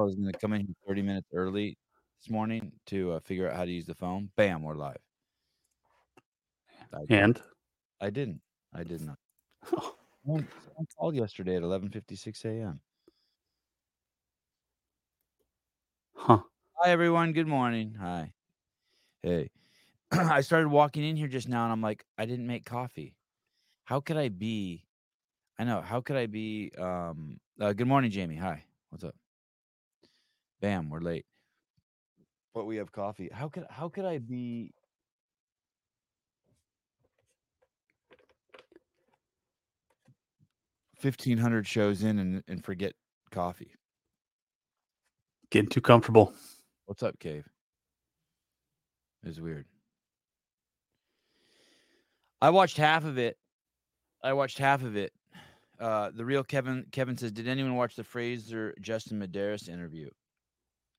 I was going to come in here 30 minutes early this morning to uh, figure out how to use the phone. Bam, we're live. I, And I didn't. I did not. Someone, someone called yesterday at 11:56 a.m. huh. Hi everyone. Good morning. Hi. Hey. I started walking in here just now and I'm like, I didn't make coffee. How could I be? I know. How could I be? Um. Uh, good morning, Jamie. Hi. What's up? Bam. We're late. But we have coffee. How could how could I be? Fifteen hundred shows in and, and forget coffee. Getting too comfortable. What's up, Cave? It's weird. I watched half of it. I watched half of it. Uh, the real Kevin Kevin says, "Did anyone watch the Fraser Justin Medeiros interview?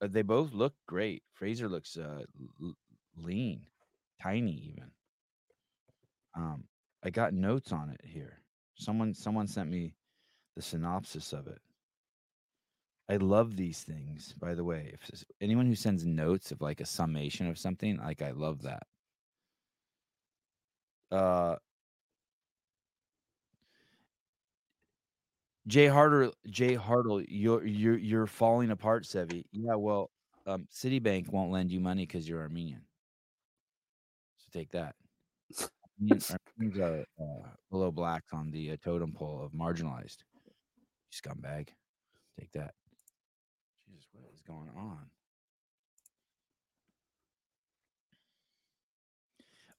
Uh, they both look great. Fraser looks uh, l- lean, tiny even. Um, I got notes on it here. Someone someone sent me the synopsis of it. I love these things, by the way. If anyone who sends notes of like a summation of something, like I love that. Uh Jay Harder Jay Hartle, you're you're you're falling apart, Sevi. Yeah, well, um Citibank won't lend you money because you're Armenian. So take that. Armenian- Armenians are uh, below blacks on the uh, totem pole of marginalized. Scumbag. Take that. Jesus, what is going on?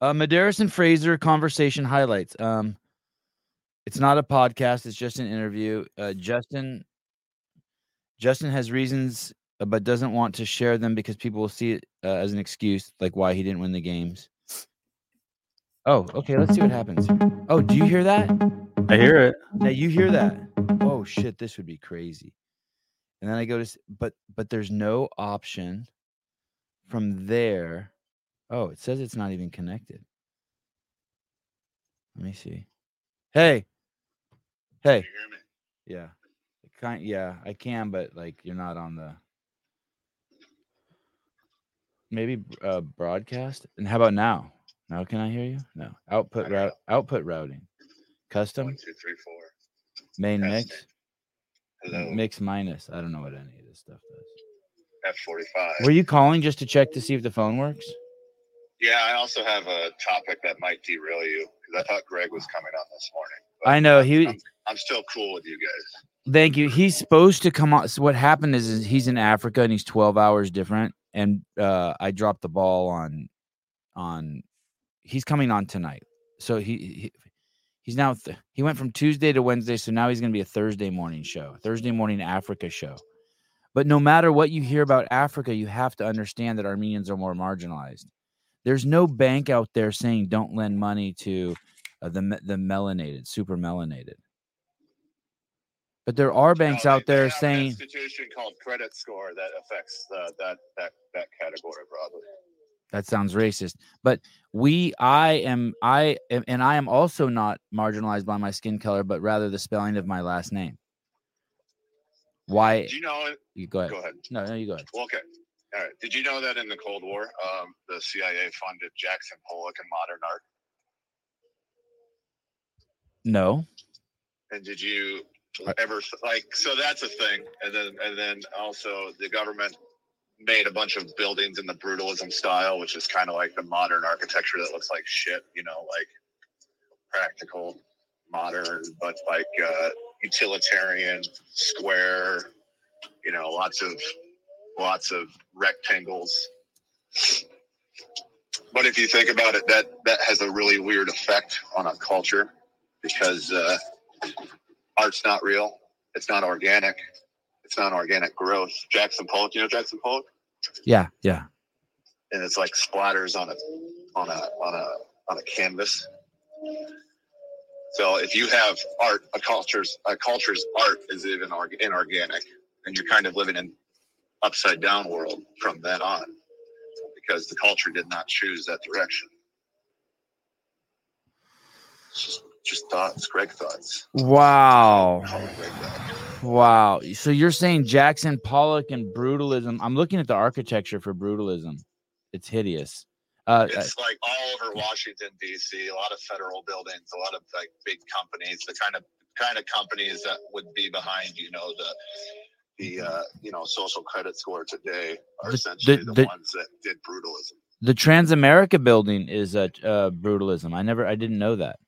Uh, Medeiros and Fraser conversation highlights. Um, it's not a podcast; it's just an interview. Uh, Justin, Justin has reasons, uh, but doesn't want to share them because people will see it uh, as an excuse, like why he didn't win the games. Oh, okay. Let's see what happens. Oh, do you hear that? I hear it. Now you hear that? Oh shit, this would be crazy. And then I go to, but but there's no option from there. Oh, it says it's not even connected. Let me see. Hey, hey, hear me? yeah, I kind, yeah, I can, but like you're not on the. Maybe uh, broadcast. And how about now? Now can I hear you? No. Output route. Output routing. Custom One, two, three, four. main testing. mix. Hello. Mix minus. I don't know what any of this stuff does. F forty five. Were you calling just to check to see if the phone works? Yeah, I also have a topic that might derail you because I thought Greg was coming on this morning. but I know he. I'm still cool with you guys. Thank you. He's supposed to come on. So what happened is, is he's in Africa and he's twelve hours different, and uh, I dropped the ball on on. He's coming on tonight, so he, he he's now th- he went from Tuesday to Wednesday, so now he's going to be a Thursday morning show, Thursday morning Africa show. But no matter what you hear about Africa, you have to understand that Armenians are more marginalized. There's no bank out there saying don't lend money to uh, the the melanated, super melanated. But there are banks No, they- out there saying institution called credit score that affects uh, that that that category broadly. that sounds racist. But we, I am, I am, and I am also not marginalized by my skin color, but rather the spelling of my last name. Why? Did you know? You go ahead. Go ahead. No, no, you go ahead. Well, okay. All right. Did you know that in the Cold War, um, the CIA funded Jackson Pollock and modern art? No. And did you ever like so that's a thing. And then and then also the government made a bunch of buildings in the brutalism style, which is kind of like the modern architecture that looks like shit, you know, like practical, modern, but like uh, utilitarian, square, you know, lots of lots of rectangles. But if you think about it, that that has a really weird effect on a culture because uh, art's not real. It's not organic. It's not organic growth. Jackson Pollock, you know Jackson Pollock, Yeah, yeah. and it's like splatters on a on a on a on a canvas. So if you have art, a culture's a culture's art is even org- inorganic, and you're kind of living in upside down world from then on, because the culture did not choose that direction. It's Just, just thoughts, Greg thoughts. Wow. Call it Greg thoughts. Wow. So you're saying Jackson Pollock and brutalism? I'm looking at the architecture for brutalism. It's hideous. Uh, uh, It's like all over Washington D.C. A lot of federal buildings, a lot of like big companies, the kind of kind of companies that would be behind, you know, the the uh, you know social credit score today are The- essentially the- the, the- ones that did brutalism. the Transamerica building is a uh, brutalism. I never, I didn't know that.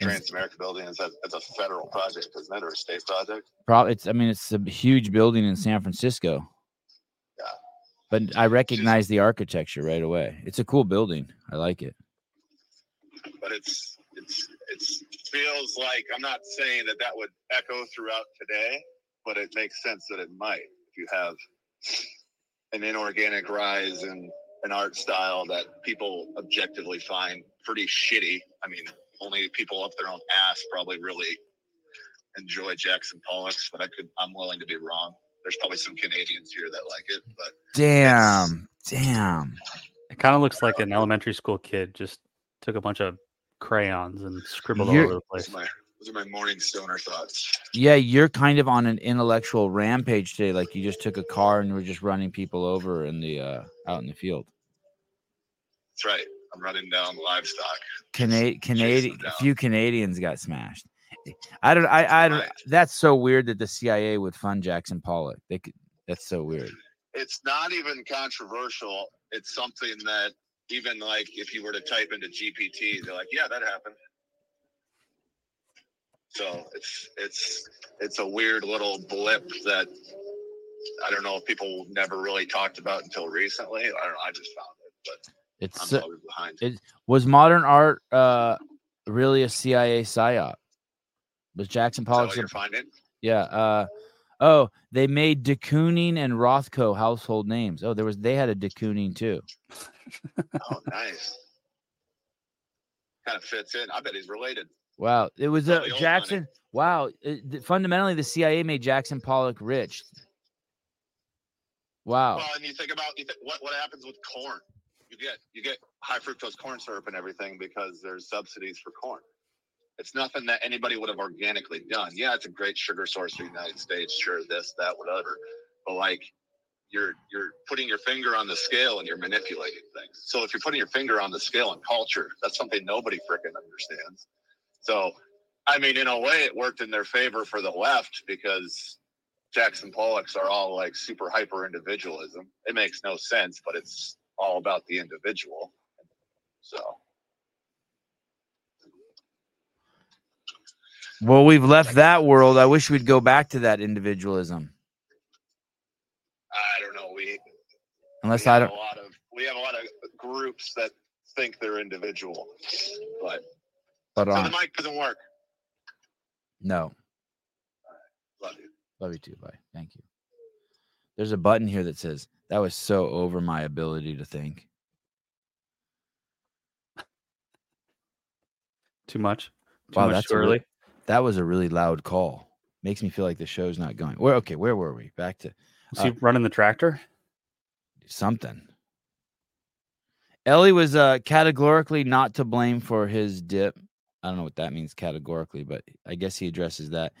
Transamerica Building is a, it's a federal project, isn't it, or a state project? Probably, it's. I mean, it's a huge building in San Francisco. Yeah. But I recognize the architecture right away. It's a cool building. I like it. But it's it's it's feels like I'm not saying that that would echo throughout today, but it makes sense that it might if you have an inorganic rise in an art style that people objectively find pretty shitty. I mean, only people up their own ass probably really enjoy Jackson Pollock's, but I could I'm willing to be wrong. There's probably some Canadians here that like it, but Damn. Damn. It kind of looks like an elementary school kid just took a bunch of crayons and scribbled all You're- over the those place. are my those are my morning stoner thoughts. Yeah, you're kind of on an intellectual rampage today. Like you just took a car and were just running people over in the uh out in the field. That's right. I'm running down livestock. Cana- Canadian, down. few Canadians got smashed. I don't. I. I don't. Right. That's so weird that the CIA would fund Jackson Pollock. They could. That's so weird. It's not even controversial. It's something that even like if you were to type into GPT, they're like, yeah, that happened. So it's it's it's a weird little blip that I don't know if people never really talked about until recently. I don't know. I just found it, but It's uh, behind. it- was modern art uh really a CIA psyop? Was Jackson Pollock? you're finding? Yeah. Uh, oh, they made de Kooning and Rothko household names. Oh, there was they had a de Kooning too. Oh, nice. kind of fits in. I bet he's related. Wow, it was uh, Probably old money. Jackson. Wow, it- th- fundamentally, the CIA made Jackson Pollock rich. Wow. Well, and you think about you think, what what happens with corn. You get you get high fructose corn syrup and everything because there's subsidies for corn. It's nothing that anybody would have organically done. Yeah, it's a great sugar source for the United States. Sure, this, that, whatever. But like, you're you're putting your finger on the scale and you're manipulating things. So if you're putting your finger on the scale in culture, that's something nobody freaking understands. So, I mean, in a way, it worked in their favor for the left because Jackson Pollocks are all like super hyper individualism. It makes no sense, but it's all about the individual. So Well, we've left that world. I wish we'd go back to that individualism. I don't know. We, Unless we I don't. a lot of we have a lot of groups that think they're individual, but But so um, the mic doesn't work. No. Love you. Love you too. Bye. Thank you. There's a button here that says that was so over my ability to think. Too much. Too Wow, much that's early. really- That was a really loud call. Makes me feel like the show's not going. Where okay, where were we? Back to Was he running the tractor? something. Ellie was uh categorically not to blame for his dip. I don't know what that means categorically, but I guess he addresses that.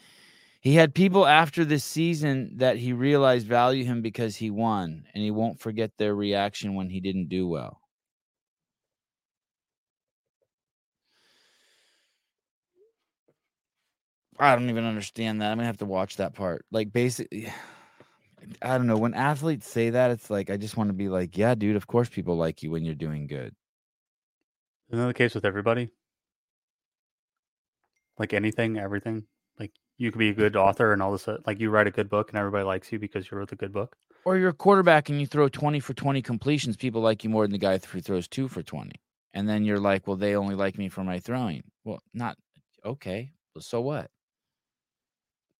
He had people after this season that he realized value him because he won, and he won't forget their reaction when he didn't do well. I don't even understand that. I'm gonna have to watch that part. Like basically I don't know. When athletes say that, it's like I just want to be like, yeah, dude, of course people like you when you're doing good. Isn't that the case with everybody? Like anything, everything. You could be a good author and all this, like you write a good book and everybody likes you because you wrote the good book. Or you're a quarterback and you throw 20 for 20 completions, people like you more than the guy who throws two for 20. And then you're like, well, they only like me for my throwing. Well, not okay. Well, so what?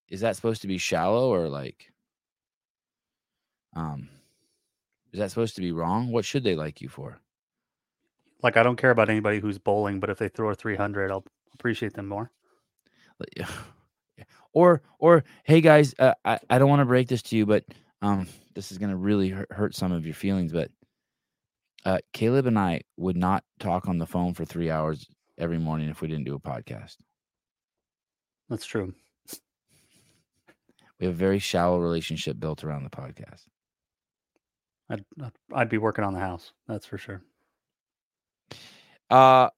Is that supposed to be shallow or like um is that supposed to be wrong? What should they like you for? Like I don't care about anybody who's bowling, but if they throw a 300, I'll appreciate them more. Or or hey guys uh, i, I don't want to break this to you but um this is going to really hurt, hurt some of your feelings but uh caleb and i would not talk on the phone for three hours every morning if we didn't do a podcast That's true. We have a very shallow relationship built around the podcast. I'd, I'd I'd be working on the house. That's for sure. Uh,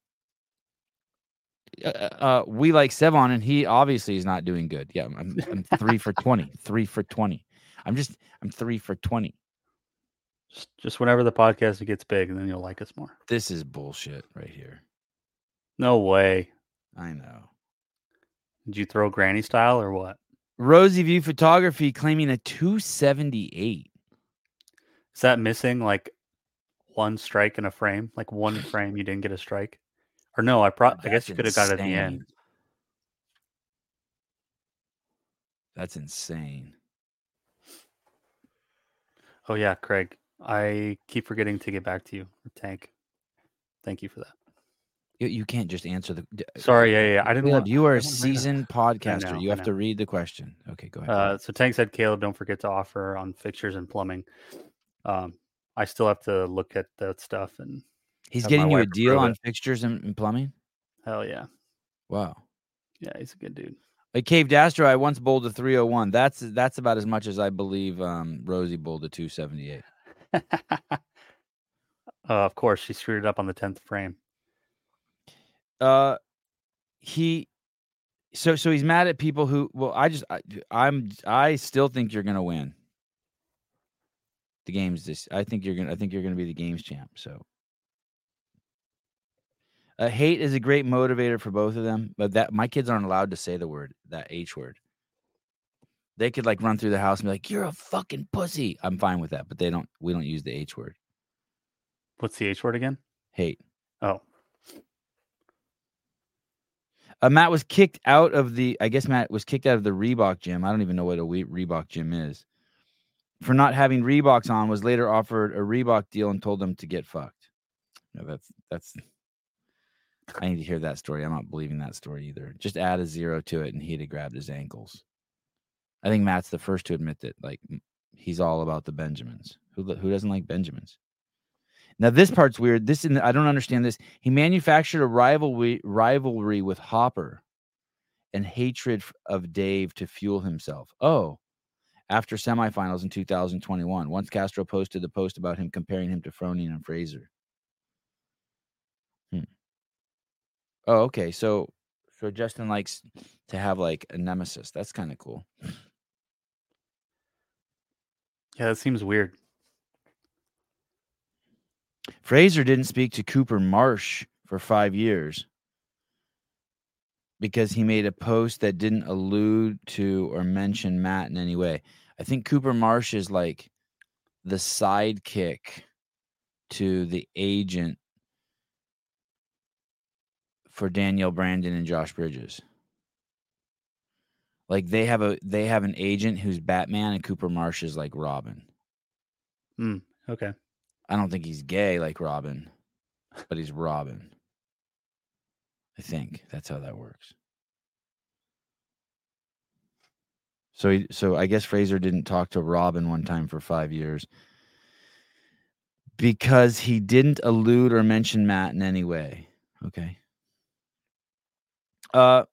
uh, uh, we like Sevan, and he obviously is not doing good. Yeah, I'm, I'm three for 20. Three for 20. I'm just, I'm three for 20. Just, just whenever the podcast gets big, and then you'll like us more. This is bullshit right here. No way. I know. Did you throw granny style or what? Rosie View Photography claiming a 278. Is that missing like one strike in a frame? Like one frame you didn't get a strike? Or no, I pro- I guess you could have got it at the end. That's insane. Oh yeah, Craig. I keep forgetting to get back to you. Tank. Thank you for that. You, you can't just answer the. Sorry, yeah, yeah. I didn't Caleb, want you are a didn't wanna bring it up. seasoned podcaster. know, you have to read the question. Okay, go ahead. Uh, so Tank said, Caleb, don't forget to offer on fixtures and plumbing. Um, I still have to look at that stuff and He's getting you a deal on it. fixtures and, and plumbing. hell yeah. Wow. Yeah, he's a good dude. Like Cave Dastro, I once bowled a 301. That's that's about as much as I believe um, Rosie bowled a 278. uh, of course, she screwed it up on the 10th frame. Uh, he, so so he's mad at people who. Well, I just I, I'm I still think you're gonna win. The games this. I think you're gonna. I think you're gonna be the games champ. So. Uh, hate is a great motivator for both of them, but that my kids aren't allowed to say the word that H word. They could like run through the house and be like, "You're a fucking pussy." I'm fine with that, but they don't. We don't use the H word. What's the H word again? Hate. Oh, Uh, Matt was kicked out of the. I guess Matt was kicked out of the Reebok gym. I don't even know what a we- Reebok gym is. For not having Reeboks on, was later offered a Reebok deal and told them to get fucked. No, that's that's. I need to hear that story. I'm not believing that story either. Just add a zero to it, and he'd have grabbed his ankles. I think Matt's the first to admit that. Like he's all about the Benjamins. Who who doesn't like Benjamins? Now this part's weird. This in I don't understand this. He manufactured a rivalry rivalry with Hopper and hatred of Dave to fuel himself. Oh, after semifinals in 2021, once Castro posted the post about him comparing him to Froning and Fraser. Hmm. Oh, okay. So so Justin likes to have like a nemesis. That's kind of cool. yeah, that seems weird. Fraser didn't speak to Cooper Marsh for five years because he made a post that didn't allude to or mention Matt in any way. I think Cooper Marsh is like the sidekick to the agent for Danielle Brandon and Josh Bridges. Like they have a they have an agent who's Batman and Cooper Marsh is like Robin. Hmm, okay. I don't think he's gay like Robin, but he's Robin. I think that's how that works. So, he, so I guess Fraser didn't talk to Robin one time for five years because he didn't allude or mention Matt in any way. Okay. Uh,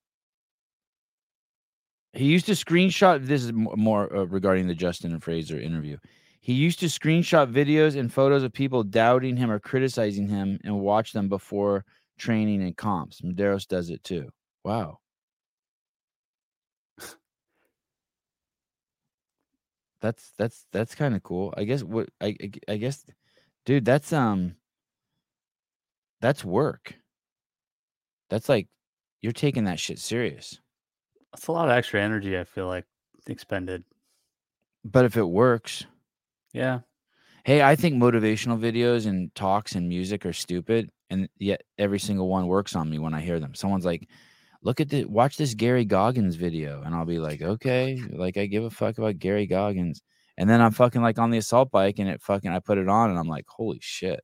he used to screenshot. This is more uh, regarding the Justin and Fraser interview. He used to screenshot videos and photos of people doubting him or criticizing him and watch them before training and comps. Medeiros does it too. Wow. That's that's that's kind of cool. I guess what I I guess dude, that's um that's work. That's like you're taking that shit serious. That's a lot of extra energy, I feel like, expended. But if it works, Yeah. Hey, I think motivational videos and talks and music are stupid, and yet every single one works on me when I hear them. Someone's like, "Look at the watch this Gary Goggins video," and I'll be like, "Okay, like I give a fuck about Gary Goggins." And then I'm fucking like on the assault bike, and it fucking I put it on, and I'm like, "Holy shit!"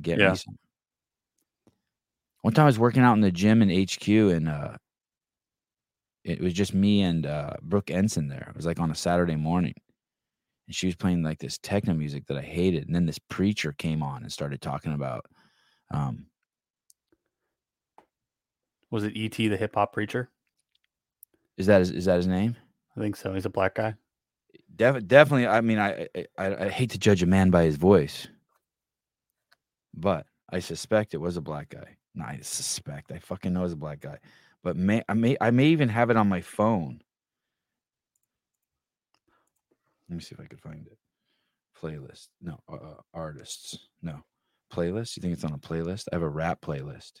Get Yeah. me some. One time I was working out in the gym in HQ, and uh, it was just me and uh, Brooke Ensign there. It was like on a Saturday morning and she was playing like this techno music that I hated. And then this preacher came on and started talking about, um, Was it E.T. the hip hop preacher? is that his, is that his name? I think so. He's a black guy. Def- definitely. I mean, I, I I I hate to judge a man by his voice, but I suspect it was a black guy. No, I suspect. I fucking know it's a black guy. But may I may I may even have it on my phone. Let me see if I could find it. Playlist. No, uh, uh, artists. No, playlist. You think it's on a playlist? I have a rap playlist.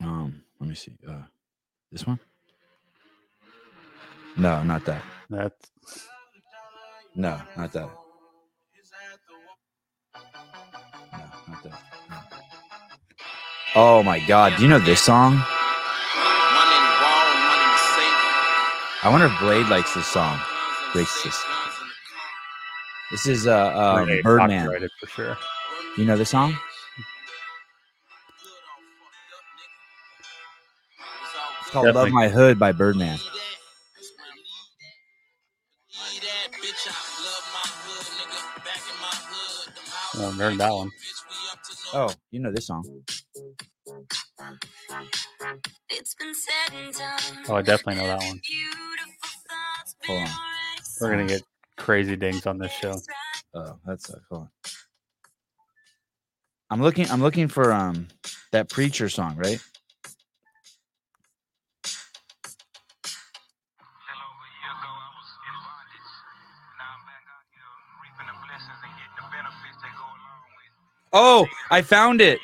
Um, let me see. Uh, this one. No, not that. That's No, not that. Oh my god, do you know this song? I wonder if Blade likes this song. Racist. This is uh um, Birdman. for sure. You know the song? It's called Love My Hood by Birdman. Oh, I heard that one. Oh, you know this song. Oh, I definitely know that one. Hold on. We're gonna get crazy dings on this show. Oh, that's uh, hold on. I'm looking. I'm looking for um that preacher song, right? Oh, I found it.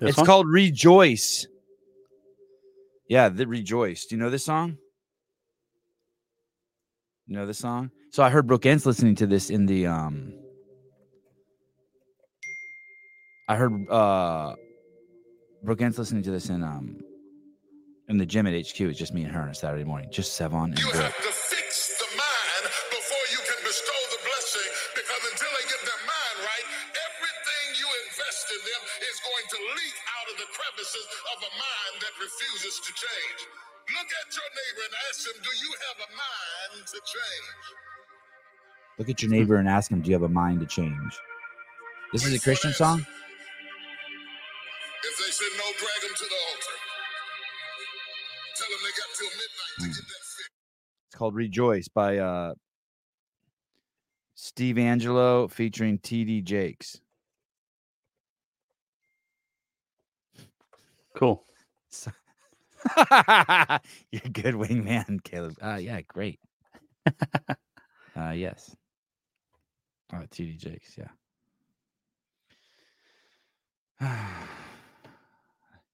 This it's one? called Rejoice. Yeah, the Rejoice. Do you know this song? You know this song? So I heard Brooke Ence listening to this in the um I heard uh Brooke Ence listening to this in um in the gym at HQ. It's just me and her on a Saturday morning. Just Sevan and Brooke. Refuses to change. Look at your neighbor and ask him, Do you have a mind to change? Look at your neighbor and ask him, Do you have a mind to change? This is a Christian song? If they say no, drag them to the altar. Tell them they got till midnight to get that fixed. It's called Rejoice by uh Steve Angelo featuring TD Jakes. Cool. You're a good wingman, Caleb. Uh, yeah, great. uh, yes. Uh, TD Jakes, yeah.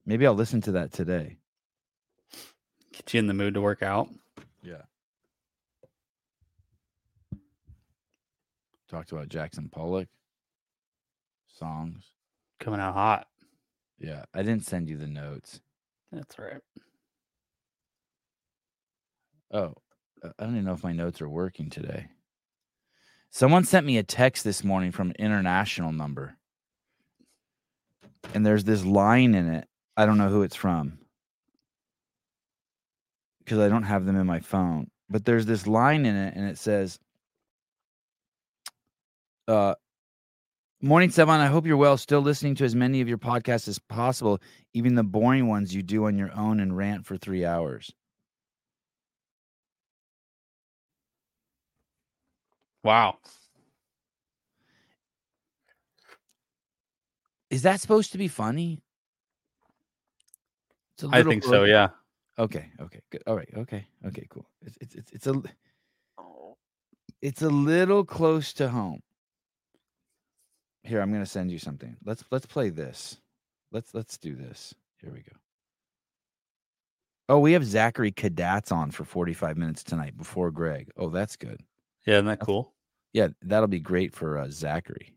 Maybe I'll listen to that today. Get you in the mood to work out. Yeah. Talked about Jackson Pollock songs. Coming out hot. Yeah, I didn't send you the notes. That's right. Oh, I don't even know if my notes are working today. Someone sent me a text this morning from an international number. And there's this line in it. I don't know who it's from because I don't have them in my phone. But there's this line in it and it says, uh, Morning, Sevan. I hope you're well. Still listening to as many of your podcasts as possible, even the boring ones you do on your own and rant for three hours. Wow. Is that supposed to be funny? It's a I think so. Yeah. Okay. Okay. Good. All right. Okay. Okay. Cool. It's it's it's, it's a oh. it's a little close to home. Here, I'm gonna send you something. Let's let's play this. Let's let's do this. Here we go. Oh, we have Zachary Cadats on for 45 minutes tonight before Greg. Oh, that's good. Yeah. Isn't that cool? Yeah, that'll be great for uh, Zachary.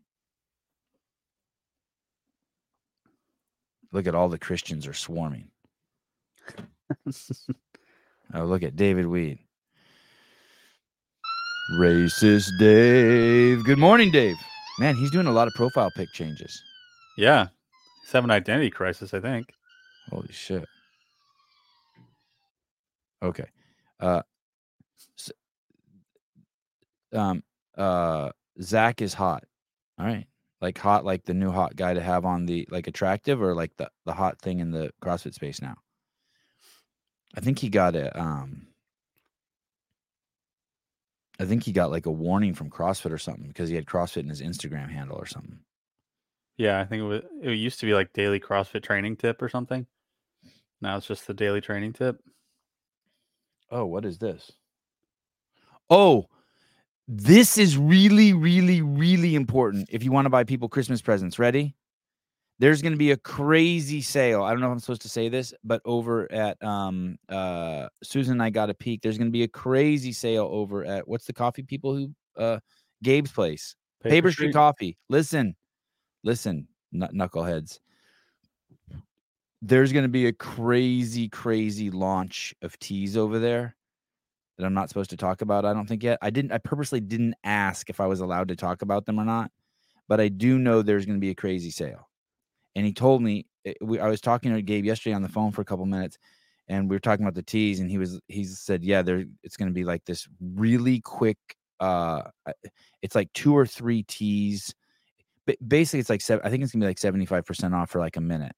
Look at all the Christians are swarming. Oh, look at David Weed. Racist Dave. Good morning, Dave. Man, he's doing a lot of profile pic changes. yeah. He's having an identity crisis, I think. Holy shit. Okay. Uh um uh Zach is hot. All right. Like hot like the new hot guy to have on the like attractive or like the the hot thing in the CrossFit space now. I think he got a um I think he got like a warning from CrossFit or something because he had CrossFit in his Instagram handle or something. Yeah, I think it was. It used to be like daily CrossFit training tip or something. Now it's just the daily training tip. Oh, what is this? Oh, this is really, really, really important if you want to buy people Christmas presents. Ready? There's going to be a crazy sale. I don't know if I'm supposed to say this, but over at um uh Susan and I got a peek. There's going to be a crazy sale over at what's the coffee people who uh Gabe's place. Paper, Street. Coffee. Listen, listen, knuckleheads. There's going to be a crazy, crazy launch of teas over there that I'm not supposed to talk about. I don't think yet. I didn't. I purposely didn't ask if I was allowed to talk about them or not, but I do know there's going to be a crazy sale. And he told me. eh, We, I was talking to Gabe yesterday on the phone for a couple minutes, and we were talking about the teas, and he was he said, "Yeah, there it's going to be like this really quick. uh It's like two or three teas. Ba- Basically, it's like seven. I think it's gonna be like seventy five percent off for like a minute,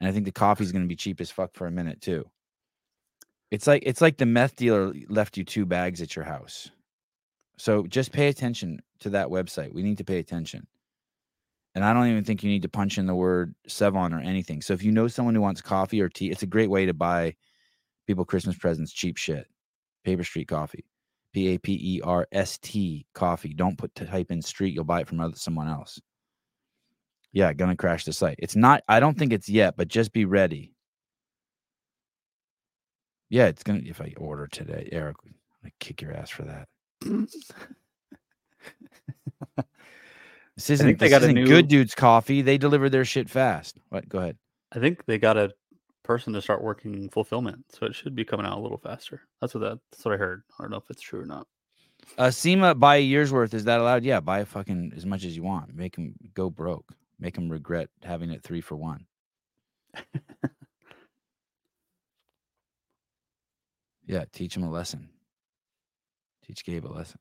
and I think the coffee's gonna be cheap as fuck for a minute too. It's like it's like the meth dealer left you two bags at your house. So just pay attention to that website. We need to pay attention. And I don't even think you need to punch in the word Sevan or anything. So if you know someone who wants coffee or tea, it's a great way to buy people Christmas presents, cheap shit. Paper Street Coffee. P A P E R S T coffee. Don't put type in street, you'll buy it from other, someone else. Yeah, gonna crash the site. It's not, I don't think it's yet, but just be ready. Yeah, it's gonna if I order today, Eric, I kick your ass for that. This isn't, think they this got a isn't new- good dudes coffee. They deliver their shit fast. What? Go ahead. I think they got a person to start working fulfillment, so it should be coming out a little faster. That's what that, that's what I heard. I don't know if it's true or not. Uh, SEMA, buy a year's worth. Is that allowed? Yeah, buy fucking as much as you want. Make them go broke. Make them regret having it three for one. yeah, teach them a lesson. Teach Gabe a lesson.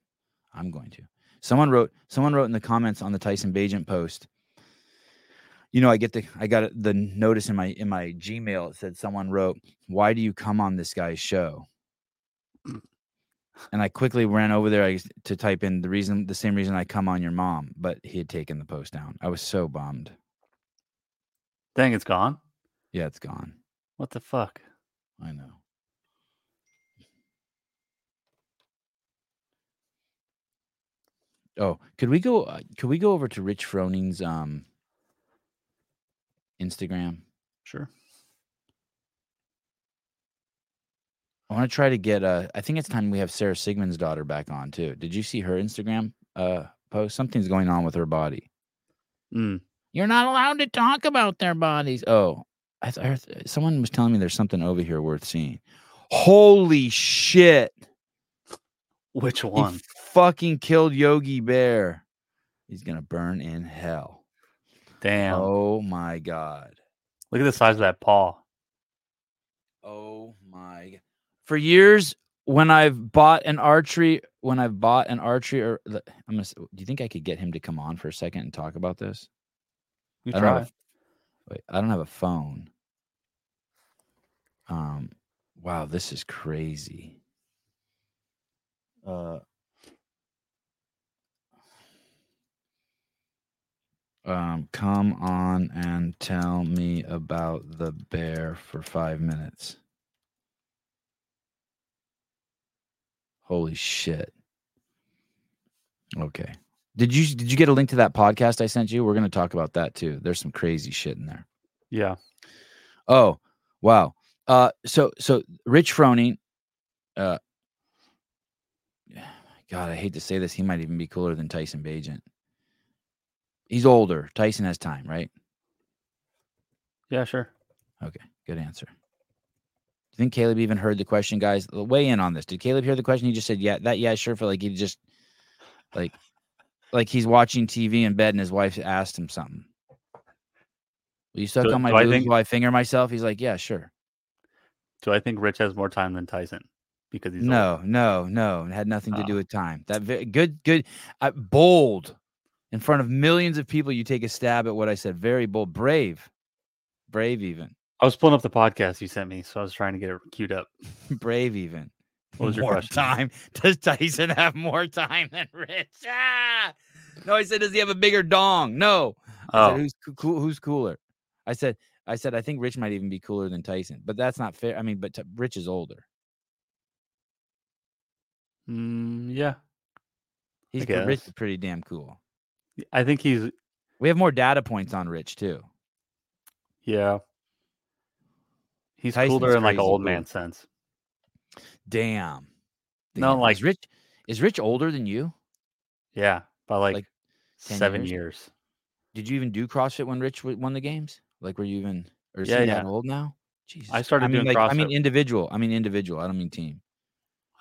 I'm going to. Someone wrote. Someone wrote in the comments on the Tyson Bagent post. You know, I get the I got the notice in my in my Gmail. It said someone wrote, "Why do you come on this guy's show?" and I quickly ran over there to type in the reason, the same reason I come on your mom, but he had taken the post down. I was so bummed. Dang, it's gone. Yeah, it's gone. What the fuck? I know. Oh, could we go? Uh, could we go over to Rich Froning's um Instagram? Sure. I want to try to get. Uh, I think it's time we have Sarah Sigmundsdottir back on too. Did you see her Instagram uh post? Something's going on with her body. Mm. You're not allowed to talk about their bodies. Oh, I th- I heard- someone was telling me there's something over here worth seeing. Holy shit! Which one? Fucking killed Yogi Bear. He's gonna burn in hell. Damn. Oh my god. Look at the size of that paw. Oh my. For years, when I've bought an archery, when I've bought an archery, or the- I'm gonna. Do you think I could get him to come on for a second and talk about this? You I don't have try. Wait, I don't have a phone. Um, wow, this is crazy. Uh, um, come on and tell me about the bear for five minutes. Holy shit. Okay. Did you did you get a link to that podcast I sent you? We're gonna talk about that too. There's some crazy shit in there. Yeah. Oh, wow. Uh so so Rich Froning, uh God, I hate to say this, he might even be cooler than Tyson Bagent. He's older. Tyson has time, right? Yeah, sure. Okay, good answer. Do you think Caleb even heard the question, guys? Weigh in on this. Did Caleb hear the question? He just said, "Yeah, that yeah, sure." For like he just like like he's watching TV in bed and his wife asked him something. Will you suck Do- on my do I boobs think- while I finger myself? He's like, "Yeah, sure." Do I think Rich has more time than Tyson because he's old? No, no, no. It had nothing to do Oh. with time. That good, good, uh, bold. In front of millions of people, you take a stab at what I said. Very bold, brave, brave, even I was pulling up the podcast you sent me, so I was trying to get it queued up. brave, even. What was your more question? time. Does Tyson have more time than Rich? Ah! No, I said, does he have a bigger dong? No. I said, Oh, who's who's cooler? I said, I said, I think Rich might even be cooler than Tyson, but that's not fair. I mean, but t- Rich is older. mm, yeah. He's Rich is pretty damn cool. I think he's We have more data points on Rich too. yeah. He's Tyson's cooler in like old man sense. Damn. No, Damn. like- is Rich is Rich older than you? Yeah, by like, Like seven years? years. Did you even do CrossFit when Rich won the games? Like, were you even or is Yeah, he yeah. that old now? Jesus. I started I mean, doing like, I mean individual. I mean individual. I don't mean team.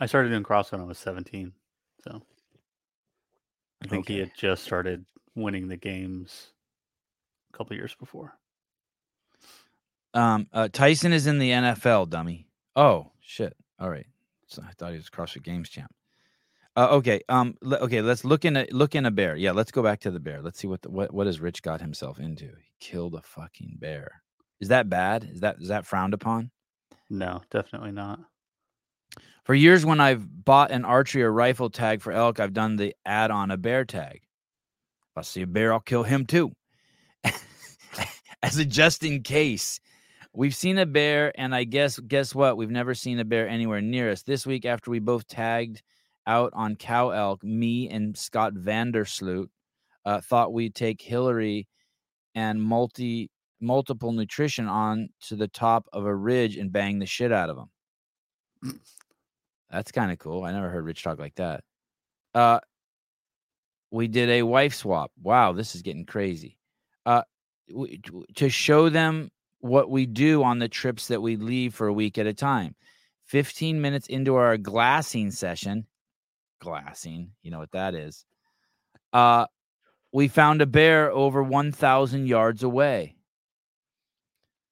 I started doing CrossFit when I was 17. So I think he had just started winning the games a couple years before. Um, uh, Tyson is in the NFL, dummy. Oh shit! All right, so I thought he was CrossFit Games champ. Uh, okay, um, le- okay, let's look in a look in a bear. Yeah, let's go back to the bear. Let's see what the, what what has Rich got himself into. He killed a fucking bear. Is that bad? Is that is that frowned upon? No, definitely not. For years, when I've bought an archery or rifle tag for elk, I've done the add on a bear tag. If I see a bear, I'll kill him too. As a just in case. We've seen a bear, and I guess guess what? We've never seen a bear anywhere near us. This week, after we both tagged out on cow elk, me and Scott Vandersloot uh, thought we'd take Hillary and multi multiple nutrition on to the top of a ridge and bang the shit out of them. That's kind of cool. I never heard Rich talk like that. Uh, we did a wife swap. Wow, this is getting crazy. Uh, w- t- to show them what we do on the trips that we leave for a week at a time. 15 minutes into our glassing session, glassing, you know what that is. Uh, we found a bear over 1,000 yards away.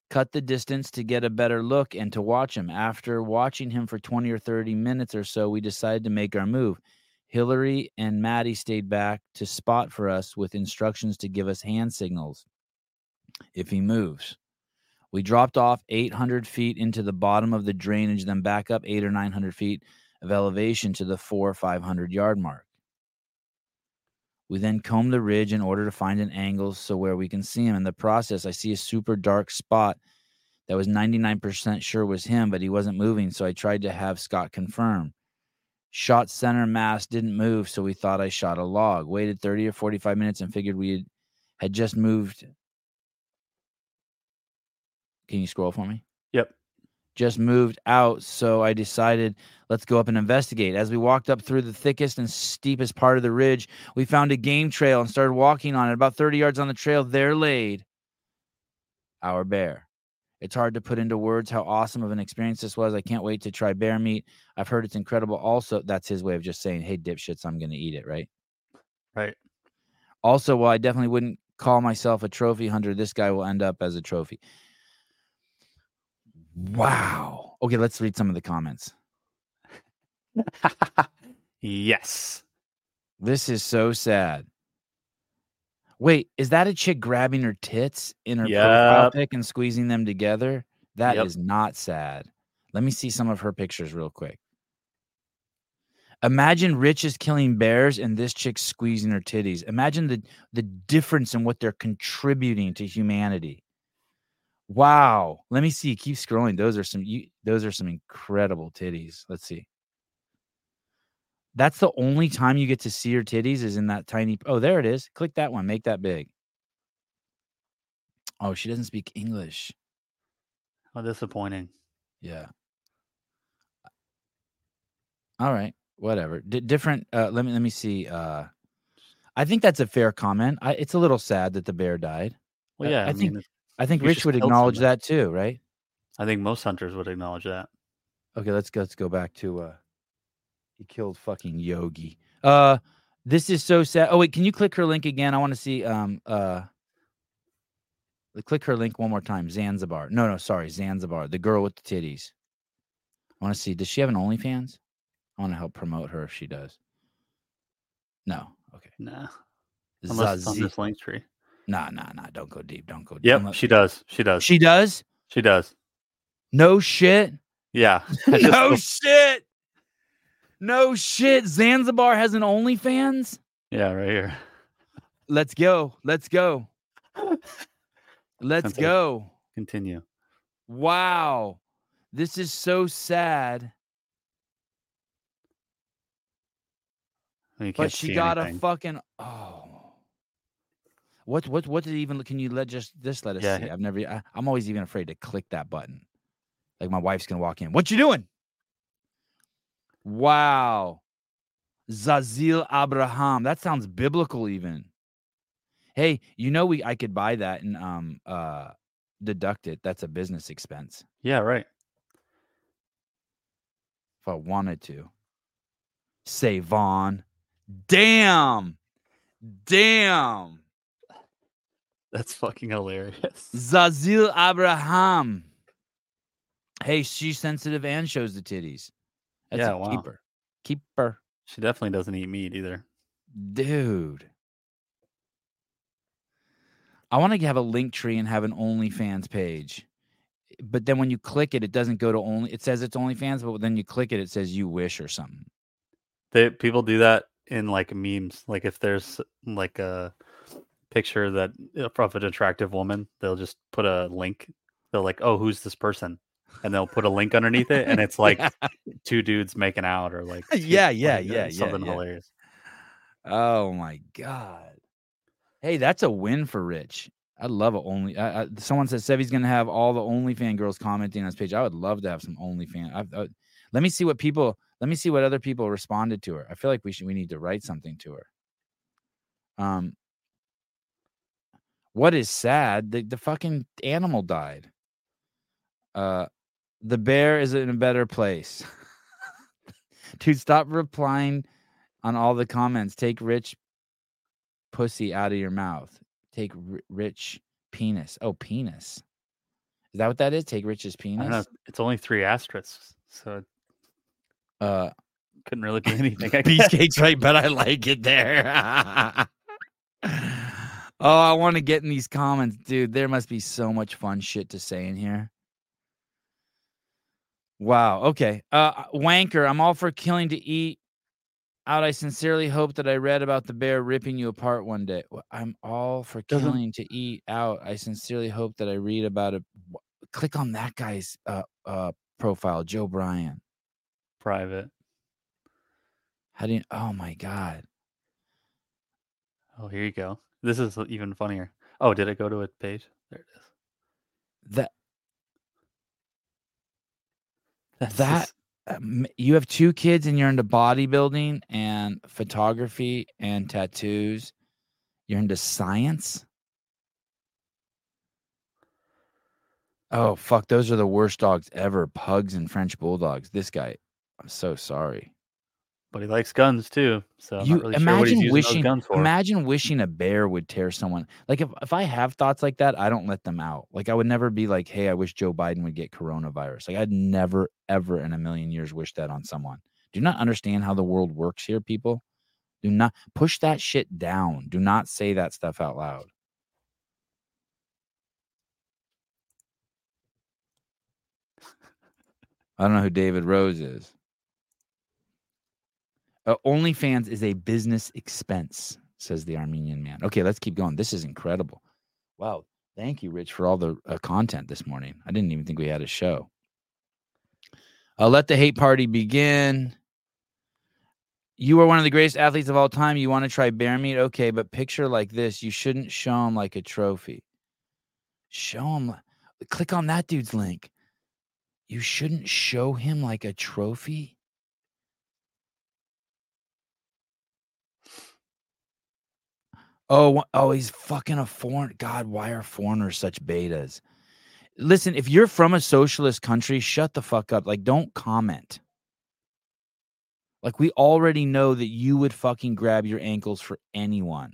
Cut the distance to get a better look and to watch him. After watching him for 20 or 30 minutes or so, we decided to make our move. Hillary and Maddie stayed back to spot for us with instructions to give us hand signals if he moves. We dropped off 800 feet into the bottom of the drainage, then back up eight or 900 feet of elevation to the four or 500 yard mark. We then comb the ridge in order to find an angle so where we can see him. In the process, I see a super dark spot that was 99% sure was him, but he wasn't moving. So I tried to have Scott confirm. Shot center mass didn't move, so we thought I shot a log. Waited 30 or 45 minutes and figured we had, had just moved. Can you scroll for me? Yep. Just moved out. So I decided, let's go up and investigate. As we walked up through the thickest and steepest part of the ridge, we found a game trail and started walking on it. About 30 yards on the trail, there laid our bear. It's hard to put into words how awesome of an experience this was. I can't wait to try bear meat. I've heard it's incredible. Also, that's his way of just saying, hey, dipshits, I'm going to eat it, right? Right. Also, while I definitely wouldn't call myself a trophy hunter, this guy will end up as a trophy. Wow. Okay, let's read some of the comments. yes. This is so sad. Wait, is that a chick grabbing her tits in her profile pic and squeezing them together? That is Yep. not sad. Let me see some of her pictures real quick. Imagine Rich is killing bears and this chick squeezing her titties. Imagine the the difference in what they're contributing to humanity. Wow. Let me see. Keep scrolling. Those are some you, those are some incredible titties. Let's see. That's the only time you get to see your titties is in that tiny. Oh, there it is. Click that one. Make that big. Oh, she doesn't speak English. How disappointing. Yeah. All right. Whatever. D- different. Uh, let me let me see. Uh, I think that's a fair comment. I, it's a little sad that the bear died. Well, yeah. I I, think- mean, I think You Rich would acknowledge somebody. that too, right? I think most hunters would acknowledge that. Okay, let's go. Let's go back to. uh He killed fucking Yogi. Uh, this is so sad. Oh wait, can you click her link again? I want to see. Um. Uh. Click her link one more time. Zanzibar. No, no, sorry, Zanzibar. The girl with the titties. I want to see. Does she have an OnlyFans? I want to help promote her if she does. No. Okay. Nah. Unless it's on this link tree. Nah, nah, nah. Don't go deep. Don't go deep. Yep. She does. She does. She does. She does. No shit. Yeah. No shit. No shit. Zanzibar has an OnlyFans. Yeah, right here. Let's go. Let's go. Let's go. Continue. Wow. This is so sad. Oh, but she got anything. a fucking oh. What what what did even can you let just this let us Yeah, see? I've never I, I'm always even afraid to click that button. Like my wife's gonna walk in. What you doing? Wow. Zazil Abraham. That sounds biblical even. Hey, you know we I could buy that and um uh deduct it. That's a business expense Yeah, right. if I wanted to. Say Vaughn. Damn. Damn. That's fucking hilarious. Zazil Abraham. Hey, she's sensitive and shows the titties. That's Yeah, a wow. keeper. Keeper. She definitely doesn't eat meat either. Dude. I want to have a link tree and have an OnlyFans page. But then when you click it, it doesn't go to only it says it's OnlyFans, but then you click it, it says you wish or something. They people do that in like memes. Like if there's like a picture that of an attractive woman, they'll just put a link. They'll like, oh, who's this person? And they'll put a link underneath it, and it's like two dudes making out, or like two- Yeah, yeah, like, uh, yeah, yeah, something yeah. hilarious. Oh my god. Hey, that's a win for Rich. I love a only. I, I, someone said Sevy's gonna have all the OnlyFan girls commenting on his page. I would love to have some OnlyFan. I've, I, let me see what people. Let me see what other people responded to her. I feel like we should. We need to write something to her. Um. What is sad? The the fucking animal died. Uh, the bear is in a better place. Dude, stop replying on all the comments. Take rich pussy out of your mouth. Take r- rich penis. Oh, penis. Is that what that is? Take rich's I don't know. penis. It's only three asterisks, so Uh, couldn't really be anything. I piece cake's right, but I like it there. oh, I want to get in these comments, dude. There must be so much fun shit to say in here. Wow. Okay. Uh, wanker. I'm all for killing to eat. Out. I sincerely hope that I read about the bear ripping you apart one day. I'm all for killing to eat. Out. I sincerely hope that I read about it. Click on that guy's uh uh profile, Joe Bryan. Private. How do you? Oh my god. Oh, here you go. This is even funnier. Oh, did it go to a page? There it is. That That's That- just- um, you have two kids and you're into bodybuilding and photography and tattoos. You're into science. Oh fuck, those are the worst dogs ever. Pugs and French bulldogs. This guy, I'm so sorry. But he likes guns too. So I'm you not really sure imagine using wishing imagine wishing a bear would tear someone like if, if i have thoughts like that i don't let them out. Like i would never be like hey i wish joe biden would get coronavirus. Like i'd never ever in a million years wish that on someone. Do not understand how the world works here people? Do not push that shit down. Do not say that stuff out loud. I don't know who david rose is uh, OnlyFans is a business expense, says the Armenian man. Okay, let's keep going. This is incredible. Wow. Thank you, Rich, for all the uh, content this morning. I didn't even think we had a show. Uh, let the hate party begin. You are one of the greatest athletes of all time. You want to try bear meat? Okay, but picture like this. You shouldn't show him like a trophy. Show him. Click on that dude's link. You shouldn't show him like a trophy. Oh, oh, he's fucking a foreign. God, why are foreigners such betas? Listen, if you're from a socialist country, shut the fuck up. Like, don't comment. Like, we already know that you would fucking grab your ankles for anyone.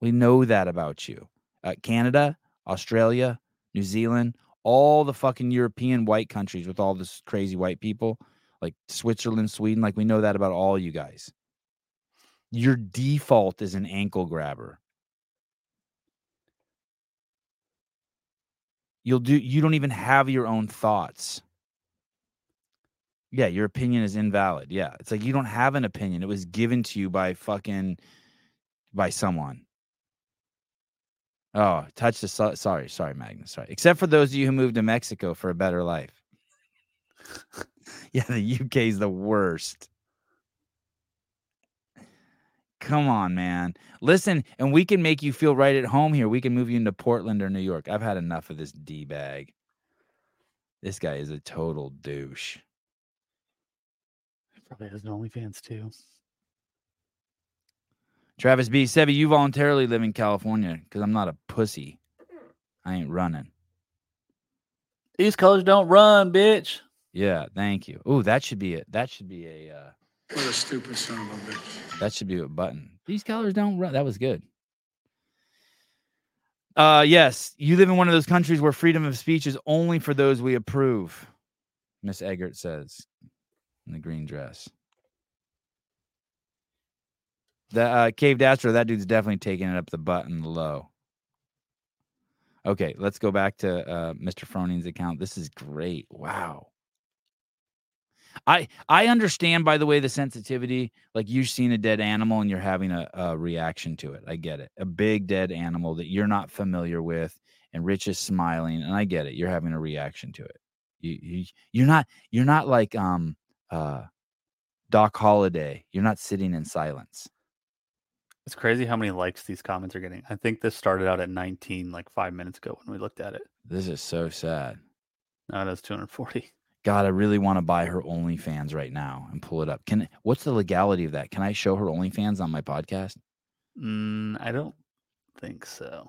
We know that about you. Uh, Canada, Australia, New Zealand, all the fucking European white countries with all this crazy white people, like Switzerland, Sweden, like we know that about all you guys your default is an ankle grabber. You'll do you don't even have your own thoughts. Yeah, your opinion is invalid. Yeah. It's like you don't have an opinion. It was given to you by fucking by someone. Oh, touch the so- sorry, sorry, Magnus. Sorry. Except for those of you who moved to Mexico for a better life. yeah, the UK is the worst. Come on, man. Listen, and we can make you feel right at home here. We can move you into Portland or New York. I've had enough of this D bag. This guy is a total douche. Probably has an OnlyFans too. Travis B. Sevi, you voluntarily live in California because I'm not a pussy. I ain't running. These colors don't run, bitch. Yeah, thank you. Oh, that should be it. That should be a uh, What a stupid son of a bitch. that should be a button. These colors don't run. That was good. Uh yes, you live in one of those countries where freedom of speech is only for those we approve. Miss Eggert says in the green dress. The uh, caved astro, that dude's definitely taking it up the butt and the low. Okay, let's go back to uh, Mr. Froning's account. This is great. Wow. I I understand, by the way, the sensitivity. Like you've seen a dead animal and you're having a, a reaction to it. I get it. A big dead animal that you're not familiar with, and Rich is smiling, and I get it. You're having a reaction to it. You, you you're not you're not like um uh Doc Holliday. You're not sitting in silence. It's crazy how many likes these comments are getting. I think this started out at 19 like five minutes ago when we looked at it. This is so sad. Now it has 240. God, I really want to buy her OnlyFans right now and pull it up. Can what's the legality of that? Can I show her OnlyFans on my podcast? Mm, I don't think so.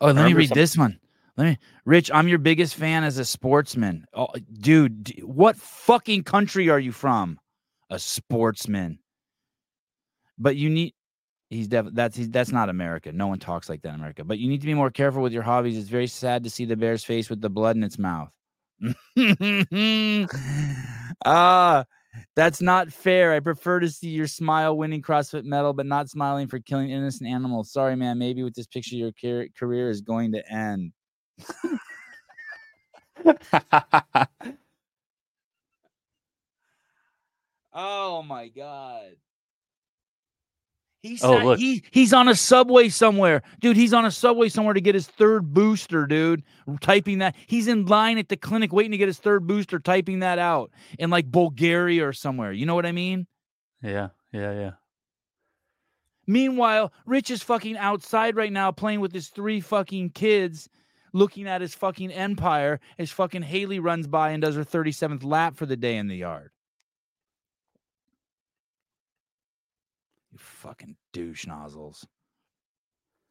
Oh, let me read this one. Let me, Rich. I'm your biggest fan as a sportsman. Oh, dude, what fucking country are you from? A sportsman. But you need. He's def- that's he's, that's not America. No one talks like that in America. But you need to be more careful with your hobbies. It's very sad to see the bear's face with the blood in its mouth. Ah, that's not fair. I prefer to see your smile winning CrossFit medal, but not smiling for killing innocent animals. Sorry, man. Maybe with this picture, your car- career is going to end. Oh my god. He's Oh, look. he he's on a subway somewhere. Dude, he's on a subway somewhere to get his third booster, dude. Typing that. He's in line at the clinic waiting to get his third booster, typing that out in like Bulgaria or somewhere. You know what I mean? yeah, yeah, yeah. Meanwhile, Rich is fucking outside right now playing with his three fucking kids, looking at his fucking empire as fucking Haley runs by and does her 37th lap for the day in the yard. Fucking douche nozzles.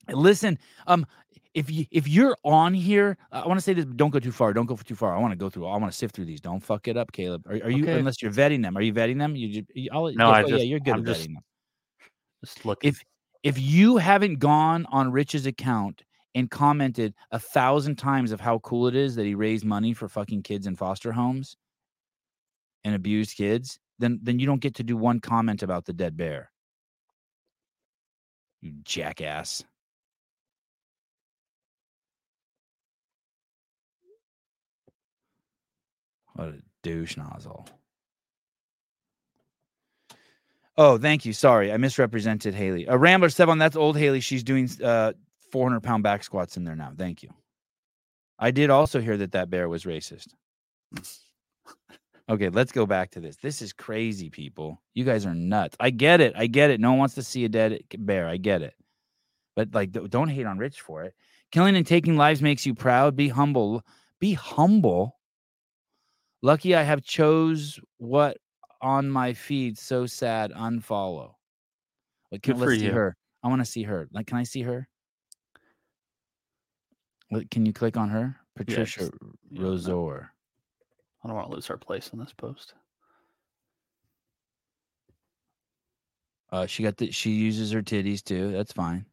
Listen, um, if you if you're on here, I want to say this. Don't go too far. Don't go too far. I want to go through. I want to sift through these. Don't fuck it up, Caleb. Are, are you? Okay. Unless you're vetting them. Are you vetting them? You, ju- you I'll, No, yes, I oh, yeah, just- you're good I'm at just- vetting them Just look. if if you haven't gone on Rich's account and commented a thousand times of how cool it is that he raised money for fucking kids in foster homes and abused kids, then then you don't get to do one comment about the dead bear. You jackass. What a douche nozzle. Oh, thank you. Sorry, I misrepresented Haley. A Rambler Seven. That's old Haley. She's doing uh 400 pound back squats in there now. Thank you. I did also hear that that bear was racist. Okay, let's go back to this. This is crazy, people. You guys are nuts. I get it. I get it. No one wants to see a dead bear. I get it. But like, don't hate on Rich for it. Killing and taking lives makes you proud. Be humble. Be humble. Lucky I have chose what on my feed. So sad. Unfollow. Like, can, Good let's see you. her. I want to see her. Like, can I see her? Can you click on her? Patricia no. Rosor. I don't want to lose our place on this post. Uh, she got the. She uses her titties too. That's fine.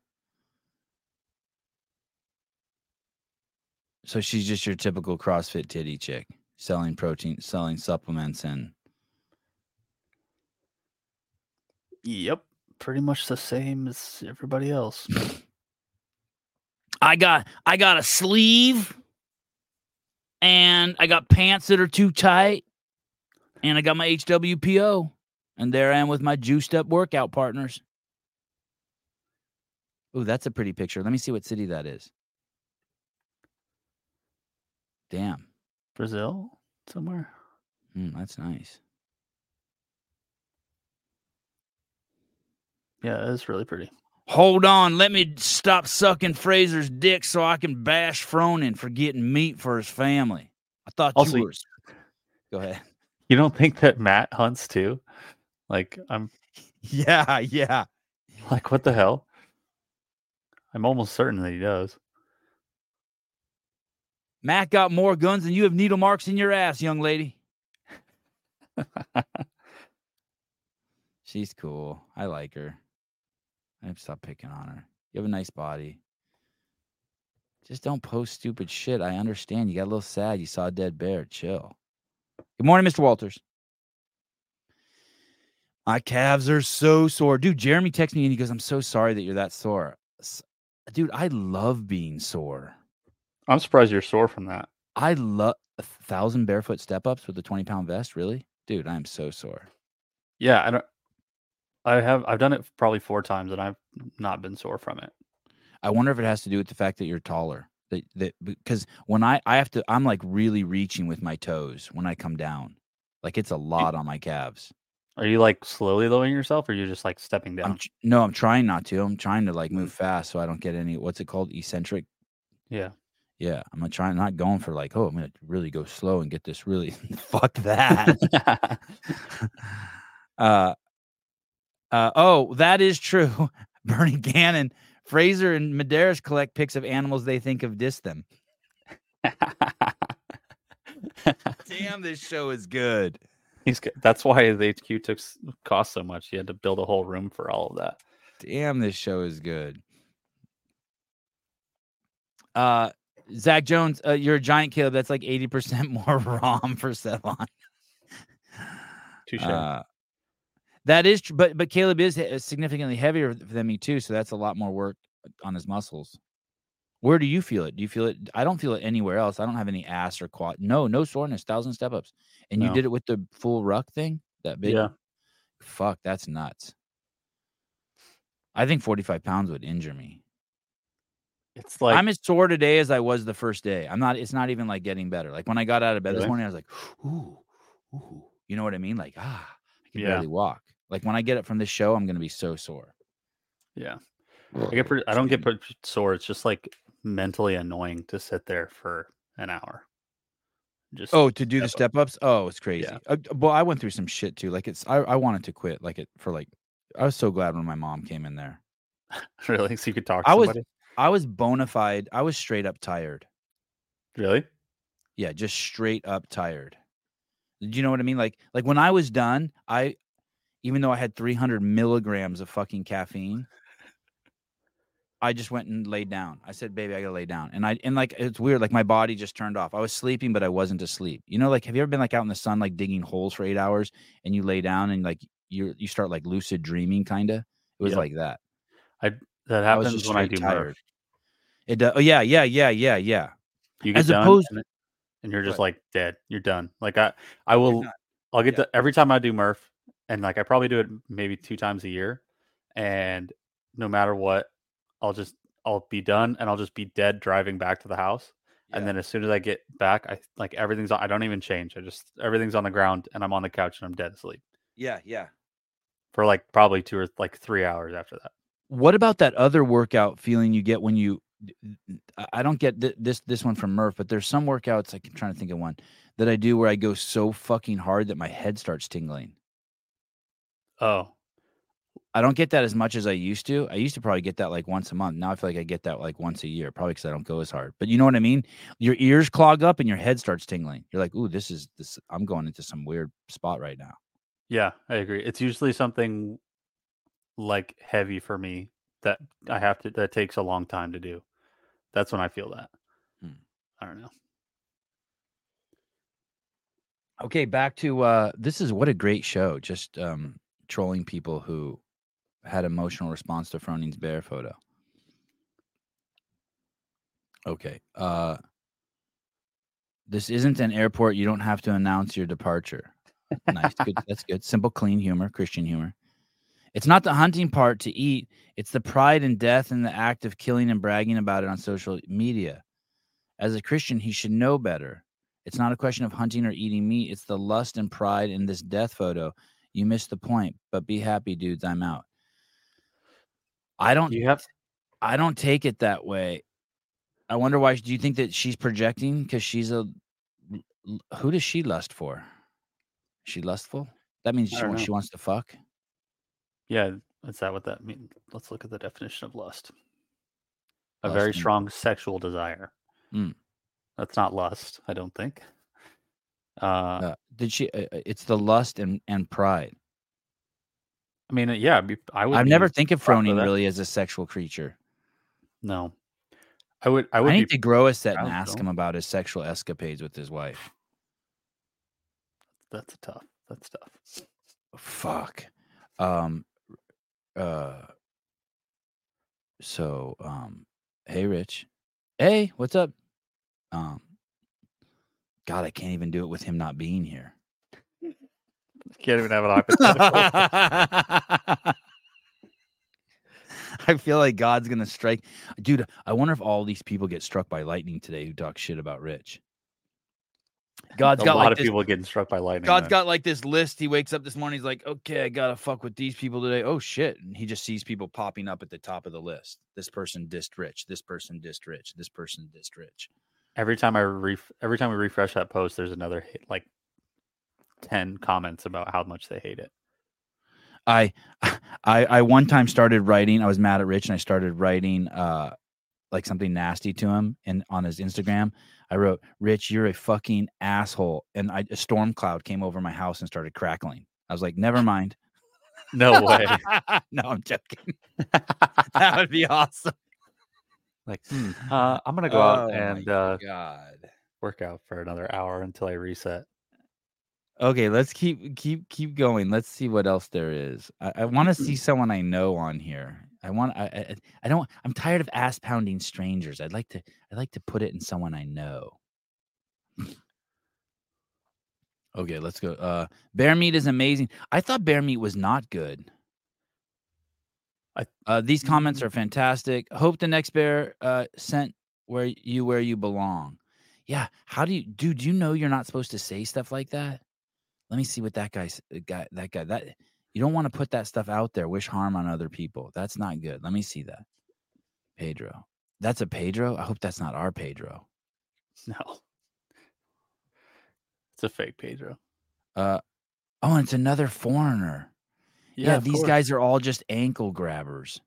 So she's just your typical CrossFit titty chick, selling protein, selling supplements, and Yep. Pretty much the same as everybody else. I got I got a sleeve, and I got pants that are too tight, And I got my HWPO. And there I am with my juiced up workout partners. Oh, that's a pretty picture. Let me see what city that is. Damn. Brazil somewhere. Mm, that's nice. Yeah, it's really pretty. Hold on, let me stop sucking Fraser's dick so I can bash Froning for getting meat for his family. I thought Also, you were. Go ahead. You don't think that Matt hunts too? Like I'm Yeah, yeah. like what the hell? I'm almost certain that he does. Matt got more guns than you have needle marks in your ass, young lady. She's cool. I like her. I have to stop picking on her. You have a nice body. Just don't post stupid shit. I understand. You got a little sad. You saw a dead bear. Chill. Good morning, Mr. Walters. My calves are so sore. Dude, Jeremy texted me and he goes, I'm so sorry that you're that sore. Dude, I love being sore. I'm surprised you're sore from that. I love a thousand barefoot step ups with a 20 pound vest. Really? Dude, I'm so sore. Yeah, I don't I have I've done it probably four times and I've not been sore from it. I wonder if it has to do with the fact that you're taller. That that because when I I have to I'm like really reaching with my toes when I come down. Like it's a lot on my calves. Are you like slowly lowering yourself or you're just like stepping I'm down? tr- no, I'm trying not to. I'm trying to like Mm. move fast so I don't get any what's it called? Eccentric. Yeah. Yeah. I'm not trying not going for like, oh, I'm gonna really go slow and get this really fuck that. uh uh oh, that is true. Bernie Gannon, Fraser and Medeiros collect pics of animals they think have dissed them. Damn, this show is good. He's good. That's why the HQ took cost so much. He had to build a whole room for all of that. Damn, this show is good. Uh Zach Jones, uh, you're a giant Caleb. That's like 80% more ROM for Sevan. Touche. Uh, that is true, but but Caleb is significantly heavier than me too, so that's a lot more work on his muscles. Where do you feel it? Do you feel it? I don't feel it anywhere else. I don't have any ass or quad. No, no soreness. Thousand step ups, and you did it with the full ruck thing. That big. yeah. Fuck, that's nuts. I think 45 pounds would injure me. It's like I'm as sore today as I was the first day. I'm not. It's not even like getting better. Like when I got out of bed this morning, I was like, ooh, ooh. You know what I mean? Like ah, I can Yeah. barely walk. Like when I get it from this show, I'm gonna be so sore. yeah. I get pretty, I don't get pretty sore. It's just like mentally annoying to sit there for an hour. Just Oh, to do the step step ups? Oh, it's crazy. Yeah. Uh, well, I went through some shit too. Like it's, I, I wanted to quit. Like it for like, I was so glad when my mom came in there. really, so you could talk to I was- I was bona fide. I was straight up tired. Really? Yeah, just straight up tired. Do you know what I mean? Like, like when I was done, I, even though I had 300 milligrams of fucking caffeine, I just went and laid down. I said, "Baby, I gotta lay down." And I and like it's weird. Like my body just turned off. I was sleeping, but I wasn't asleep. You know, like have you ever been like out in the sun, like digging holes for eight hours, and you lay down and like you you start like lucid dreaming, kind of. It was Yeah. like that. That I was happens when I do tired. Murph. It does. Oh yeah, yeah, yeah, yeah, yeah. You get As done opposed- and, and you're just What? like dead. You're done. Like I, I will. I'll get Yeah. the every time I do Murph, and like I probably do it maybe two times a year, and no matter what, I'll just I'll be done and I'll just be dead driving back to the house. And then as soon as I get back, I like everything's on. I don't even change. I just everything's on the ground and I'm on the couch and I'm dead asleep Yeah, yeah. for like probably two or like three hours after that. What about that other workout feeling you get when you? I- I don't get th- this this one from Murph, but there's some workouts like I'm trying to think of one that I do where I go so fucking hard that my head starts tingling. Oh, I don't get that as much as I used to. I used to probably get that like once a month. Now I feel like I get that like once a year, probably because I don't go as hard. But you know what I mean? Your ears clog up and your head starts tingling. You're like, "Ooh, this is this. I'm going into some weird spot right now." yeah, I agree. It's usually something like heavy for me that I have to that takes a long time to do. That's when I feel that. Hmm. I don't know. Okay, back to uh this is what a great show. Just um trolling people who had emotional response to Froning's bear photo. Okay. Uh this isn't an airport. You don't have to announce your departure. nice. Good. That's good. Simple, clean humor, Christian humor. It's not the hunting part to eat. It's the pride and death and the act of killing and bragging about it on social media. As a Christian, he should know better. It's not a question of hunting or eating meat. It's the lust and pride in this death photo. You missed the point, but be happy, dudes. I'm out. I don't You have I don't take it that way. I wonder why. Do you think that she's projecting because she's a. who does she lust for? Is she lustful? That means she know. she wants to fuck. yeah. Is that what that means? Let's look at the definition of lust. A Lust very strong sexual desire. Mm. That's not lust, I don't think. Uh, Uh, did she? Uh, uh, it's the lust and and pride. I mean, yeah, I would. I've never think of Froning really as a sexual creature. No, I would. I would. I, need to grow a set and ask him about his sexual escapades with his wife. That's tough. That's tough. Fuck. Um. Uh. So, um. Hey, Rich. Hey, what's up? Um. God, I can't even do it with him not being here. Can't even have an hypothetical. I feel like God's gonna strike, dude. I wonder if all these people get struck by lightning today who talk shit about Rich. God's a got a lot like of this, people getting struck by lightning. God's man. got like this list. He wakes up this morning. He's like, okay, I gotta fuck with these people today. Oh shit! And he just sees people popping up at the top of the list. This person dissed Rich. This person dissed Rich. This person dissed Rich. Every time I ref- every time we refresh that post, there's another hit, like ten comments about how much they hate it. I, I, I one time started writing. I was mad at Rich, and I started writing, uh, like something nasty to him, and on his Instagram, I wrote, "Rich, you're a fucking asshole." And I, a storm cloud came over my house and started crackling. I was like, "Never mind." No way. no, I'm joking. that would be awesome. Like, hmm, uh, I'm gonna go out Oh my and uh, God. work out for another hour until I reset. Okay, let's keep keep keep going. Let's see what else there is. I, I want to see someone I know on here. I want. I, I I don't. I'm tired of ass pounding strangers. I'd like to. I'd like to put it in someone I know. okay, let's go. Uh, bear meat is amazing. I thought bear meat was not good. Uh, these comments Mm. are fantastic. Hope the next bear uh sent where you where you belong. Yeah. How do you dude? Do you know you're not supposed to say stuff like that? Let me see what that guy's uh, guy that guy that you don't want to put that stuff out there. Wish harm on other people. That's not good. Let me see that. Pedro. That's a Pedro. I hope that's not our Pedro. No, it's a fake Pedro. Uh oh, and it's another foreigner. Yeah, of these course. guys are all just ankle grabbers.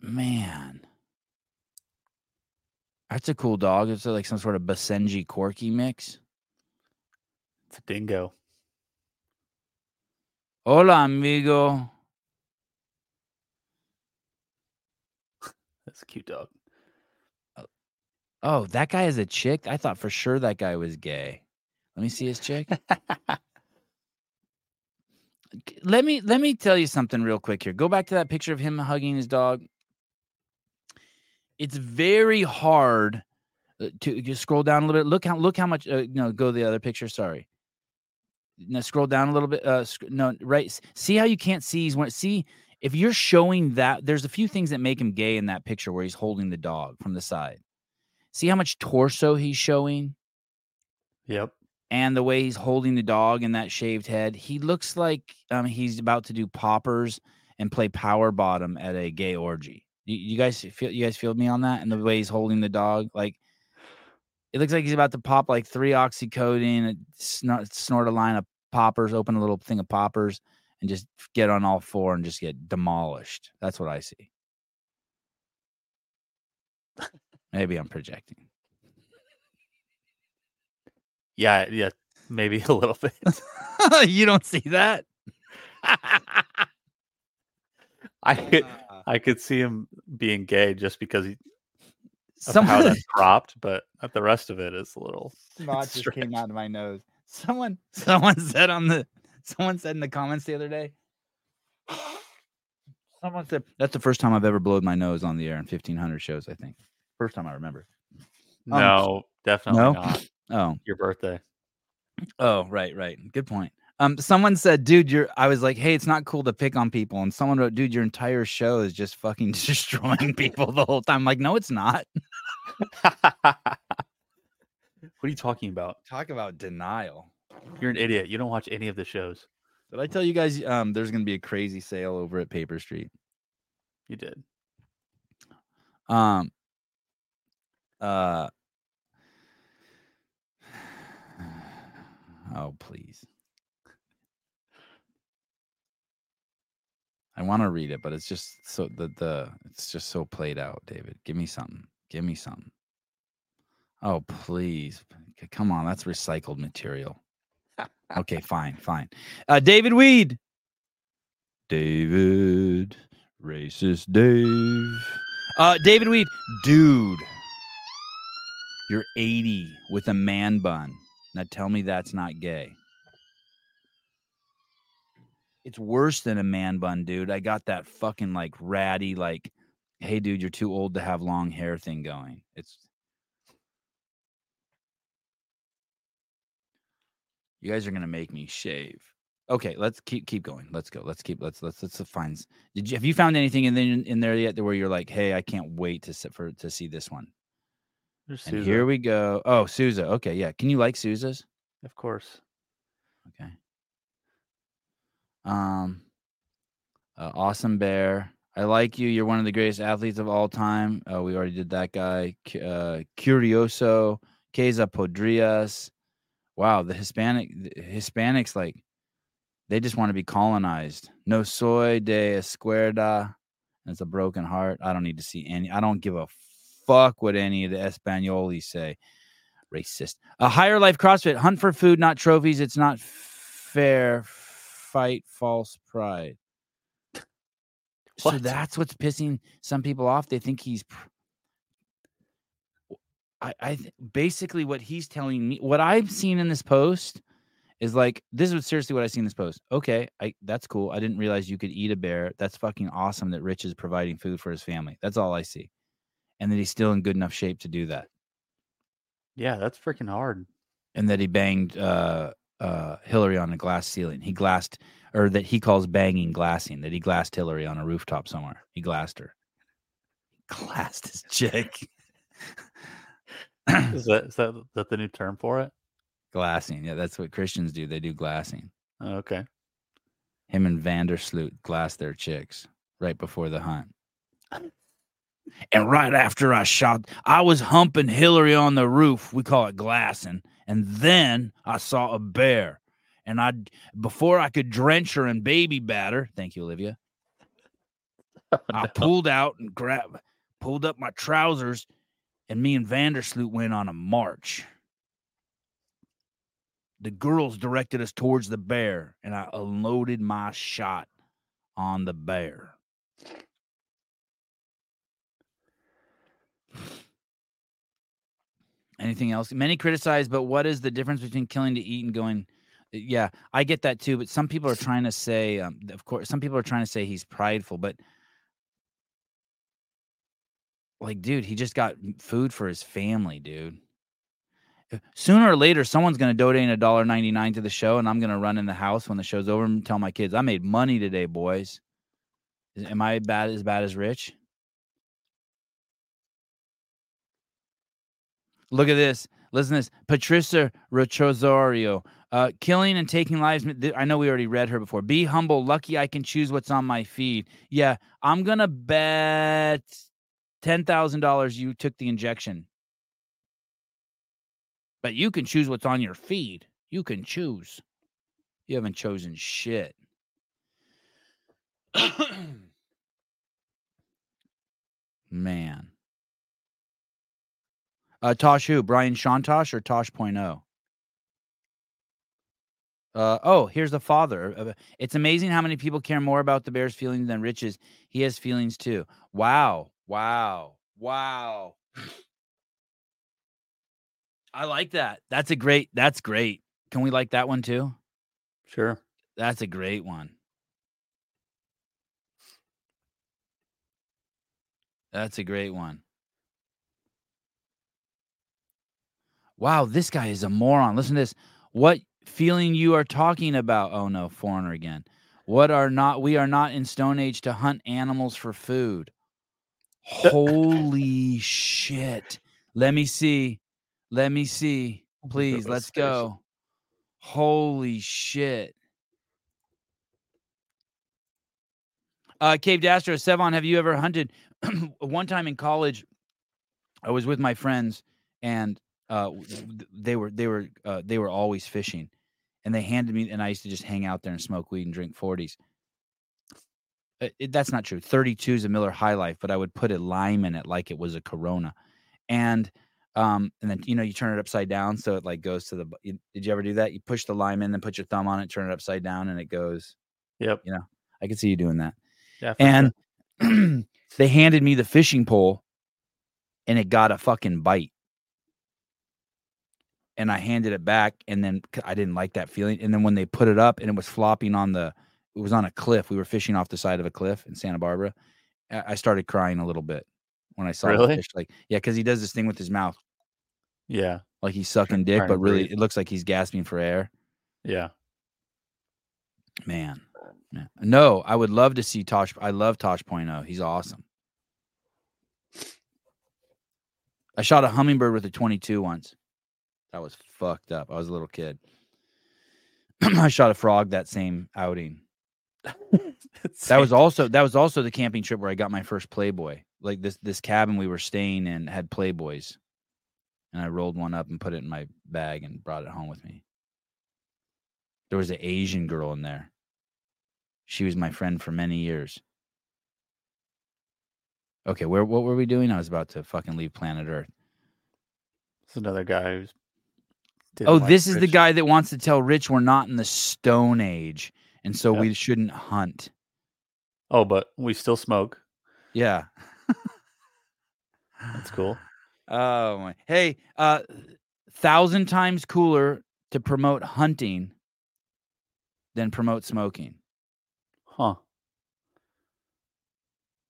Man. That's a cool dog. It's like some sort of Basenji Corgi mix. It's a dingo. Hola, amigo. That's a cute dog. Oh, oh, that guy is a chick. I thought for sure that guy was gay. Let me see his chick. Let me let me tell you something real quick here. Go back to that picture of him hugging his dog. It's very hard uh, to just scroll down a little bit. Look how look how much. Uh, no, go the other picture. Sorry. Now scroll down a little bit. Uh, sc- no, right. See how you can't see. He's one. See if you're showing that. There's a few things that make him gay in that picture where he's holding the dog from the side. See how much torso he's showing Yep. And the way he's holding the dog and that shaved head. He looks like um, he's about to do poppers and play power bottom at a gay orgy. You, you guys feel you guys feel me on that? And the way he's holding the dog, like it looks like he's about to pop like three oxycodone, and snort, snort a line of poppers, open a little thing of poppers, and just get on all four and just get demolished. That's what I see. Maybe I'm projecting. Yeah. Yeah. Maybe a little bit. you don't see that? I could, I could see him being gay just because he, somehow how that's cropped, but the rest of it is a little. snot just came out of my nose. Someone, someone said on the, someone said in the comments the other day. Someone said that's the first time I've ever blown my nose on the air in fifteen hundred shows. I think first time I remember. Um, No, definitely no? not. Oh, Your birthday. Oh, right, right. Good point. Um, someone said, dude, you're I was like, hey, it's not cool to pick on people. And someone wrote, dude, your entire show is just fucking destroying people the whole time. I'm like, no, it's not. what are you talking about? Talk about denial. You're an idiot. You don't watch any of the shows. Did I tell you guys um there's gonna be a crazy sale over at Paper Street? You did. Um uh Oh please. I want to read it, but it's just so the the it's just so played out, David. Give me something. Give me something. Oh, please. Come on, that's recycled material. Okay, fine, fine. Uh David Weed. David, racist Dave. Uh David Weed, dude. You're 80 with a man bun. Now tell me that's not gay. It's worse than a man bun, dude. I got that fucking like ratty, like, hey, dude, you're too old to have long hair thing going. It's you guys are gonna make me shave. Okay, let's keep keep going. Let's go. Let's keep let's let's let's find. Did you have you found anything in there in there yet where you're like, hey, I can't wait to sit for to see this one. There's And Sousa, here we go. Oh, Souza. Okay, yeah. Can you like Souza's? Of course. Okay. Um, uh, awesome bear. I like you. You're one of the greatest athletes of all time. Uh, we already did that guy. Uh, Curioso, Keza Podrias. Wow, the Hispanic the Hispanics like they just want to be colonized. No soy de escuerda. It's a broken heart. I don't need to see any. I don't give a fuck what any of the Espanyolis say. Racist. A higher life CrossFit. Hunt for food, not trophies. It's not fair. Fight false pride. So that's what's pissing some people off. They think he's. pr- I, I th- basically what he's telling me, what I've seen in this post is like this is seriously what I see in this post. Okay, I that's cool. I didn't realize you could eat a bear. That's fucking awesome that Rich is providing food for his family. That's all I see, and that he's still in good enough shape to do that. Yeah, that's freaking hard. and that he banged uh, uh, Hillary on a glass ceiling. He glassed, or that he calls banging glassing. That he glassed Hillary on a rooftop somewhere. He glassed her. Glassed his chick. Is that is that, is that the new term for it? glassing. Yeah, that's what Christians do. They do glassing. Oh, okay. Him and Vandersloot glass their chicks right before the hunt. And right after I shot, I was humping Hillary on the roof. We call it glassing. And then I saw a bear. And I, before I could drench her in baby batter, thank you, Olivia, I pulled out and grabbed, pulled up my trousers, and me and Vandersloot went on a march. The girls directed us towards the bear, and I unloaded my shot on the bear. Anything else? Many criticize, but what is the difference between killing to eat and going? Yeah, I get that too. But some people are trying to say, um, of course, some people are trying to say he's prideful, but like, dude, he just got food for his family, dude. Uh, Sooner or later, someone's gonna donate a dollar ninety nine to the show, and I'm gonna run in the house when the show's over and tell my kids, "I made money today, boys." Am I bad as bad as Rich? Look at this. Listen to this. Patricia Rochosario. Uh, killing and taking lives. I know we already read her before. Be humble. Lucky I can choose what's on my feed. Yeah, I'm gonna bet ten thousand dollars you took the injection. But you can choose what's on your feed. You can choose. You haven't chosen shit. Man. Uh, Tosh who? Brian Shantosh or Tosh.0? Uh, oh, here's the father. It's amazing how many people care more about the Bears' feelings than Rich's. He has feelings too. Wow. Wow. Wow. I like that. That's a great. That's great. Can we like that one too? Sure. That's a great one. That's a great one. Wow, this guy is a moron. Listen to this. What feeling you are talking about? Oh no, foreigner again. What are not we are not in Stone Age to hunt animals for food. Holy shit. Let me see. Let me see. Please, let's go. Holy shit. Uh, Cave Dastro, Sevan, have you ever hunted? One time in college, I was with my friends, and uh, they were they were uh, they were always fishing, and they handed me, and I used to just hang out there and smoke weed and drink forties. Uh, that's not true. Thirty two is a Miller High Life, but I would put a lime in it like it was a Corona, and um, and then you know you turn it upside down so it like goes to the. you- Did you ever do that? You push the lime in, then put your thumb on it, turn it upside down, and it goes. Yep. You know, I could see you doing that Yeah. sure. and they handed me the fishing pole and it got a fucking bite and i handed it back and then i didn't like that feeling and then when they put it up and it was flopping on the it was on a cliff we were fishing off the side of a cliff in santa barbara i started crying a little bit when i saw the fish like yeah because he does this thing with his mouth yeah. like he's sucking dick but really breathe. it looks like he's gasping for air Yeah. man yeah. no i would love to see tosh i love tosh.0 he's awesome I shot a hummingbird with a 22 once. That was fucked up. I was a little kid. I shot a frog that same outing. That was also that was also the camping trip where I got my first Playboy. Like this this cabin we were staying in had Playboys. And I rolled one up and put it in my bag and brought it home with me. There was an Asian girl in there. She was my friend for many years. Okay, where what were we doing? I was about to fucking leave planet Earth. It's another guy who's. Oh, like this is the guy that wants to tell Rich we're not in the Stone Age, and so we shouldn't hunt. Oh, but we still smoke. Yeah. That's cool. Oh my. Hey, uh, thousand times cooler to promote hunting than promote smoking. Huh.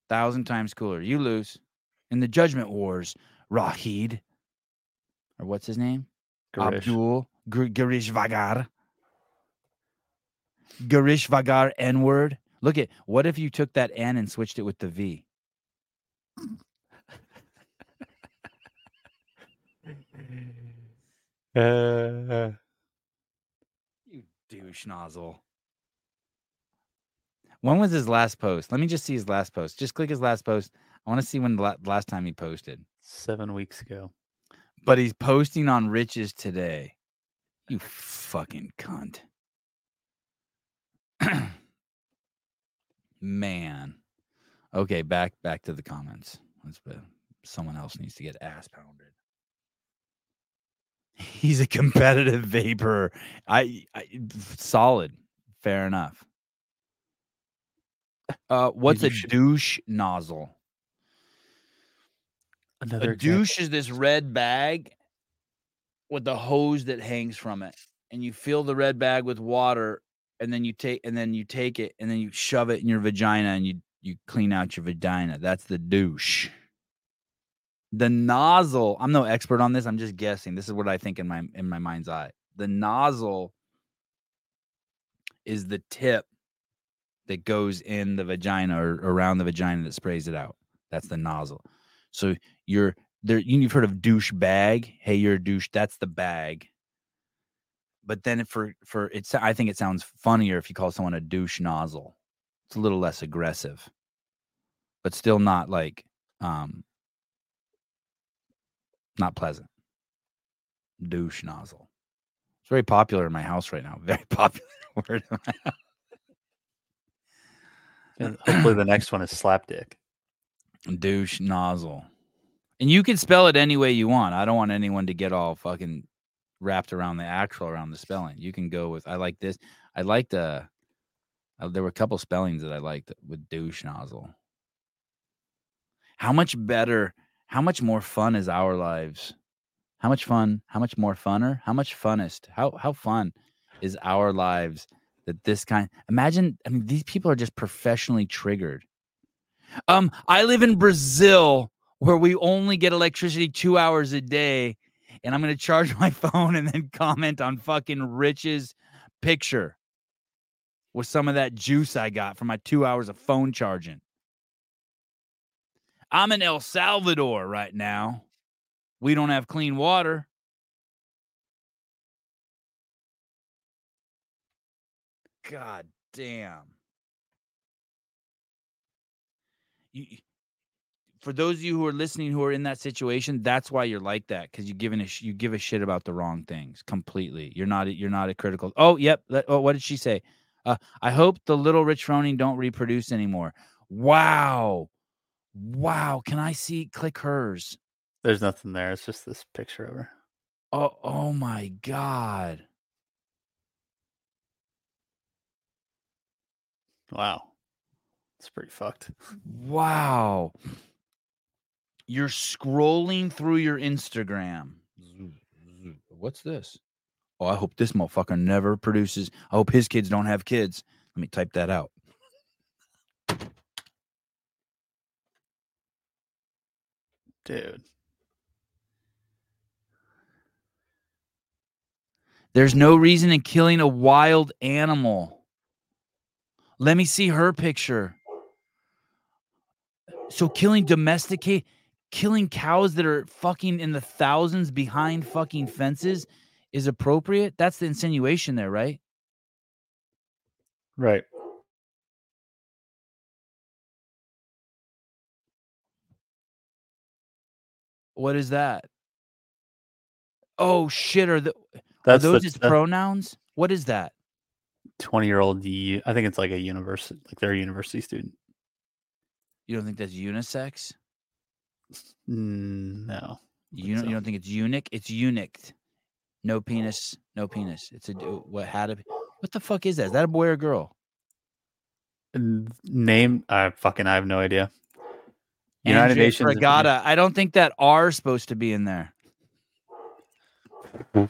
Thousand times cooler. You lose in the Judgment Wars. Rahid, or what's his name? Garish. Abdul Gr- Garish Vagar. Garish Vagar N word. Look at what if you took that N and switched it with the V? Uh, You douche nozzle. When was his last post? Let me just see his last post. Just click his last post. I want to see when the last time he posted. seven weeks ago. But he's posting on Rich's today. You fucking cunt. Man. Okay, back back to the comments. Let's be, someone else needs to get ass pounded. He's a competitive vapor. I, I solid. Fair enough. Uh, what's a douche nozzle? Another a douche is this red bag with the hose that hangs from it and you fill the red bag with water and then you take and then you take it and then you shove it in your vagina and you you clean out your vagina. That's the douche. The nozzle i'm no expert on this i'm just guessing. This is what i think in my in my mind's eye. The nozzle is the tip that goes in the vagina or around the vagina that sprays it out. That's the nozzle. So you're there you- you've heard of douche bag hey you're a douche that's the bag. But then for for it's i think it sounds funnier if you call someone a douche nozzle. It's a little less aggressive. But still not like um not pleasant. Douche nozzle. It's very popular in my house right now. Very popular word in my house. And hopefully the next one is slapdick. douche nozzle. And you can spell it any way you want. I don't want anyone to get all fucking wrapped around the actual around the spelling. You can go with I like this. I liked uh, uh there were a couple spellings that I liked with douche nozzle. How much better, how much more fun is our lives? How much fun, how much more funner? How much funnest? How how fun is our lives that this kind imagine I mean these people are just professionally triggered. Um, I live in Brazil where we only get electricity two hours a day, and I'm gonna charge my phone and then comment on fucking Rich's picture with some of that juice I got from my two hours of phone charging. I'm in El Salvador right now. We don't have clean water. God damn. You- for those of you who are listening who are in that situation, that's why you're like that because you giving a sh- you give a shit about the wrong things completely. You're not a- you're not a critical. Oh, yep. let- oh, what did she say? Uh, I hope the little rich Froning don't reproduce anymore. Wow, wow. Can I see? Click hers. There's nothing there. It's just this picture of her. Oh, oh my god. Wow. It's pretty fucked. Wow. You're scrolling through your Instagram. What's this? Oh, I hope this motherfucker never produces. I hope his kids don't have kids. Let me type that out. Dude. There's no reason in killing a wild animal. Let me see her picture. So killing domesticate killing cows that are fucking in the thousands behind fucking fences is appropriate? That's the insinuation there, right? Right. What is that? Oh shit! Are, the, are those its pronouns? What is that? 20 year old. I think it's like a university, like they're a university student. You don't think that's unisex? Mm, no. You don't, so. you don't think it's eunuch? It's eunuch. No penis, no penis. It's a what had a what the fuck is that? Is that a boy or a girl? Name? I fucking I have no idea. United Andrea Nations. Fragata. I don't think that R is supposed to be in there.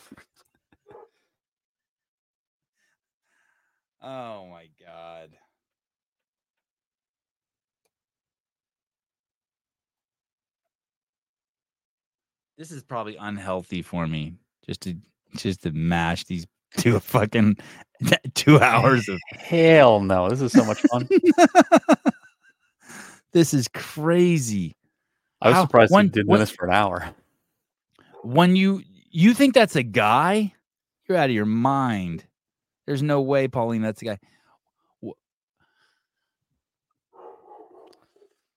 Oh my god. This is probably unhealthy for me just to just to mash these two fucking two hours of Hell no! This is so much fun. this is crazy. I was How- surprised when- we did when- this for an hour. When you you think that's a guy, you're out of your mind. There's no way, Pauline, that's a guy.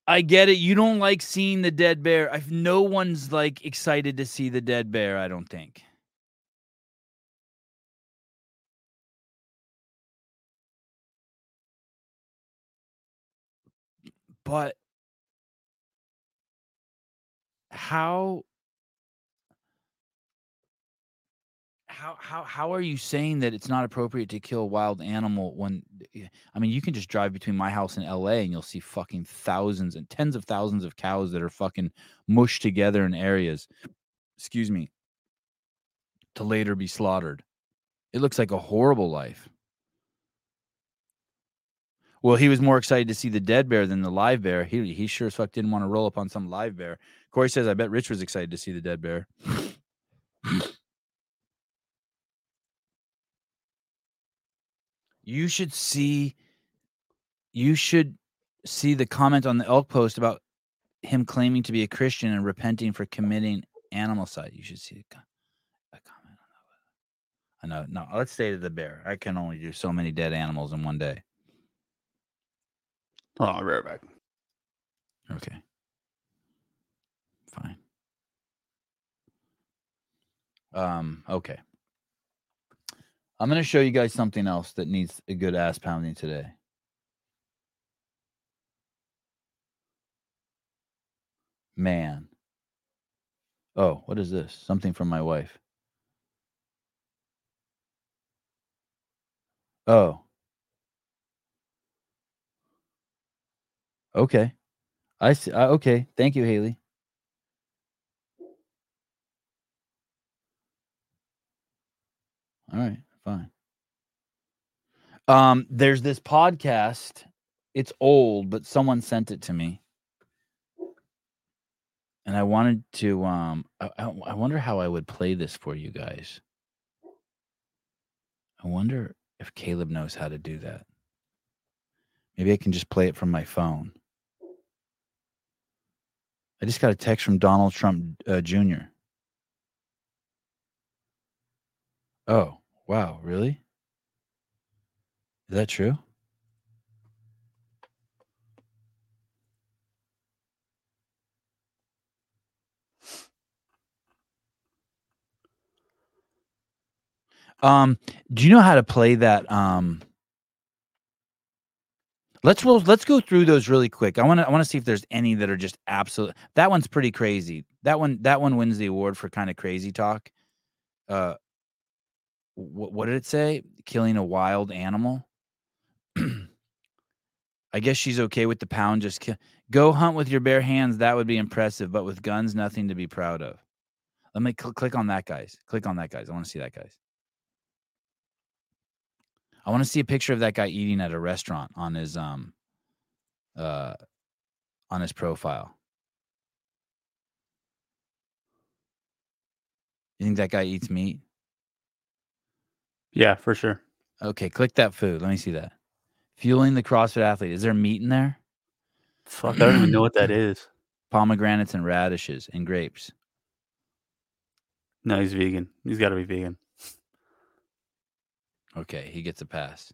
I get it. You don't like seeing the dead bear. I, no one's like excited to see the dead bear. I don't think. But how how how how are you saying that it's not appropriate to kill a wild animal when eh, I mean you can just drive between my house and LA and you'll see fucking thousands and tens of thousands of cows that are fucking mushed together in areas excuse me to later be slaughtered. It looks like a horrible life. Well, he was more excited to see the dead bear than the live bear. He he sure as fuck didn't want to roll up on some live bear. Corey says, "I bet Rich was excited to see the dead bear." you should see. You should see the comment on the elk post about him claiming to be a Christian and repenting for committing animalcide. You should see a, a comment on that. I know. No, let's stay to the bear. I can only do so many dead animals in one day. Oh, I'll be right back. Okay. Fine. Um, okay. I'm going to show you guys something else that needs a good ass pounding today. Man. Oh, what is this? Something from my wife. Oh. Okay. I see. Uh, okay. Thank you, Haley. All right. Fine. Um, there's this podcast. It's old, but someone sent it to me. and I wanted to. Um, I, I wonder how I would play this for you guys. I wonder if Caleb knows how to do that. Maybe I can just play it from my phone. I just got a text from Donald Trump uh, Jr. Oh, wow, really? Is that true? Um, do you know how to play that? Um, let's. Let's go through those really quick. I want to. I want to see if there's any that are just absolute. That one's pretty crazy. That one. That one wins the award for kind of crazy talk. Uh, what, what did it say? Killing a wild animal. I guess she's okay with the pound. Just ki- go hunt with your bare hands. That would be impressive, but with guns, nothing to be proud of. Let me cl- click on that, guys. Click on that, guys. I want to see that, guys. I want to see a picture of that guy eating at a restaurant on his um uh on his profile. You think that guy eats meat? Yeah, for sure. Okay, click that food. Let me see that. Fueling the CrossFit athlete. Is there meat in there? Fuck, I don't even know what that is. Pomegranates and radishes and grapes. No, he's vegan. He's got to be vegan. Okay, he gets a pass.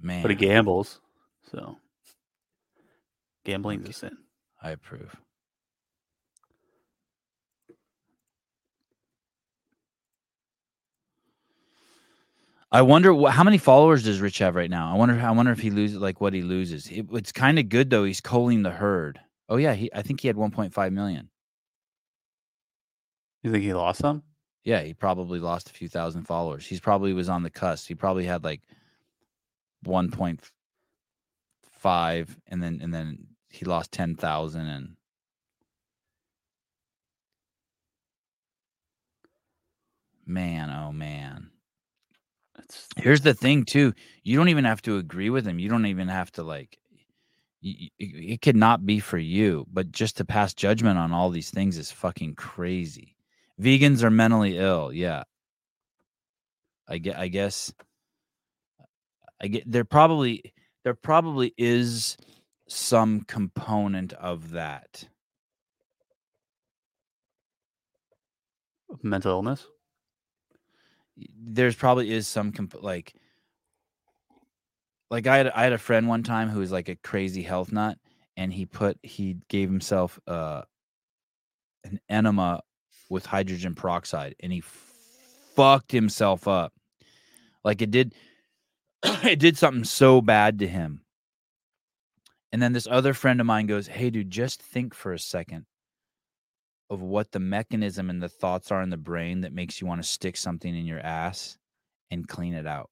Man, But he gambles, so gambling's a sin. I approve. I wonder wh- how many followers does Rich have right now. I wonder. I wonder if he loses like what he loses. It- it's kind of good though. He's culling the herd. Oh yeah, he. I think he had 1.5 million. You think he lost some? Yeah, he probably lost a few thousand followers. He's probably was on the cusp. He probably had like 1.5 and then and then he lost 10,000 and Man, oh man. It's Here's the thing too. You don't even have to agree with him. You don't even have to like y- y- it, it could not be for you, but just to pass judgment on all these things is fucking crazy. Vegans are mentally ill. Yeah. I get I guess I get there probably there probably is some component of that. mental illness. There's probably is some comp- like like I had I had a friend one time who was like a crazy health nut and he put he gave himself uh an enema with hydrogen peroxide and he fucked himself up. Like it did it did something so bad to him. And then this other friend of mine goes hey dude just think for a second of what the mechanism and the thoughts are in the brain that makes you want to stick something in your ass and clean it out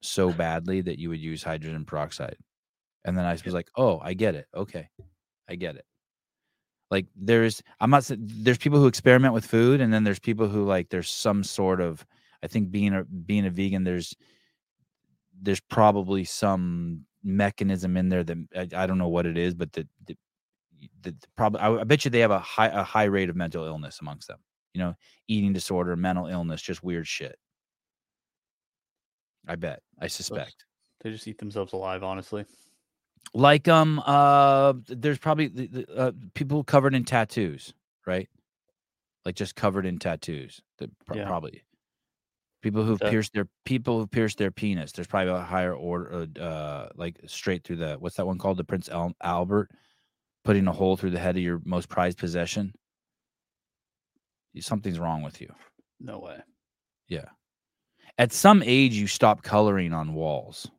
so badly that you would use hydrogen peroxide. And then I was like, "Oh, I get it. Okay. I get it." Like there's I'm not saying there's people who experiment with food and then there's people who like there's some sort of I think being a being a vegan there's there's probably some mechanism in there that I, I don't know what it is but that, that the, probably I, I bet you they have a high a high rate of mental illness amongst them. You know, eating disorder, mental illness, just weird shit. I bet. I suspect. They just eat themselves alive, honestly. Like um uh there's probably the- the, uh, people covered in tattoos, right? Like just covered in tattoos. Pro- Yeah. probably people who've pierced their people who pierced their penis. There's probably a higher order uh, uh like straight through the what's that one called the Prince Al- Albert putting a hole through the head of your most prized possession. Something's wrong with you. No way. Yeah. At some age, you stop coloring on walls.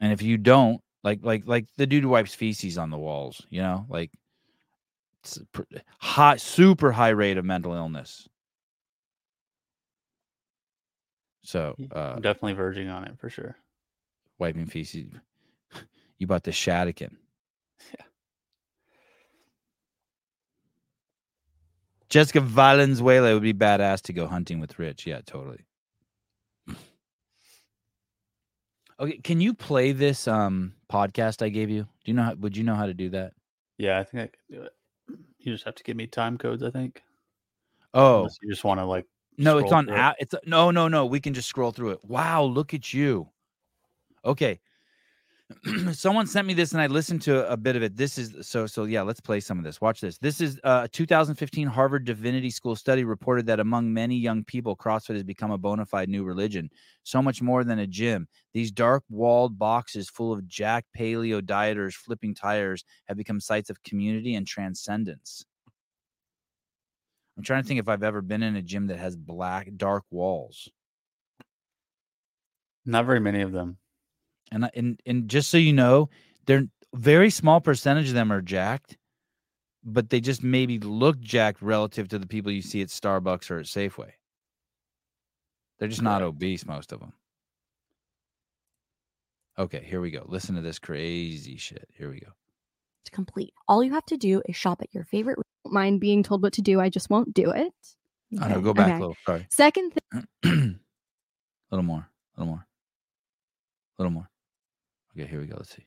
And if you don't, like like like the dude who wipes feces on the walls, you know, like it's a pr- high, super high rate of mental illness. So, uh, I'm definitely verging on it for sure. wiping feces. You bought the Shadican. Yeah. Jessica Valenzuela would be badass to go hunting with Rich. Yeah, totally. Okay, can you play this um podcast I gave you? Do you know how, would you know how to do that? Yeah, I think I can do it. You just have to give me time codes, I think. Oh, Unless you just want to like no, it's on through it. app. It's no, no, no. We can just scroll through it. Wow, look at you. Okay. Someone sent me this and I listened to a bit of it. This is so so yeah, let's play some of this. Watch this. This is uh, a 2015 Harvard Divinity School study reported that among many young people CrossFit has become a bona fide new religion. So much more than a gym. These dark walled boxes full of jacked paleo dieters flipping tires have become sites of community and transcendence. I'm trying to think if I've ever been in a gym that has black dark walls. Not very many of them. And and and just so you know, they're very small percentage of them are jacked, but they just maybe look jacked relative to the people you see at Starbucks or at Safeway. They're just not obese, most of them. Okay, here we go. Listen to this crazy shit. Here we go. to complete. All you have to do is shop at your favorite. Don't mind being told what to do. I just won't do it. Oh no, Okay, go back okay. a little. Sorry. Second thing, a little more. A little more. A little more. Okay, here we go. Let's see.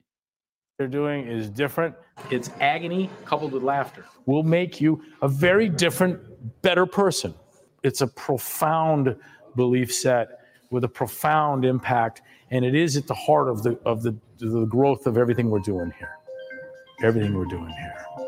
they're doing is different. It's agony coupled with laughter. Will make you a very different, better person. It's a profound belief set with a profound impact, and it is at the heart of the of the the growth of everything we're doing here. Everything we're doing here.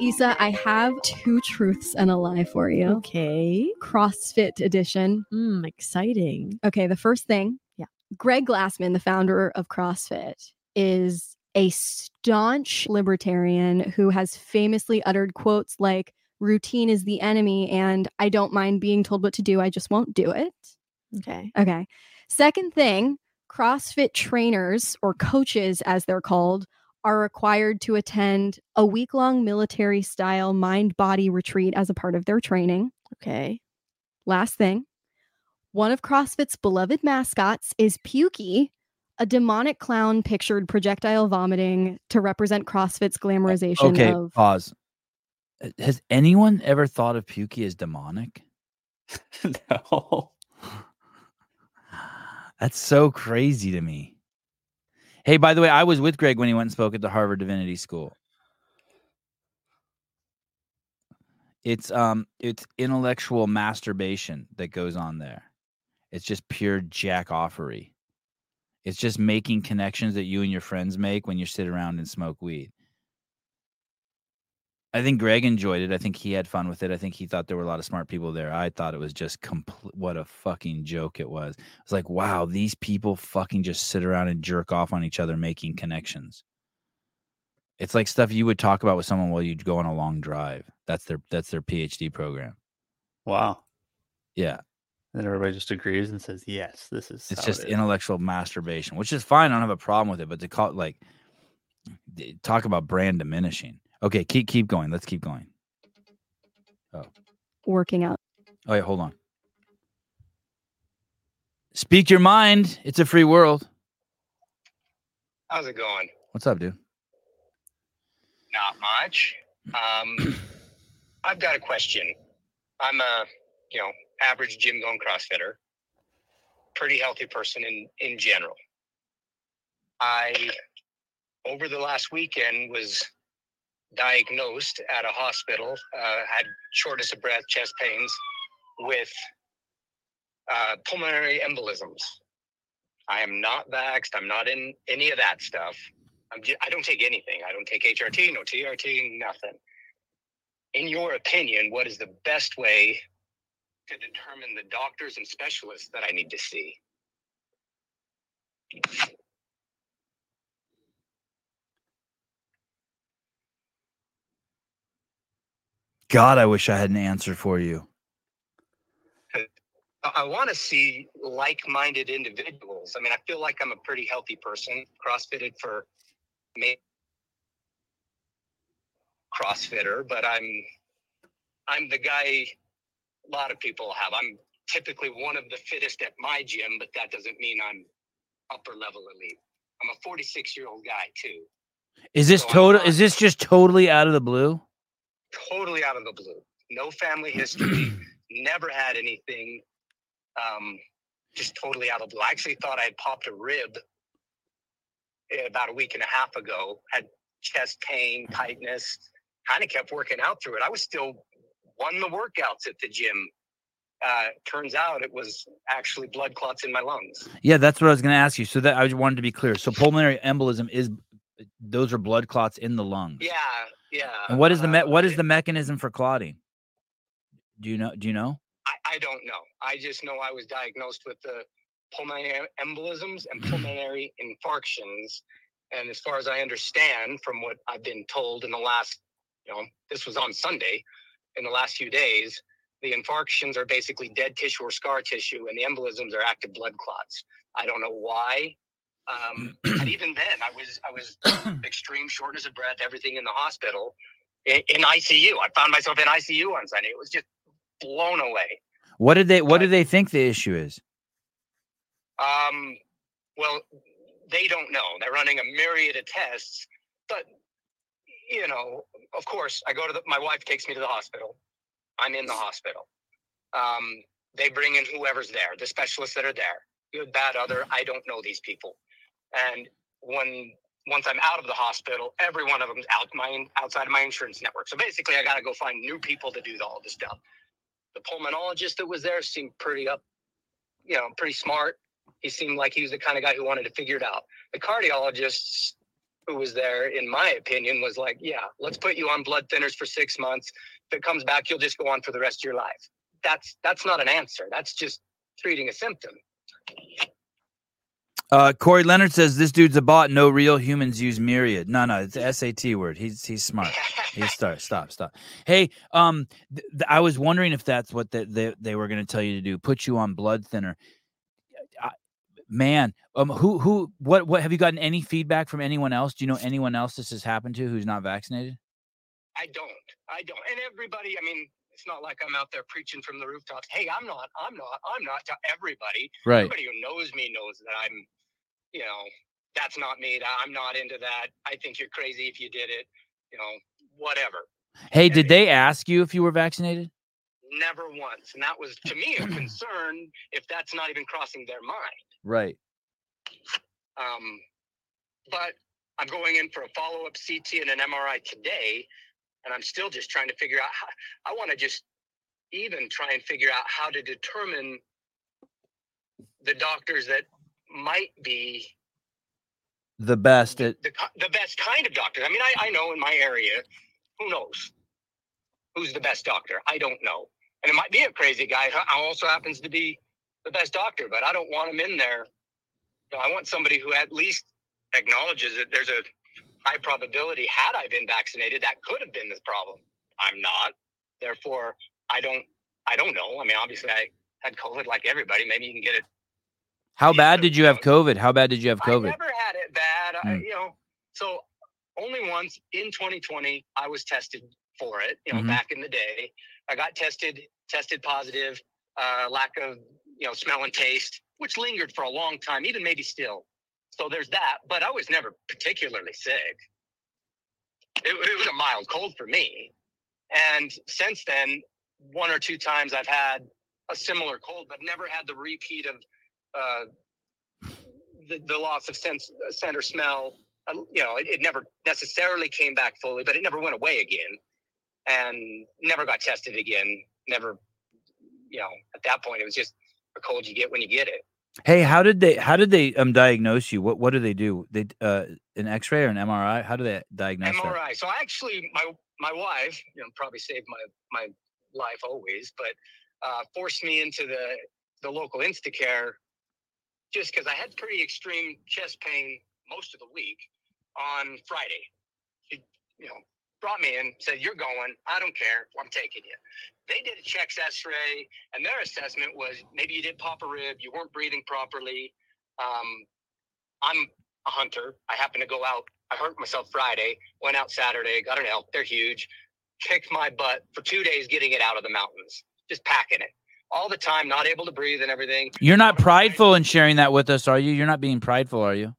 Issa, I have two truths and a lie for you. Okay. CrossFit edition. Mm, exciting. Okay, the first thing, Yeah. Greg Glassman, the founder of CrossFit, is a staunch libertarian who has famously uttered quotes like routine is the enemy and I don't mind being told what to do, I just won't do it. Okay. Okay. Second thing, CrossFit trainers or coaches, as they're called, are required to attend a week long military style mind body retreat as a part of their training. Okay. Last thing, one of CrossFit's beloved mascots is Pukey, a demonic clown pictured projectile vomiting to represent CrossFit's glamorization Okay, of. pause. Uh, Has anyone ever thought of Pukey as demonic? no. That's so crazy to me. Hey, by the way, I was with Greg when he went and spoke at the Harvard Divinity School. It's um it's intellectual masturbation that goes on there. It's just pure jack offery. It's just making connections that you and your friends make when you sit around and smoke weed. I think Greg enjoyed it. I think he had fun with it. I think he thought there were a lot of smart people there. I thought it was just complete what a fucking joke it was. It's like, wow, these people fucking just sit around and jerk off on each other making connections. It's like stuff you would talk about with someone while you'd go on a long drive. That's their that's their PhD program. Wow. Yeah. And everybody just agrees and says, yes, this is. It's just it is." intellectual masturbation, which is fine. I don't have a problem with it, but to call it like talk about brand diminishing. Okay, keep keep going. Let's keep going. Oh. working out. Oh yeah, hold on. Speak your mind. It's a free world. How's it going? What's up, dude? Not much. Um, I've got a question. I'm a, you know, average gym going CrossFitter, pretty healthy person in in general. I over the last weekend was diagnosed at a hospital, uh, had shortness of breath, chest pains, with uh, pulmonary embolisms. I am not vaxxed. I'm not in any of that stuff. I'm just, I don't take anything. I don't take HRT, no TRT, nothing. In your opinion, what is the best way to determine the doctors and specialists that I need to see? God, I wish I had an answer for you. I, want to see like-minded individuals. I mean, I feel like I'm a pretty healthy person, CrossFitted for me, CrossFitter, but I'm I'm the guy a lot of people have. I'm typically one of the fittest at my gym, but that doesn't mean I'm upper level elite. I'm a 46 year old guy too, Is this So total? Is this just totally out of the blue? Totally out of the blue. No family history, never had anything um, just totally out of the blue. I actually thought I had popped a rib eh, about a week and a half ago. Had chest pain, tightness. Kind of kept working out through it. I was still won the workouts at the gym. Uh, turns out it was actually blood clots in my lungs. Yeah, that's what I was going to ask you. So that I wanted to be clear. So pulmonary embolism is those are blood clots in the lungs. Yeah, yeah. And what is the me- uh, what is the mechanism for clotting? Do you know? Do you know? I, I don't know. I just know I was diagnosed with the pulmonary embolisms and pulmonary infarctions. And as far as I understand, from what I've been told in the last, you know, this was on Sunday, in the last few days, the infarctions are basically dead tissue or scar tissue, and the embolisms are active blood clots. I don't know why. Um, and even then, I was I was extreme shortness of breath, everything in the hospital, in, in ICU. I found myself in ICU on Sunday. It was just blown away. What did they What do they think the issue is? Um, well, they don't know. They're running a myriad of tests, but you know, of course, I go to the. My wife takes me to the hospital. I'm in the hospital. Um, they bring in whoever's there, the specialists that are there. Good, bad, other. I don't know these people, and when once I'm out of the hospital, every one of them's out my outside of my insurance network. So basically, I got to go find new people to do all this stuff. The pulmonologist that was there seemed pretty up, you know, pretty smart. He seemed like he was the kind of guy who wanted to figure it out. The cardiologist who was there, in my opinion, was like, "Yeah, let's put you on blood thinners for six months. If it comes back, you'll just go on for the rest of your life." That's that's not an answer. That's just treating a symptom. Uh, Corey Leonard says this dude's a bot. No real humans use myriad. No, no, it's a SAT word. He's he's smart. He's start. Stop. Stop. Hey, um, th- th- I was wondering if that's what they they, they were going to tell you to do. Put you on blood thinner. I, man, um, who who what what have you gotten any feedback from anyone else? Do you know anyone else this has happened to who's not vaccinated? I don't. I don't. And everybody, I mean, it's not like I'm out there preaching from the rooftops. Hey, I'm not. I'm not. I'm not to everybody. Right. Everybody who knows me knows that I'm, you know, that's not me. I'm not into that. I think you're crazy if you did it. You know, whatever. Hey, did they ask you if you were vaccinated? Never once. And that was to me a concern if that's not even crossing their mind. Right. Um, but I'm going in for a follow up CT and an MRI today, and I'm still just trying to figure out how I want to just even try and figure out how to determine the doctors that might be The best at the, the best kind of doctor. I mean, I, I know in my area, who knows who's the best doctor? I don't know. And it might be a crazy guy who also happens to be the best doctor, but I don't want him in there. Know, I want somebody who at least acknowledges that there's a high probability, had I been vaccinated, that could have been the problem. I'm not. Therefore, I don't I don't know. I mean, obviously I had COVID like everybody. Maybe you can get it how bad did you have COVID? How bad did you have COVID? I never had it bad. I, Mm. you know, so only once in 2020 I was tested for it. You know, Mhm. back in the day, I got tested tested positive. Uh, lack of you know smell and taste, which lingered for a long time, even maybe still. So there's that. But I was never particularly sick. It, it was a mild cold for me, and since then, one or two times I've had a similar cold, but never had the repeat of. Uh, the, the loss of sense, scent or smell. Uh, you know, it, it never necessarily came back fully, but it never went away again, and never got tested again. Never, you know, at that point, it was just a cold you get when you get it. Hey, how did they how did they um diagnose you? What what do they do? They uh an X-ray or an MRI? How do they diagnose that? MRI. So I actually, my my wife, you know, probably saved my my life always, but uh, forced me into the the local Instacare just because I had pretty extreme chest pain most of the week on Friday. She, you know, brought me in, said, "You're going. I don't care. I'm taking you." They did a checks X-ray, and their assessment was maybe you did pop a rib, you weren't breathing properly. Um, I'm a hunter. I happened to go out. I hurt myself Friday. Went out Saturday. Got an elk. They're huge. Kicked my butt for two days getting it out of the mountains. Just packing it all the time. Not able to breathe and everything. You're not prideful in sharing that with us, are you? You're not being prideful, are you?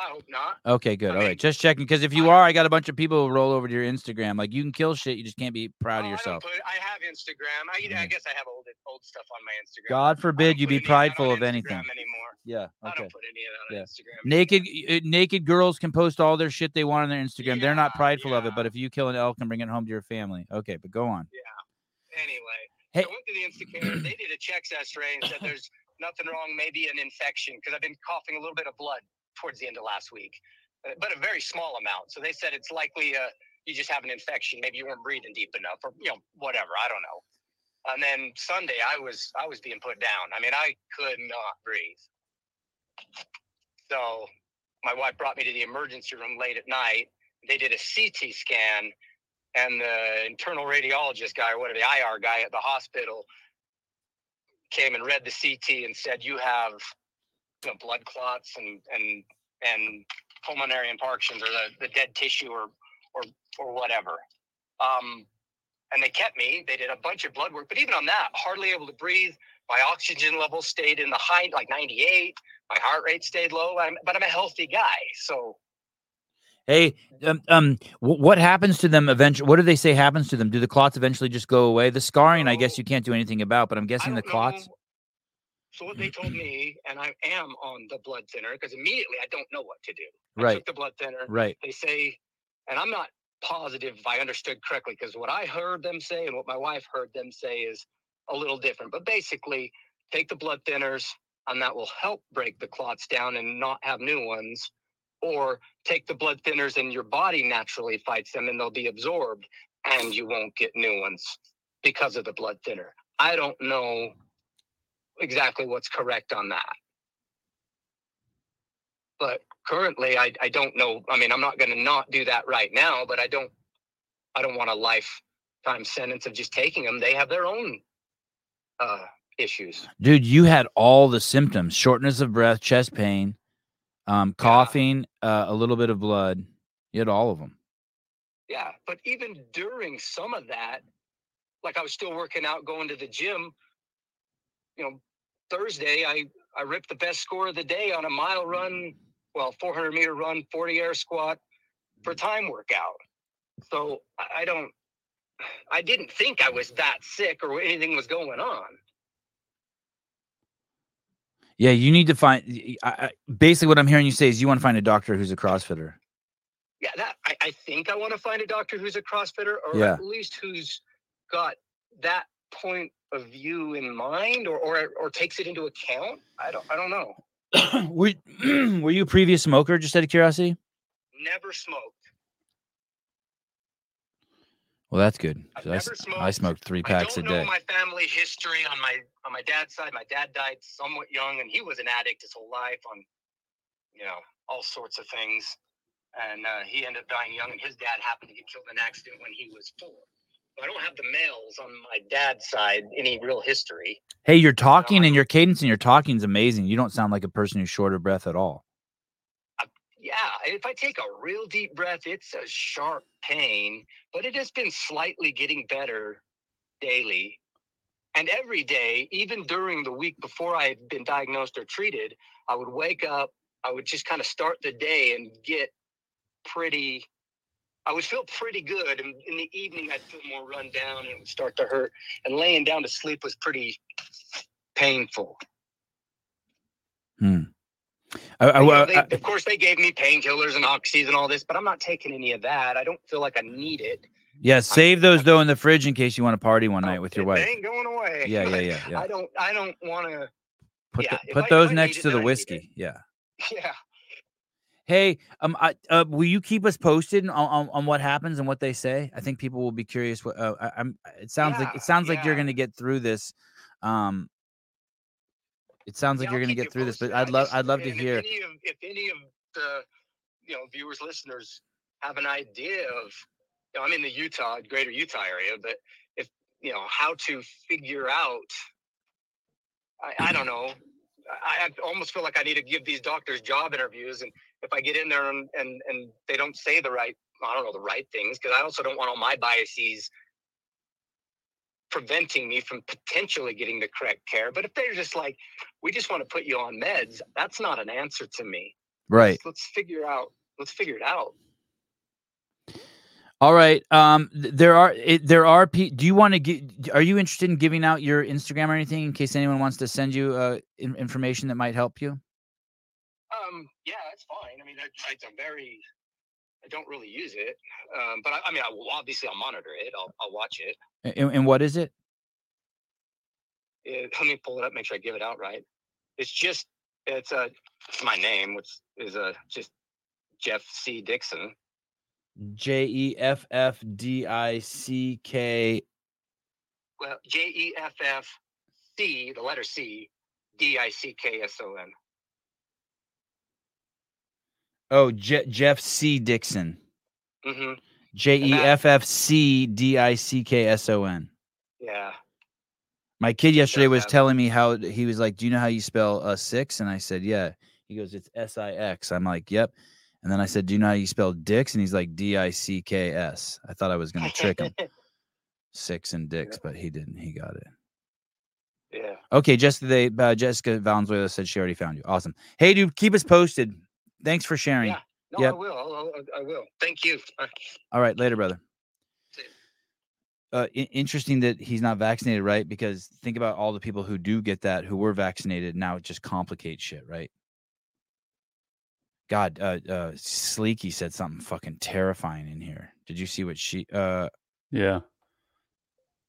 I hope not. Okay, good. I All right, mean, just checking because if you I- are, I got a bunch of people who roll over to your Instagram. Like you can kill shit, you just can't be proud of Oh, I, yourself. put, I have Instagram. I, I guess I have old old stuff on my Instagram. God forbid you be any of that prideful of anything. Anymore. Yeah. I Okay. don't put any of that on Yeah. Instagram. Naked uh, naked girls can post all their shit they want on their Instagram. They're not Yeah, prideful of it, but if you kill an elk and bring it home to your family, okay. But go on. Yeah. Anyway, Hey- I went to the Instacare. They did a checks X-ray and said there's nothing wrong, maybe an infection because I've been coughing a little bit of blood towards the end of last week, uh, but a very small amount. So they said it's likely uh, you just have an infection. Maybe you weren't breathing deep enough, or you know, whatever. I don't know. And then Sunday, I was I was being put down. I mean, I could not breathe. So my wife brought me to the emergency room late at night. They did a CT scan, and the internal radiologist guy or whatever the IR guy at the hospital came and read the CT and said you have you know, blood clots and and and pulmonary infarctions or the, the dead tissue or or or whatever. Um, and they kept me. They did a bunch of blood work, but even on that, hardly able to breathe. My oxygen level stayed in the high, like 98. My heart rate stayed low. I'm, but I'm a healthy guy, so Hey, um, um wh- what happens to them eventually? What do they say happens to them? Do the clots eventually just go away? The scarring, I guess you can't do anything about, but I'm guessing the clots. know. So what they told me, and I am on the blood thinner because immediately I don't know what to do. I Right. took the blood thinner. Right. They say, and I'm not positive if I understood correctly because what I heard them say and what my wife heard them say is a little different. But basically, take the blood thinners, and that will help break the clots down and not have new ones. Or take the blood thinners and your body naturally fights them and they'll be absorbed and you won't get new ones because of the blood thinner. I don't know exactly what's correct on that. But currently I, I don't know. I mean, I'm not gonna not do that right now, but I don't I don't want a lifetime sentence of just taking them. They have their own uh issues. Dude, you had all the symptoms: shortness of breath, chest pain, um, coughing, uh, a little bit of blood. You had all of them. Yeah. But even during some of that, like I was still working out, going to the gym, you know, Thursday I I ripped the best score of the day on a mile run, well, 400 meter run, 40 air squat for time workout. So I don't, I didn't think I was that sick or anything was going on. Yeah, you need to find. I- basically, what I'm hearing you say is you want to find a doctor who's a CrossFitter. Yeah, that I, I think I want to find a doctor who's a CrossFitter or Yeah. at least who's got that point of view in mind or, or or takes it into account. I don't I don't know. were, were you a previous smoker? Just out of curiosity. Never smoked. Well, that's good. I, s- never I smoked. smoked three packs a don't know day. my family history on my on my dad's side. My dad died somewhat young, and he was an addict his whole life on, you know, all sorts of things. And uh, he ended up dying young, and his dad happened to get killed in an accident when he was four. So I don't have the males on my dad's side any real history. Hey, you're talking I- and your cadence and your talking is amazing. You don't sound like a person who's short of breath at all. Yeah, if I take a real deep breath, it's a sharp pain, but it has been slightly getting better daily. And every day, even during the week before I had been diagnosed or treated, I would wake up, I would just kind of start the day and get pretty, I would feel pretty good. And in the evening, I'd feel more run down and it would start to hurt. And laying down to sleep was pretty painful. Hmm. I, I- You know, I- they, of course, they gave me painkillers and oxys and all this, but I'm not taking any of that. I don't feel like I need it. yeah, save those though in the fridge in case you want to party one night Oh, with your wife. ain't going away. Yeah, yeah, yeah, yeah. I don't. I don't want to. Put yeah, the, put those next to the I need it. whiskey. Yeah. Yeah. Hey, um, I, uh, will you keep us posted on, on, on what happens and what they say? I think people will be curious. What uh, I, I'm. It sounds like it sounds like you're going to get through this. Um, it sounds like Yeah, you're going to get through this, but. I'd love I'd love to hear. If any of, if any of the you know viewers, listeners have an idea of, you know, I'm in the Utah, greater Utah area, but if you know how to figure out, I, I don't know. I, I almost feel like I need to give these doctors job interviews, and if I get in there and and, and they don't say the right, I don't know the right things, because I also don't want all my biases preventing me from potentially getting the correct care. But if they're just like, we just want to put you on meds, that's not an answer to me. Right. Let's, let's figure out. Let's figure it out. All right. Um, there are it, there are. Pe- do you want to get? Are you interested in giving out your Instagram or anything in case anyone wants to send you uh, in- information that might help you? Um, yeah, that's fine. I mean, I, it's a very, I don't really use it, um, but I, I mean, I will obviously I'll monitor it. I'll, I'll watch it. And, and what is it? Uh, Let me pull it up, make sure I give it out right. It's just, it's uh, my name, which is uh, just Jeff C. Dickson. J E F F D I C K. Well, J E F F C, the letter C, D I C K S O N. Oh, Je- Jeff C. Dickson. Mm-hmm. J E F F C D I C K S O N. Yeah. My kid yesterday was telling me how he was like, "Do you know how you spell uh, six?" And I said, "Yeah." He goes, "It's S I X." I'm like, "Yep." And then I said, "Do you know how you spell dicks?" And he's like, "D I C K S." I thought I was gonna trick him, six and dicks, but he didn't. He got it. yeah. Okay, just they uh, Jessica Valenzuela said she already found you. Awesome. Hey, dude, keep us posted. Thanks for sharing. Yeah. No, Yep. I will. I'll, I'll, I will. Thank you. All right, later, brother. Uh, i- interesting that he's not vaccinated, right? Because think about all the people who do get that who were vaccinated. Now it just complicates shit, right? God, uh, uh, Sleeky said something fucking terrifying in here. Did you see what she? Uh, Yeah.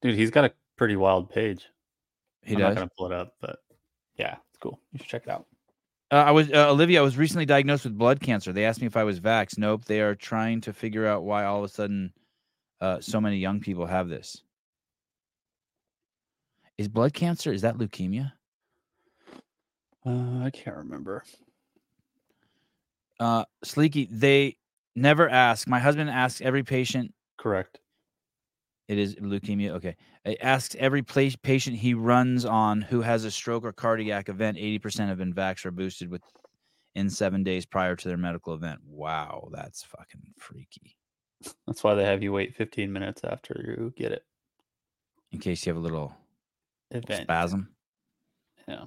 Dude, he's got a pretty wild page. he I'm does. not gonna pull it up, but yeah, it's cool. You should check it out. Uh, I was uh, Olivia. I was recently diagnosed with blood cancer. They asked me if I was vaxxed. Nope. They are trying to figure out why all of a sudden uh, so many young people have this. Is blood cancer? Is that leukemia? Uh, I can't remember. Uh, Sleeky, they never ask. My husband asks every patient. Correct. It is leukemia. Okay. It asks every pla- patient he runs on who has a stroke or cardiac event. 80% have been vaxxed or boosted with in seven days prior to their medical event. Wow. That's fucking freaky. That's why they have you wait 15 minutes after you get it. In case you have a little Event. spasm. Yeah.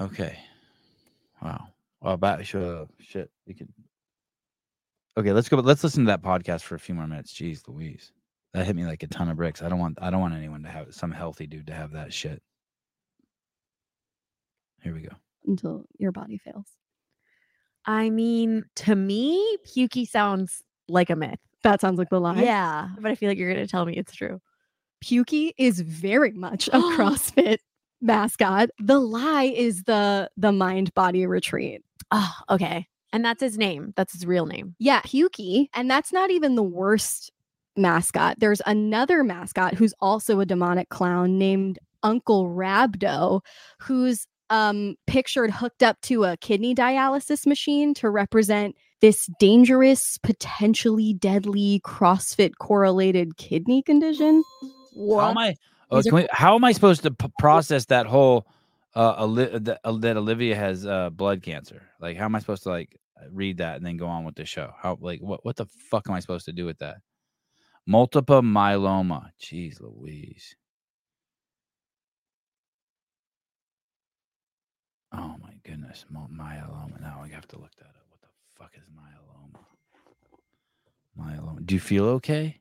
Okay. Wow. Well, back sure, shit. We could. Okay, let's go. Let's listen to that podcast for a few more minutes. Jeez, Louise, that hit me like a ton of bricks. I don't want. I don't want anyone to have some healthy dude to have that shit. Here we go. until your body fails. I mean, to me, pukey sounds like a myth. That sounds like the lie. Yeah, but I feel like you're going to tell me it's true. Pukey is very much a CrossFit mascot. The lie is the the mind body retreat. Oh, okay. And that's his name. That's his real name. Yeah, Pukey, and that's not even the worst mascot. There's another mascot who's also a demonic clown named Uncle Rhabdo, who's um pictured hooked up to a kidney dialysis machine to represent this dangerous, potentially deadly CrossFit correlated kidney condition. How am I? Oh, can we, how am I supposed to p- process that whole uh, Oli- that, uh, that Olivia has uh, blood cancer? Like, how am I supposed to like read that and then go on with the show? How like what what the fuck am I supposed to do with that? Multiple myeloma. Jeez, Louise. Oh my goodness, myeloma. Now I have to look that up. What the fuck is myeloma? Myeloma. Do you feel okay?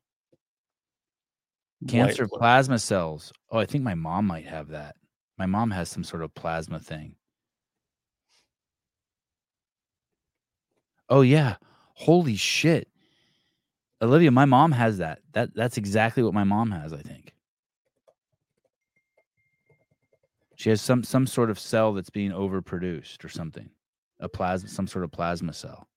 Cancer White plasma cells. Oh, I think my mom might have that. My mom has some sort of plasma thing. Oh yeah. Holy shit. Olivia, my mom has that. That that's exactly what my mom has, I think. She has some some sort of cell that's being overproduced or something. A plasma some sort of plasma cell.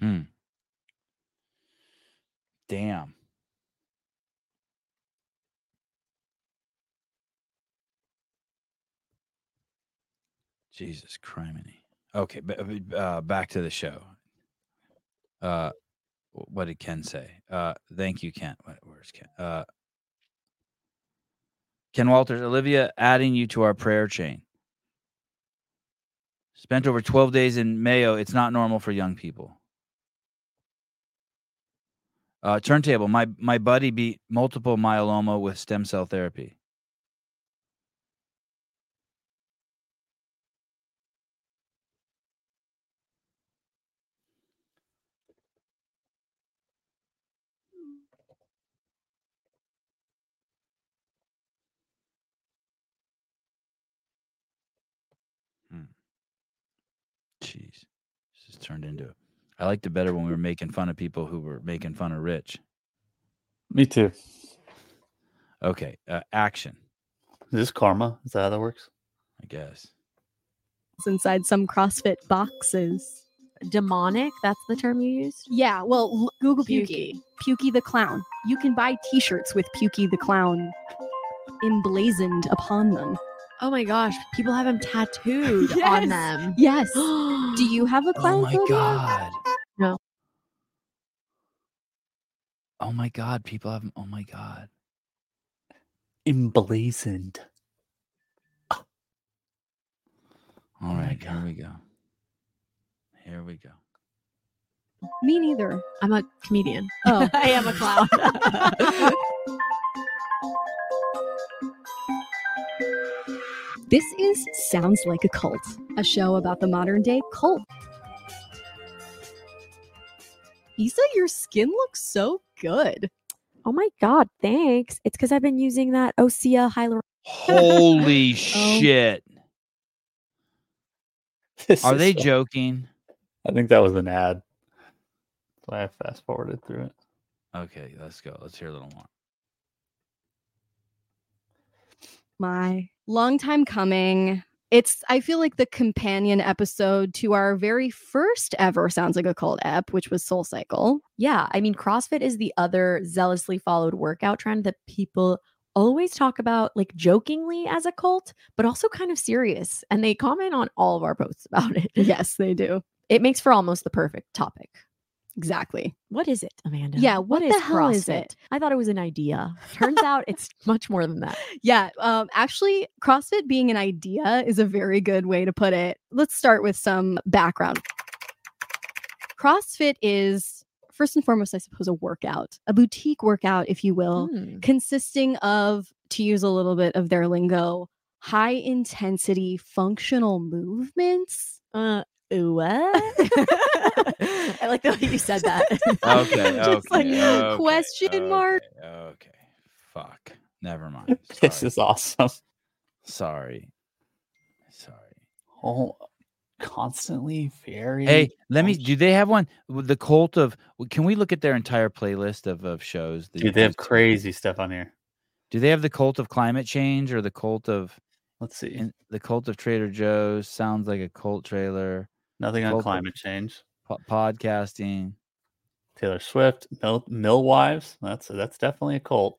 Hmm. Damn. Jesus criminy. Okay, b- uh, back to the show. Uh, what did Ken say? Uh, thank you, Ken. Where's Ken? Uh, Ken Walters, Olivia, adding you to our prayer chain. Spent over 12 days in Mayo. It's not normal for young people. Uh, turntable. My my buddy beat multiple myeloma with stem cell therapy. Jeez, this has turned into. I liked it better when we were making fun of people who were making fun of Rich. Me too. Okay, uh, action. Is this karma? Is that how that works? I guess. It's inside some CrossFit boxes. Demonic, that's the term you used? Yeah, well, l- Google Pukey. Pukey the clown. You can buy T-shirts with Pukey the clown emblazoned upon them. Oh my gosh, people have him tattooed Yes. on them. Yes. Do you have a clown? Oh clown my phobia? god. No. Oh my god, people have. Oh my god. Emblazoned. All Oh my right, here we go. Here we go. Me neither. I'm a comedian. Oh. I am a clown. This is Sounds Like a Cult, a show about the modern day cult. Isa, your skin looks so good. oh my god, thanks. It's because I've been using that Osea hyaluronic. Holy oh. shit. This Are they so- joking? I think that was an ad. That's why I fast forwarded through it. Okay, let's go. Let's hear a little more. My long time coming. It's I feel like the companion episode to our very first ever Sounds Like a Cult ep, which was Soul Cycle. Yeah, I mean, CrossFit is the other zealously followed workout trend that people always talk about, like jokingly as a cult, but also kind of serious. And they comment on all of our posts about it. Yes, they do. It makes for almost the perfect topic. Exactly. What is it, Amanda? Yeah, what is the hell is it? I thought it was an idea. Turns out it's much more than that. Yeah, um, actually, CrossFit being an idea is a very good way to put it. Let's start with some background. CrossFit is, first and foremost, I suppose, a workout, a boutique workout, if you will, Hmm. consisting of, to use a little bit of their lingo, high intensity functional movements. Uh, what? I like the way you said that. Okay, Just like okay, okay, question mark. Okay, okay. Fuck. Never mind. This is awesome. Sorry. Sorry. Oh, constantly very. Hey, let me. Do they have one? The cult of. Can we look at their entire playlist of, of shows? that Dude, they have these- crazy stuff on here. Do they have the cult of climate change or the cult of Let's see. in, the cult of Trader Joe's? Sounds like a cult trailer. Nothing on climate change. Po- podcasting. Taylor Swift, Mill, Mill Wives. That's that's definitely a cult.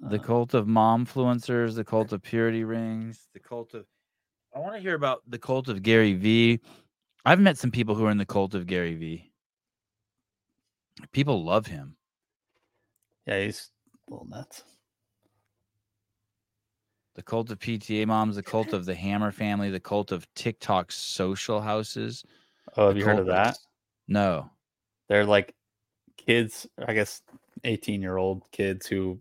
The Uh, cult of momfluencers. The cult of purity rings. The cult of. I want to hear about the cult of Gary Vee. I've met some people who are in the cult of Gary Vee. People love him. yeah, he's a little nuts. The cult of PTA moms, the cult of the Hammer family, the cult of TikTok social houses. Oh, have you heard of that? No. They're like kids, I guess, eighteen-year-old kids who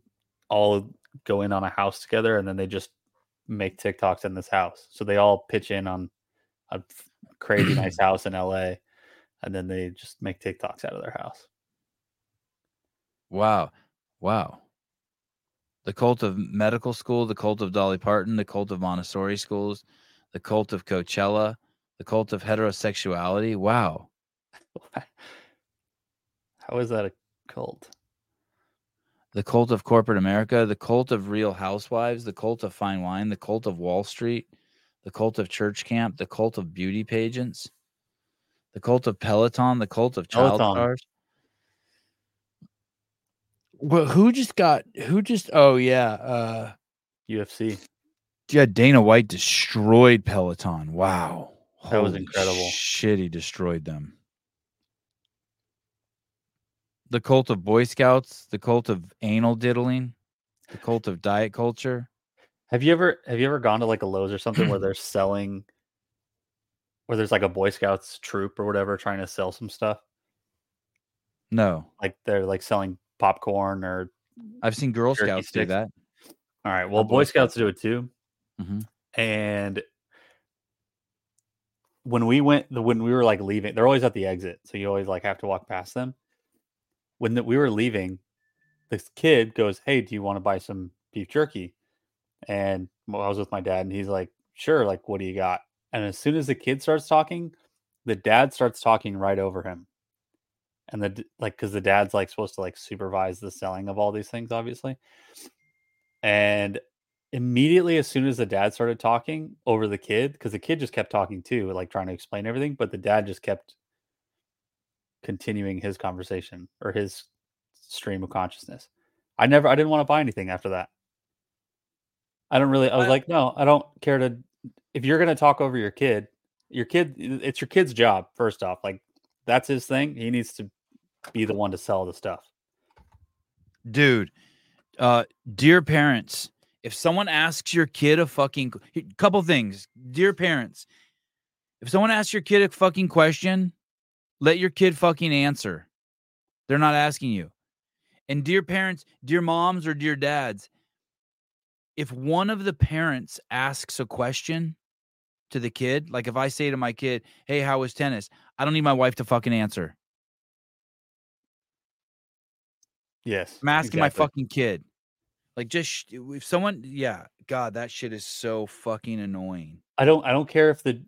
all go in on a house together, and then they just make TikToks in this house. So they all pitch in on a crazy nice house in LA, and then they just make TikToks out of their house. Wow. Wow. The cult of medical school, the cult of Dolly Parton, the cult of Montessori schools, the cult of Coachella, the cult of heterosexuality. Wow. How is that a cult? The cult of corporate America, the cult of real housewives, the cult of fine wine, the cult of Wall Street, the cult of church camp, the cult of beauty pageants, the cult of Peloton, the cult of child Peloton. stars. Well, who just got who just oh yeah, uh UFC. yeah, Dana White destroyed Peloton. Wow. That was incredible. Shit, he destroyed them. The cult of Boy Scouts, the cult of anal diddling, the cult of diet culture. Have you ever have you ever gone to like a Lowe's or something where they're selling where there's like a Boy Scouts troop or whatever trying to sell some stuff? No, Like they're like selling popcorn or I've seen Girl Jerky Scouts do that. all right. Well, Boy Boy Scouts do it too. Mhm. And when we went, the when we were like leaving, they're always at the exit, so you always like have to walk past them. When the, we were leaving, this kid goes, "Hey, do you want to buy some beef jerky?" And well, I was with my dad, and he's like, "Sure." Like, what do you got? And as soon as the kid starts talking, the dad starts talking right over him, and the like, because the dad's like supposed to like supervise the selling of all these things, obviously. And immediately, as soon as the dad started talking over the kid, because the kid just kept talking too, like trying to explain everything, but the dad just kept continuing his conversation or his stream of consciousness. I never, I didn't want to buy anything after that. I don't really, I was I- like, no, I don't care to. If you're going to talk over your kid, your kid, it's your kid's job, first off. Like, that's his thing. He needs to be the one to sell the stuff. dude uh dear parents if someone asks your kid a fucking couple things. Dear parents if someone asks your kid a fucking question let your kid fucking answer. They're not asking you. And dear parents dear moms or dear dads if one of the parents asks a question to the kid like if i say to my kid hey how was tennis? I don't need my wife to fucking answer Yes. I'm asking my fucking kid. Like, just if someone, yeah, God, that shit is so fucking annoying. I don't I don't care if the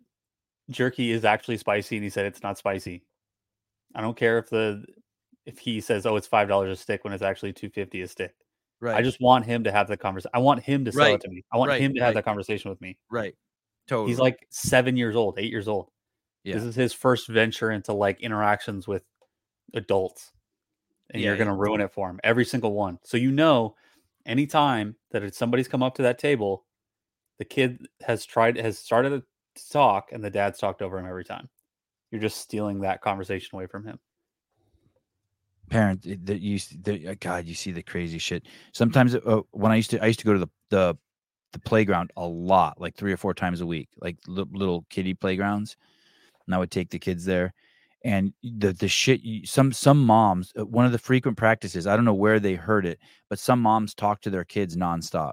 jerky is actually spicy and he said it's not spicy. I don't care if the if he says oh it's five dollars a stick when it's actually two fifty a stick. Right. I just want him to have the conversation. I want him to sell Right, it to me. I want right, him to have that conversation with me. right. Totally. He's like seven years old, eight years old. Yeah. This is his first venture into like interactions with adults. And Yeah, you're gonna ruin it for him. Every single one. So you know anytime that somebody's come up to that table, the kid has tried has started to talk and the dad's talked over him every time. You're just stealing that conversation away from him. parent that you the, uh, god you see the crazy shit sometimes uh, when i used to i used to go to the the the playground a lot like three or four times a week like li- little kiddie playgrounds and i would take the kids there and the the shit you, some some moms uh, one of the frequent practices i don't know where they heard it but some moms talk to their kids nonstop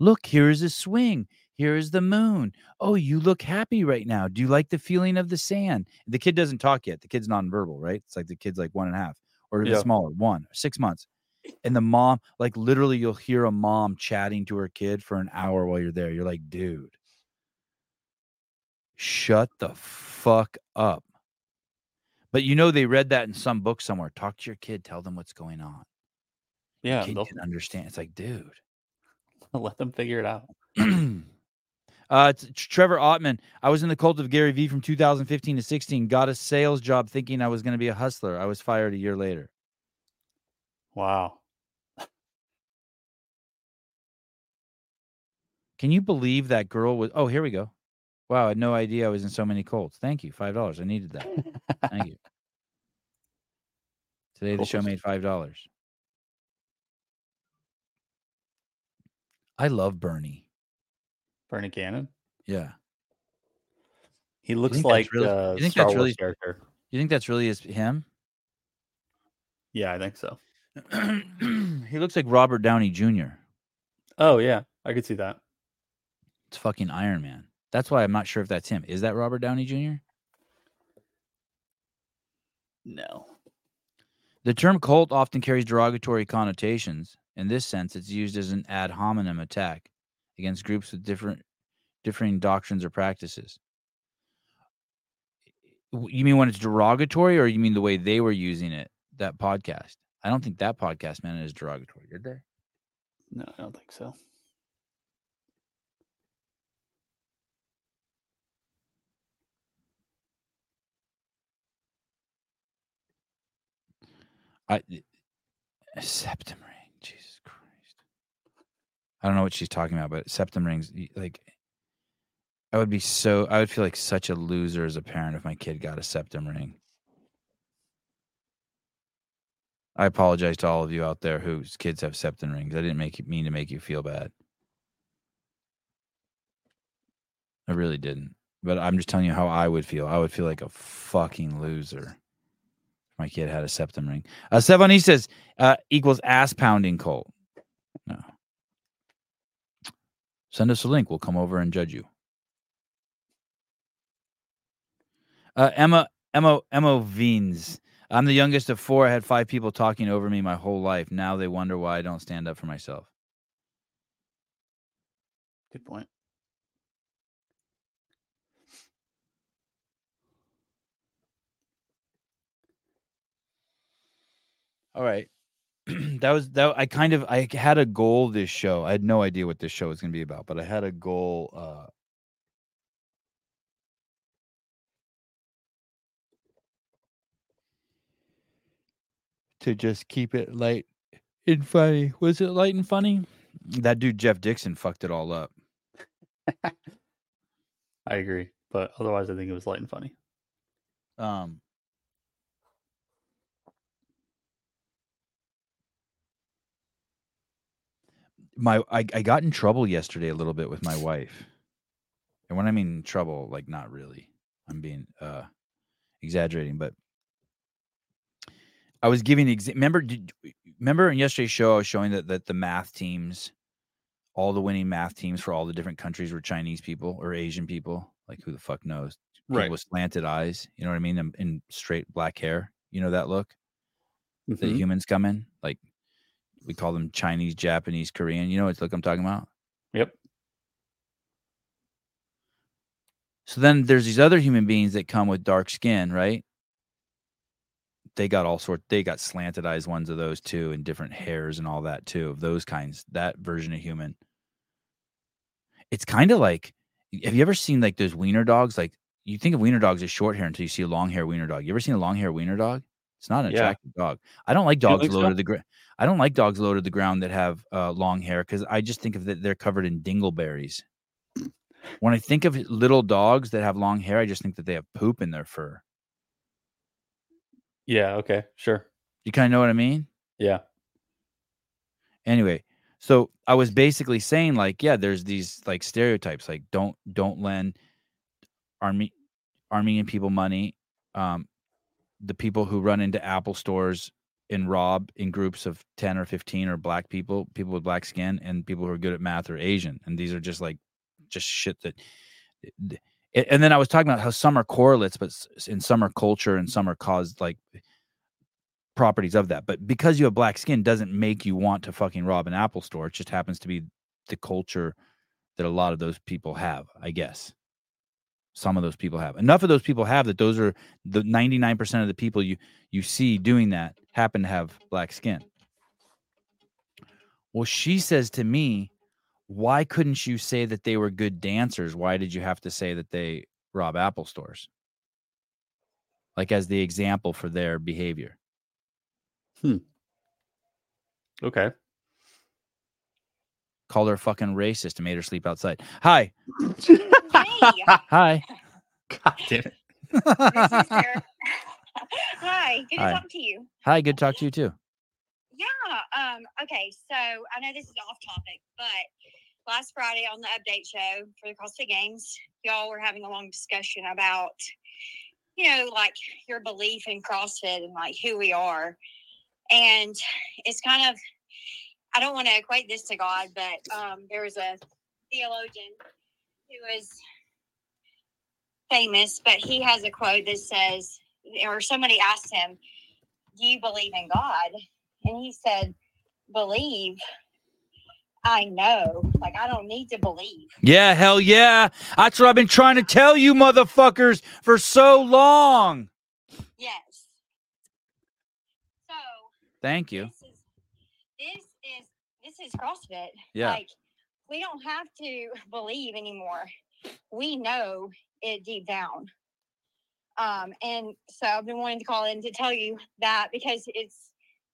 look here is a swing here is the moon oh you look happy right now do you like the feeling of the sand the kid doesn't talk yet the kid's nonverbal right it's like the kid's like one and a half or even Yeah. smaller, one, six months. And the mom, like literally, you'll hear a mom chatting to her kid for an hour while you're there. You're like, dude, shut the fuck up. But you know, they read that in some book somewhere. Talk to your kid, tell them what's going on. Yeah, Kid they'll can understand. It's like, dude. let them figure it out. uh, it's Trevor Ottman. I was in the cult of Gary Vee from 2015 to 16. Got a sales job thinking I was going to be a hustler. I was fired a year later. Wow. Can you believe that girl was? Oh, here we go. Wow, I had no idea I was in so many colts. Thank you, five dollars. I needed that. Thank you. Today the show made five dollars. I love Bernie. Bernie Cannon. Yeah, He looks think like really- uh you think Star that's Wars really- character. you think that's really his, him? Yeah, I think so. he looks like Robert Downey Jr. Oh yeah, I could see that. It's fucking Iron Man. That's why I'm not sure if that's him. Is that Robert Downey Jr.? No. The term cult often carries derogatory connotations. In this sense, it's used as an ad hominem attack against groups with different differing doctrines or practices. You mean when it's derogatory, or you mean the way they were using it? That podcast. I don't think that podcast meant it as derogatory, did they? No, I don't think so. I septum ring. Jesus Christ. I don't know what she's talking about, but septum rings like I would be so I would feel like such a loser as a parent if my kid got a septum ring. I apologize to all of you out there whose kids have septum rings. I didn't make you mean to make you feel bad. I really didn't. But I'm just telling you how I would feel. I would feel like a fucking loser. My kid had a septum ring. Uh, Sevani says uh, equals ass pounding cult. No. Send us a link. We'll come over and judge you. Uh, Emma Emma Emma Veens. I'm the youngest of four. I had five people talking over me my whole life. Now they wonder why I don't stand up for myself. Good point. All right. that was that I kind of I had a goal this show. I had no idea what this show was going to be about, but I had a goal uh to just keep it light and funny. Was it light and funny? That dude Jeff Dickson fucked it all up. I agree, but otherwise, I think it was light and funny. Um my I, I got in trouble yesterday a little bit with my wife. And when I mean trouble, like not really. I'm being uh exaggerating, but I was giving exa- remember did, remember in yesterday's show I was showing that that the math teams all the winning math teams for all the different countries were Chinese people or Asian people. Like who the fuck knows? People Right. with slanted eyes, you know what I mean? And, and straight black hair. You know that look? that Mhm. humans come in. Like we call them Chinese, Japanese, Korean. You know what look I'm talking about? Yep. So then there's these other human beings that come with dark skin, right? They got all sorts, they got slanted eyes ones of those too, and different hairs and all that too, of those kinds, that version of human. It's kind of like have you ever seen like those wiener dogs? Like you think of wiener dogs as short hair until you see a long hair wiener dog. You ever seen a long hair wiener dog? It's not an Yeah. attractive dog. I don't like dogs low so? to the ground. I don't like dogs low to the ground that have uh, long hair because I just think of that they're covered in dingleberries. When I think of little dogs that have long hair, I just think that they have poop in their fur. Yeah. Okay. Sure. You kind of know what I mean? Yeah. Anyway, so I was basically saying like, yeah, there's these like stereotypes, like don't don't lend army Armenian people money. Um, the people who run into Apple stores and rob in groups of 10 or 15 or black people, people with black skin, and people who are good at math are Asian. And these are just like just shit that eh, and then I was talking about how some are correlates, but in some are culture and some are caused like properties of that. But because you have black skin doesn't make you want to fucking rob an Apple store. It just happens to be the culture that a lot of those people have, I guess. Some of those people have. Enough of those people have that those are the 99% of the people you you see doing that happen to have black skin. Well, she says to me, why couldn't you say that they were good dancers? Why did you have to say that they rob Apple stores? Like as the example for their behavior. Hmm. Okay. Called her fucking racist and made her sleep outside. Hi. Hey, Hi. God damn it. this. Hi, good Hi. to talk to you. Hi, good to talk to you too. Yeah. Um. Okay. So I know this is off topic, but last Friday on the update show for the CrossFit Games, y'all were having a long discussion about, you know, like your belief in CrossFit and like who we are, and it's kind of. I don't want to equate this to God, but um, there was a theologian who is famous, but he has a quote that says, or somebody asked him, Do you believe in God? And he said, Believe. I know. Like, I don't need to believe. Yeah, hell yeah. That's what I've been trying to tell you, motherfuckers, for so long. Yes. So, Thank you. this is, this is, this is CrossFit. Yeah. Like, we don't have to believe anymore. We know it deep down. Um, and so I've been wanting to call in to tell you that because it's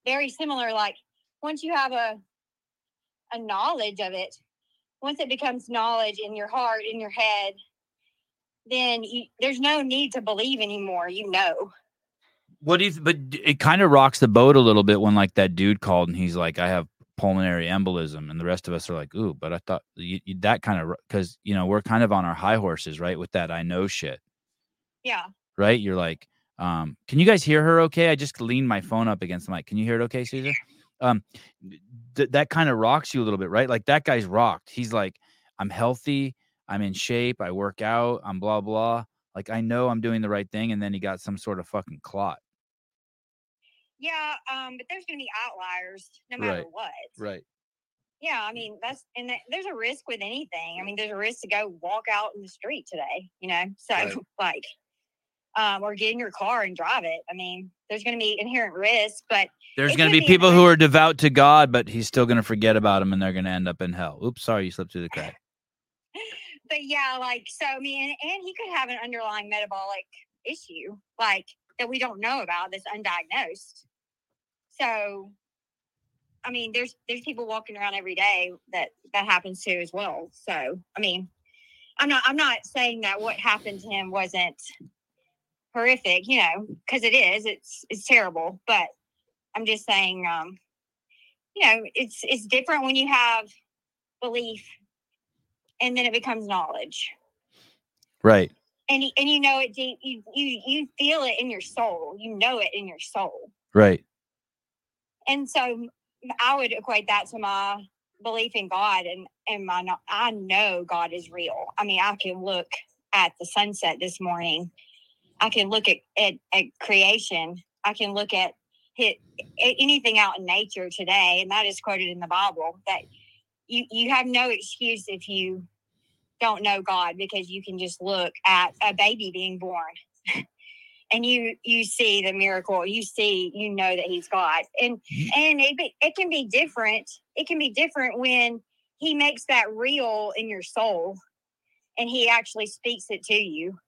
very similar. Like once you have a a knowledge of it, once it becomes knowledge in your heart, in your head, then you, there's no need to believe anymore. You know. What do you? But it kind of rocks the boat a little bit when like that dude called and he's like, "I have pulmonary embolism," and the rest of us are like, "Ooh," but I thought you, you, that kind of because you know we're kind of on our high horses, right? With that, I know shit, Yeah. right? You're like, um, can you guys hear her? Okay, I just leaned my phone up against the mic. Can you hear it? Okay, Caesar. Um, th- that kind of rocks you a little bit, right? Like that guy's rocked. He's like, I'm healthy. I'm in shape. I work out. I'm blah blah. Like I know I'm doing the right thing, and then he got some sort of fucking clot. Yeah. Um, but there's gonna be outliers no matter Right. what. Right. Yeah, I mean that's and that, there's a risk with anything. I mean, there's a risk to go walk out in the street today, you know. So Right. like, um, or get in your car and drive it. I mean, there's going to be inherent risk, but There's going to be be people who are devout to God, but he's still going to forget about him, and they're going to end up in hell. Oops, sorry, you slipped through the crack. but yeah, like so. I mean, and, and he could have an underlying metabolic issue, like that we don't know about, that's undiagnosed. So, I mean, there's there's people walking around every day that that happens to as well. So, I mean, I'm not I'm not saying that what happened to him wasn't horrific, you know, because it is. It's it's terrible, but I'm just saying, um, you know, it's it's different when you have belief, and then it becomes knowledge, Right. and you, and you know it deep. You you you feel it in your soul. You know it in your soul. Right. And so I would equate that to my belief in God and and my I know God is real. I mean, I can look at the sunset this morning. I can look at at, at creation. I can look at hit anything out in nature today, and that is quoted in the Bible. That you you have no excuse if you don't know God because you can just look at a baby being born and you you see the miracle you see you know that he's god. And and it, be- it can be different it can be different when he makes that real in your soul and he actually speaks it to you.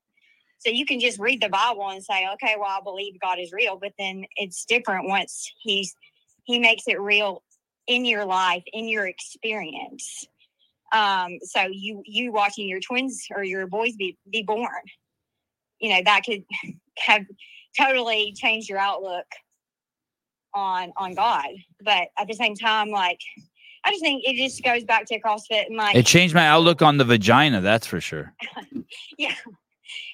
So you can just read the bible and say okay well i believe god is real but then it's different once he's he makes it real in your life in your experience. Um so you you watching your twins or your boys be be born you know that could have totally changed your outlook on on God. But at the same time, like I just think it just goes back to CrossFit and like It changed my outlook on the vagina, that's for sure. yeah,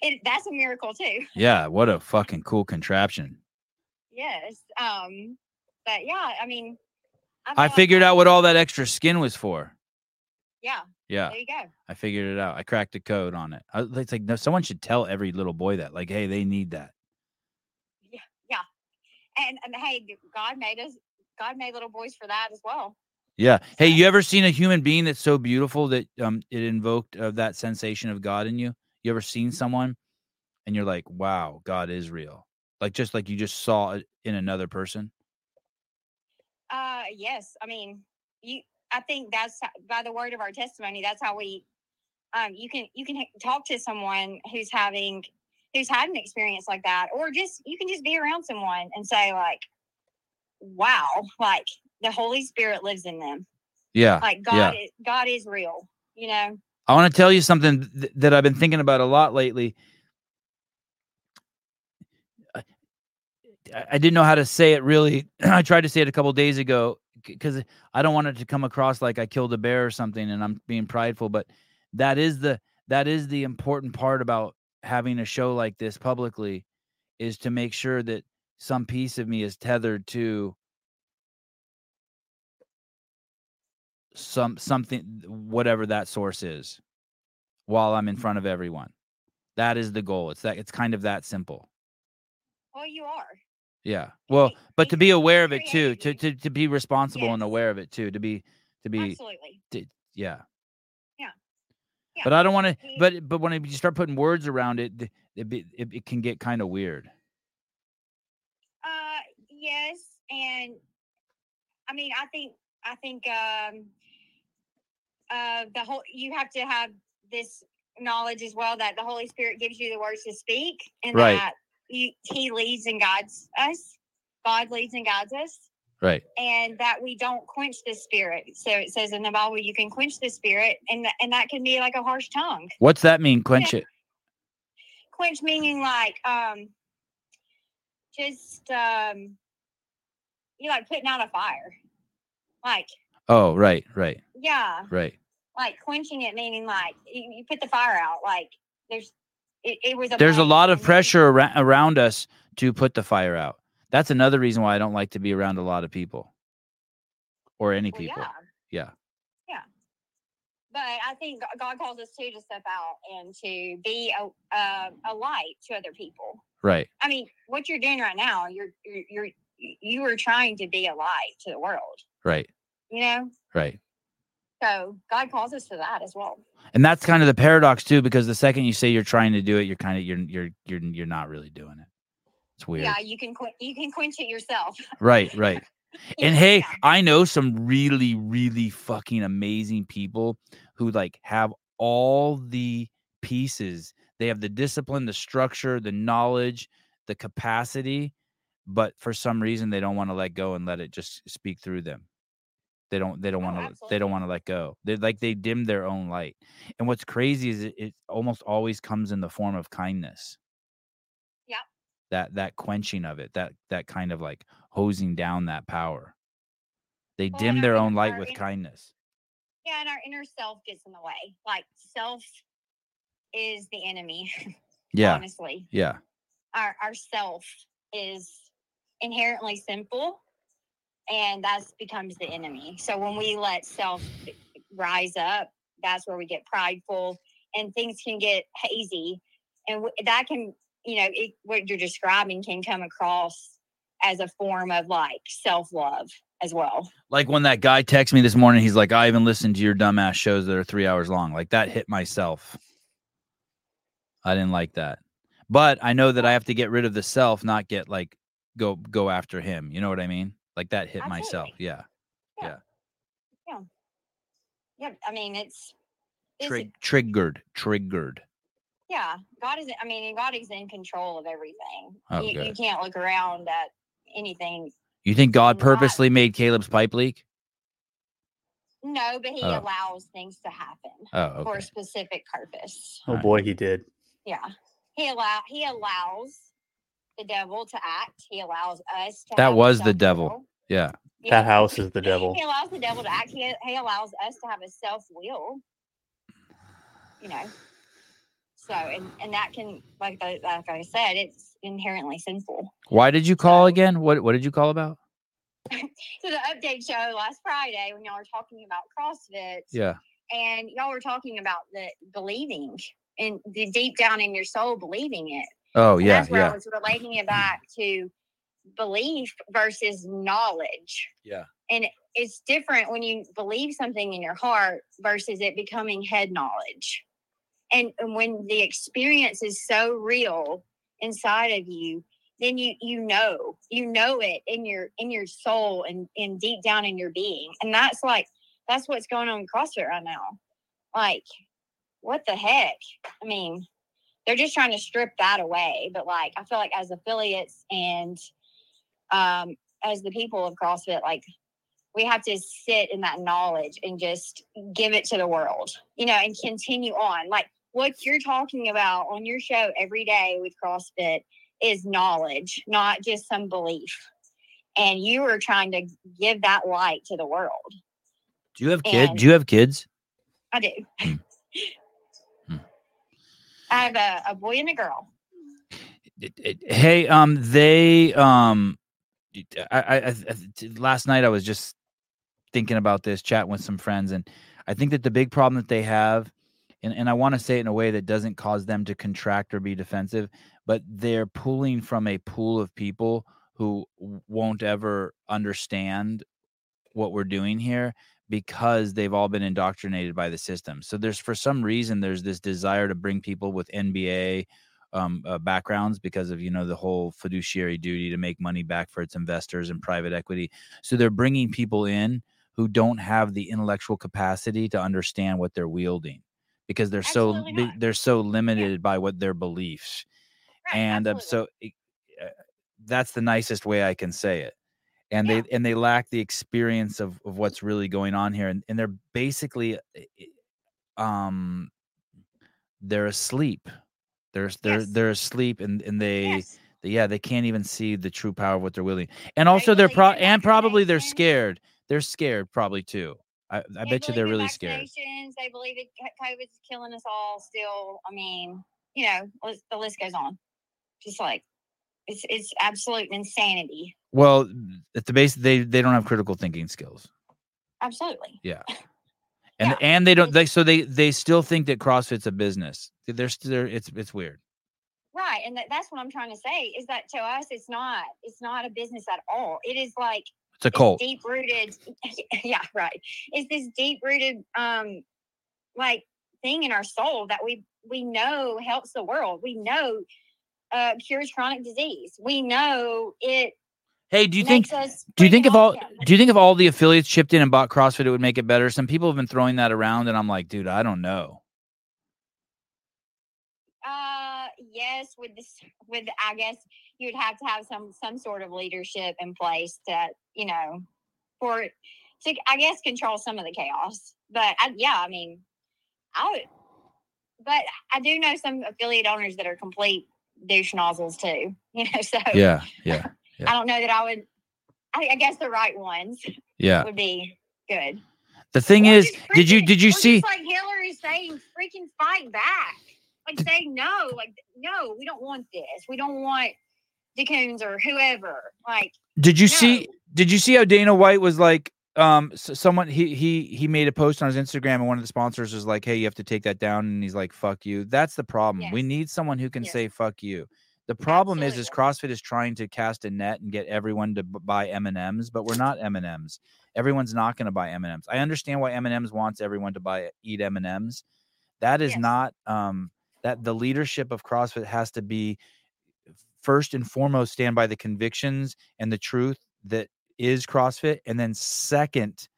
it, that's a miracle too. Yeah, what a fucking cool contraption. Yes. Um. But yeah, I mean, I like figured that- out what all that extra skin was for. Yeah. Yeah, There you go. I figured it out. I cracked the code on it. I, it's like no, someone should tell every little boy that, like, hey, they need that. Yeah. Yeah. And, and hey, God made us. God made little boys for that as well. Yeah. Hey, you ever seen a human being that's so beautiful that um it invoked uh, that sensation of God in you? You ever seen someone and you're like, wow, God is real. Like just like you just saw it in another person. Uh, yes. I mean, you. I think that's by the word of our testimony. That's how we. Um, you can you can talk to someone who's having who's had an experience like that, or just you can just be around someone and say like, "Wow, like the Holy Spirit lives in them. Yeah. Like God, yeah. is, God is real." You know. I want to tell you something th- that I've been thinking about a lot lately. I, I didn't know how to say it really. I tried to say it a couple days ago because I don't want it to come across like I killed a bear or something and I'm being prideful, but that is the that is the important part about having a show like this publicly is to make sure that some piece of me is tethered to some something whatever that source is while I'm in front of everyone. That is the goal. It's that it's kind of that simple. Well, you are. Yeah. Well, but to be aware of it too, to to, to be responsible and aware of it too, to be to be Absolutely. to, yeah. Yeah. Yeah. But I don't want to. But but when you start putting words around it, it be- it, it can get kind of weird. Uh, yes, and I mean, I think I think um, uh, the whole you have to have this knowledge as well that the Holy Spirit gives you the words to speak, and Right. that you, He leads and guides us. God leads and guides us, Right. and that we don't quench the Spirit. So it says in the Bible, you can quench the Spirit, and and that can be like a harsh tongue. What's that mean? Quench it. quench meaning like um just um, you like putting out a fire, like Oh, right, right, yeah, right. like quenching it, meaning like you, you put the fire out. Like there's, it, it was. A There's a lot of pressure ar- around us to put the fire out. That's another reason why I don't like to be around a lot of people or any Well, people. yeah, Yeah. but I think God calls us too to step out and to be a uh, a light to other people. Right. I mean, what you're doing right now, you're you're, you're you are trying to be a light to the world. Right. You know, Right. So God calls us to that as well. And that's kind of the paradox too, because the second you say you're trying to do it, you're kind of you're you're you're you're not really doing it. It's weird. Yeah, you can qu- you can quench it yourself. Right, right. And hey, yeah. I know some really, really fucking amazing people who like have all the pieces. They have the discipline, the structure, the knowledge, the capacity, but for some reason they don't want to let go and let it just speak through them. They don't they don't Oh, want to they don't want to let go. They like they dim their own light. And what's crazy is it, it almost always comes in the form of kindness. Yep. That that quenching of it, that that kind of like hosing down that power. They Well, dim their own light inner- with kindness. Yeah, and our inner self gets in the way. Like self is the enemy. Yeah. honestly, Yeah. our our self is inherently sinful, and that's becomes the enemy. So when we let self rise up, that's where we get prideful, and things can get hazy, and that can, you know, it, what you're describing can come across as a form of like self love as well. Like when that guy texted me this morning, he's like, I even listened to your dumbass shows that are three hours long. Like that hit myself. I didn't like that. But I know that I have to get rid of the self, not get like go go after him. You know what I mean? Like that hit myself. Yeah. Yeah. Yeah, I mean it's. it's Trig- triggered. Triggered. Yeah, God is. I mean, God is in control of everything. Oh, you, you can't look around at anything. You think God Not- purposely made Caleb's pipe leak? No, but He Oh. allows things to happen Oh, for a specific purpose. Oh Alright. boy, he did. Yeah, He allow He allows the devil to act. He allows us to. That have was the devil. self-will. Yeah. Yeah. That house is the devil. He allows the devil to act. He, he allows us to have a self will. You know. So and and that can like I- like I said, it's inherently sinful. Why did you call So- again? What what did you call about? So the update show last Friday when y'all were talking about CrossFit, Yeah. and y'all were talking about the believing and the deep down in your soul believing it. Oh And yeah, that's where yeah. I was relating it back to belief versus knowledge. Yeah. And it's different when you believe something in your heart versus it becoming head knowledge. And, and when the experience is so real inside of you, then you you know you know it in your in your soul and and deep down in your being, and that's like that's what's going on in CrossFit right now. Like, what the heck? I mean, they're just trying to strip that away. But like, I feel like as affiliates and um, as the people of CrossFit, like we have to sit in that knowledge and just give it to the world, you know, and continue on. Like what you're talking about on your show every day with CrossFit is knowledge, not just some belief. And you are trying to give that light to the world. Do you have kids? Do you have kids? I do. I have a, a boy and a girl. hey um they um I, I I- last night i was just thinking about this chatting with some friends and i think that the big problem that they have and, and i want to say it in a way that doesn't cause them to contract or be defensive but they're pulling from a pool of people who won't ever understand what we're doing here because they've all been indoctrinated by the system so there's for some reason there's this desire to bring people with MBA um, uh, backgrounds because of you know the whole fiduciary duty to make money back for its investors and private equity. So they're bringing people in who don't have the intellectual capacity to understand what they're wielding because they're so Absolutely not. they're so limited by what their beliefs Right, and um, so it- uh, that's the nicest way I can say it. And Yeah. they and they lack the experience of, of what's really going on here, and, and they're basically, uh, um, they're asleep. They're they're Yes. they're asleep, and and they yes. they yeah, they can't even see the true power of what they're willing. And also, they're pro and probably they're scared. They're scared probably too. I, I They bet you they're really scared. They believe it, COVID's killing us all. Still, I mean, you know, the list goes on. Just like it's it's absolute insanity. Well, at the base, they they don't have critical thinking skills. Absolutely. Yeah. And Yeah, and they don't they so they they still think that CrossFit's a business. They're still it's it's weird. Right, and that, that's what I'm trying to say is that to us, it's not it's not a business at all. It is like It's a cult. deep rooted. Yeah, right. It's this deep rooted um like thing in our soul that we we know helps the world. We know uh cures chronic disease. We know it Hey, do you think do you think if all do you think if all the affiliates chipped in and bought CrossFit it would make it better? Some people have been throwing that around and I'm like, dude, I don't know. Uh, yes, with this, with I guess you'd have to have some some sort of leadership in place to, you know, for to I guess control some of the chaos. But I, yeah, I mean, I would, but I do know some affiliate owners that are complete douche nozzles too. You know, so Yeah, yeah, I don't know that I would. I, I guess the right ones yeah. would be good. The thing is, just did you did you see like Hillary saying, freaking fight back. Like saying no, like no, we don't want this. We don't want DeCoons or whoever. Like did you No. see did you see how Dana White was like um s- someone he he he made a post on his Instagram and one of the sponsors was like, "Hey, you have to take that down." And he's like, "Fuck you." That's the problem. We need someone who can Yes. say "fuck you." The problem is, is CrossFit is trying to cast a net and get everyone to b- buy M and M's, but we're not M and M's. Everyone's not going to buy M and M's. I understand why M and M's wants everyone to buy eat M and M's. That is Yes. not um that the leadership of CrossFit has to be first and foremost stand by the convictions and the truth that is CrossFit, and then second,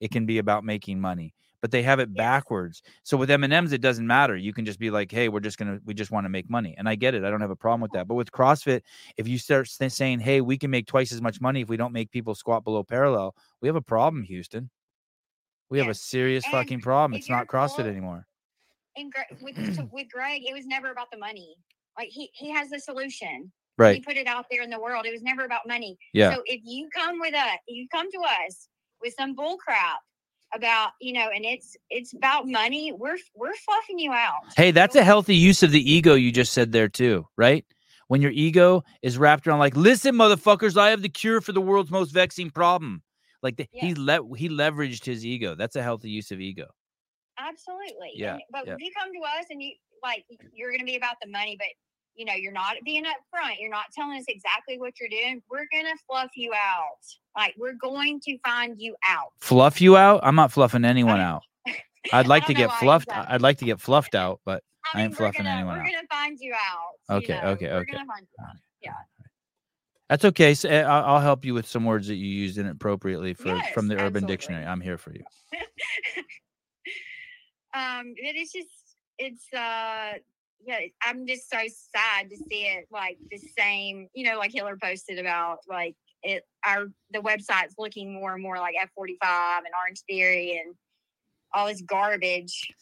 it can be about making money. But they have it backwards. So with M and M's, it doesn't matter. You can just be like, "Hey, we're just gonna, we just want to make money," and I get it. I don't have a problem with that. But with CrossFit, if you start saying, "Hey, we can make twice as much money if we don't make people squat below parallel," we have a problem, Houston. We have a serious And fucking problem. It's not CrossFit anymore. and Gre- with with Greg, it was never about the money. Like he he has the solution. Right? put it out there in the world. It was never about money. Yeah. So if you come with us, you come to us with some bull crap about you know, and it's it's about money. We're we're fluffing you out. Hey, that's a healthy use of the ego you just said there too, right? When your ego is wrapped around like, listen, motherfuckers, I have the cure for the world's most vexing problem. Like the, he let he leveraged his ego. That's a healthy use of ego. Absolutely. Yeah, And- but yeah. if you come to us and you like you're going to be about the money, but you know you're not being upfront. You're not telling us exactly what you're doing. We're going to fluff you out. Like we're going to find you out. Fluff you out? I'm not fluffing anyone out. I'd like to get fluffed. that. I'd like to get fluffed out, but I mean, ain't fluffing gonna, anyone We're out. going to find you out. you Okay, know, okay, we're okay. you. Yeah. that's okay. So, uh, I'll help you with some words that you used inappropriately for from the Yes, Urban. Dictionary. I'm here for you. um, it's just it's uh yeah, I'm just so sad to see it like the same, you know, like Hiller posted about like it our the website's looking more and more like F forty five and Orange Theory and all this garbage.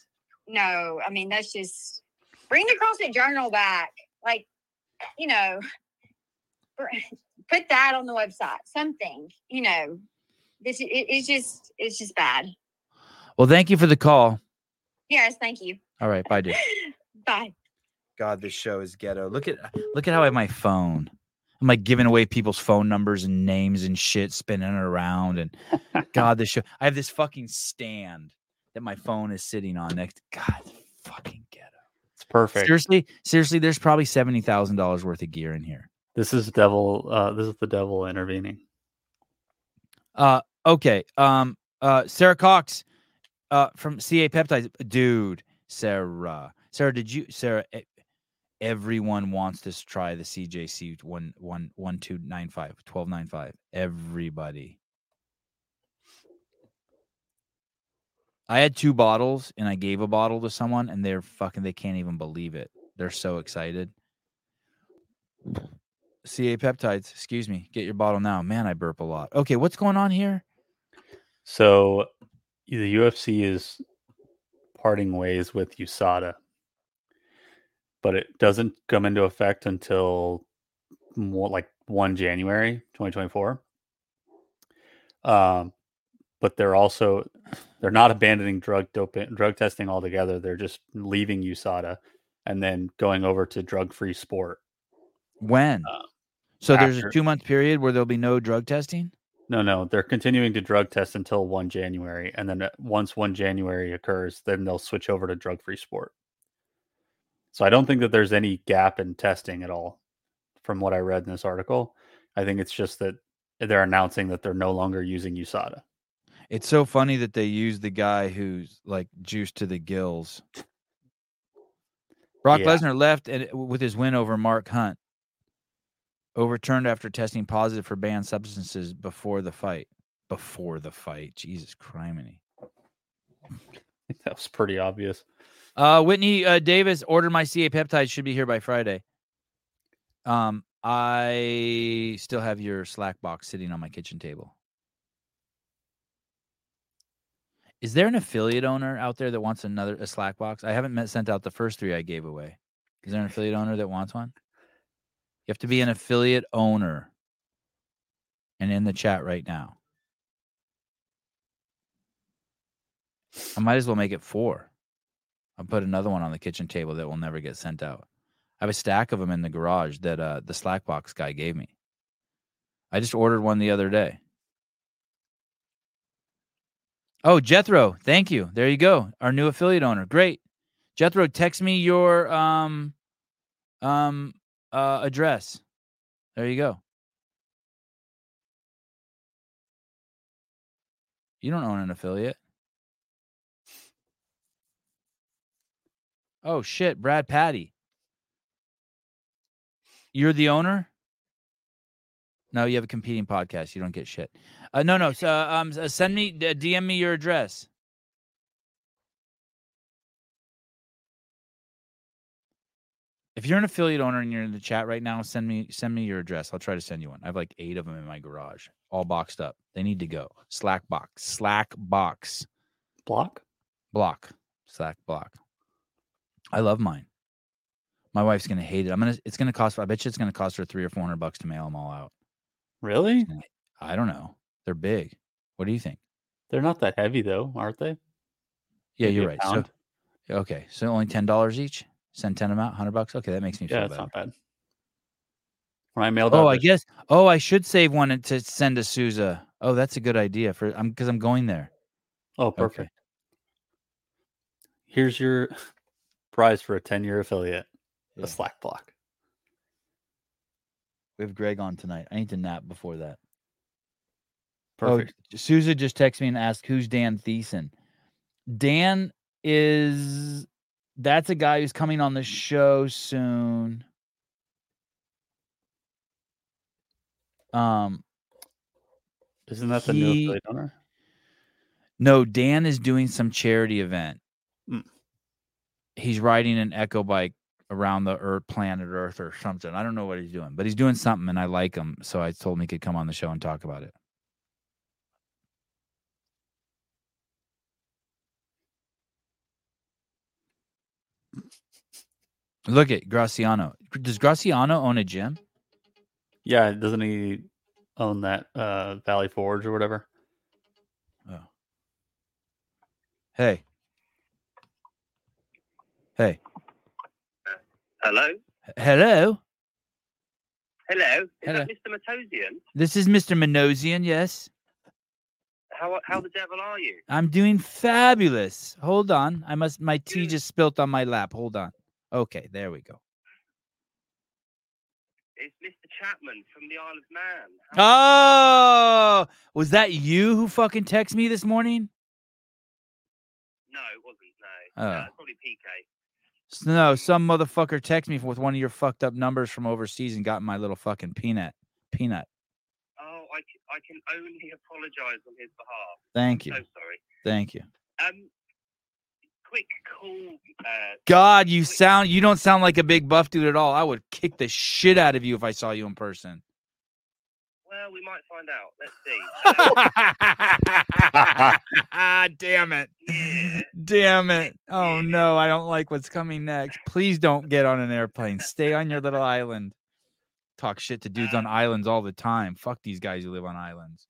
No, I mean that's just bring the CrossFit Journal back. Like, you know, put that on the website. Something, you know. This it, it's just it's just bad. Well, thank you for the call. Yes, thank you. All right, bye, dude. Bye. God, this show is ghetto. Look at look at how I have my phone. I'm like giving away people's phone numbers and names and shit, spinning it around. And God, this show. I have this fucking stand that my phone is sitting on next. God, fucking ghetto. It's perfect. Seriously, seriously, there's probably seventy thousand dollars worth of gear in here. This is devil. Uh, this is the devil intervening. Uh, okay. Um, uh, Sarah Cox, uh, from CA Peptides, dude. Sarah, Sarah, did you, Sarah? Everyone wants to try the CJC one one one two nine five twelve nine five. Everybody. I had two bottles and I gave a bottle to someone and they're fucking they can't even believe it. They're so excited. CA peptides, excuse me. Get your bottle now. Man, I burp a lot. Okay, what's going on here? So the UFC is parting ways with USADA, but it doesn't come into effect until more like 1 January 2024. Um, but they're also they're not abandoning drug doping drug testing altogether. They're just leaving USADA and then going over to drug free sport. When? Uh, so there's a two month period where there'll be no drug testing. No, no, they're continuing to drug test until 1 January. And then uh, once 1 January occurs, then they'll switch over to drug free sport. So I don't think that there's any gap in testing at all from what I read in this article. I think it's just that they're announcing that they're no longer using USADA. It's so funny that they use the guy who's like juiced to the gills. Brock Yeah. Lesnar left and uh, with his win over Mark Hunt. Overturned after testing positive for banned substances before the fight. Before the fight. Jesus criminy. that was pretty obvious. Uh, Whitney uh, Davis ordered my CA peptide. Should be here by Friday. Um, I still have your Slack box sitting on my kitchen table. Is there an affiliate owner out there that wants another a Slack box? I haven't met, sent out the first three I gave away. Is there an affiliate owner that wants one? You have to be an affiliate owner, and in the chat right now. I might as well make it four. I'll put another one on the kitchen table that will never get sent out. I have a stack of them in the garage that uh, the Slackbox guy gave me. I just ordered one the other day. Oh, Jethro, thank you. There you go. Our new affiliate owner. Great. Jethro, text me your um um uh address. There you go. You don't own an affiliate. Oh shit, Brad Patty. You're the owner? No, you have a competing podcast. You don't get shit. Uh, no, no. So, um, send me, DM me your address. If you're an affiliate owner and you're in the chat right now, send me send me your address. I'll try to send you one. I have like eight of them in my garage, all boxed up. They need to go. Slack box, Slack box, Block? block, Slack block. I love mine. My wife's gonna hate it. I'm gonna. It's gonna cost. I bet you it's gonna cost her three or four hundred bucks to mail them all out. Really? I don't know. They're big. What do you think? They're not that heavy though, aren't they? Yeah, Maybe you're right. So, okay, so only ten dollars each. Send ten of them out, hundred bucks. Okay, that makes me Yeah, feel that's better. not bad. When I mailed Oh, I guess. Oh, I should save one to send to Souza. Oh, that's a good idea for. I'm because I'm going there. Oh, perfect. Here's your prize for a 10 year affiliate, Yeah. a Slack block. We have Greg on tonight. I need to nap before that. Perfect. Oh, Souza just texted me and asked, "Who's Dan Thiessen?" Dan is that's a guy who's coming on the show soon. Um, Isn't that the new he- affiliate owner? no, Dan is doing some charity event. Mm. He's riding an echo bike around the Earth, planet Earth, or something. I don't know what he's doing, but he's doing something, and I like him. So I told him he could come on the show and talk about it. Look at Graciano. Does Graciano own a gym? Yeah, doesn't he own that uh, Valley Forge or whatever? Oh. Hey. Hey. Hello? Hello. Hello? Is Hello. that Mr. Matossian? This is Mr. Minosian. Yes. How, how the devil are you? I'm doing fabulous. Hold on. I must my tea just spilt on my lap. Hold on. Okay, there we go. It's Mr. Chapman from the Isle of Man. How- Oh, was that you who fucking texted me this morning? No, it wasn't. No. Uh, oh. No, it's probably PK. No, some motherfucker texted me with one of your fucked up numbers from overseas and got my little fucking peanut. Peanut. Oh, I can only apologise on his behalf. Thank you. So sorry. Thank you. Um, quick call. Uh, God, you sound you don't sound like a big buff dude at all. I would kick the shit out of you if I saw you in person. Well, we might find out. Let's see. Ah, damn it. Damn it. Oh no, I don't like what's coming next. Please don't get on an airplane. Stay on your little island. talk shit to dudes on islands all the time. Fuck these guys who live on islands.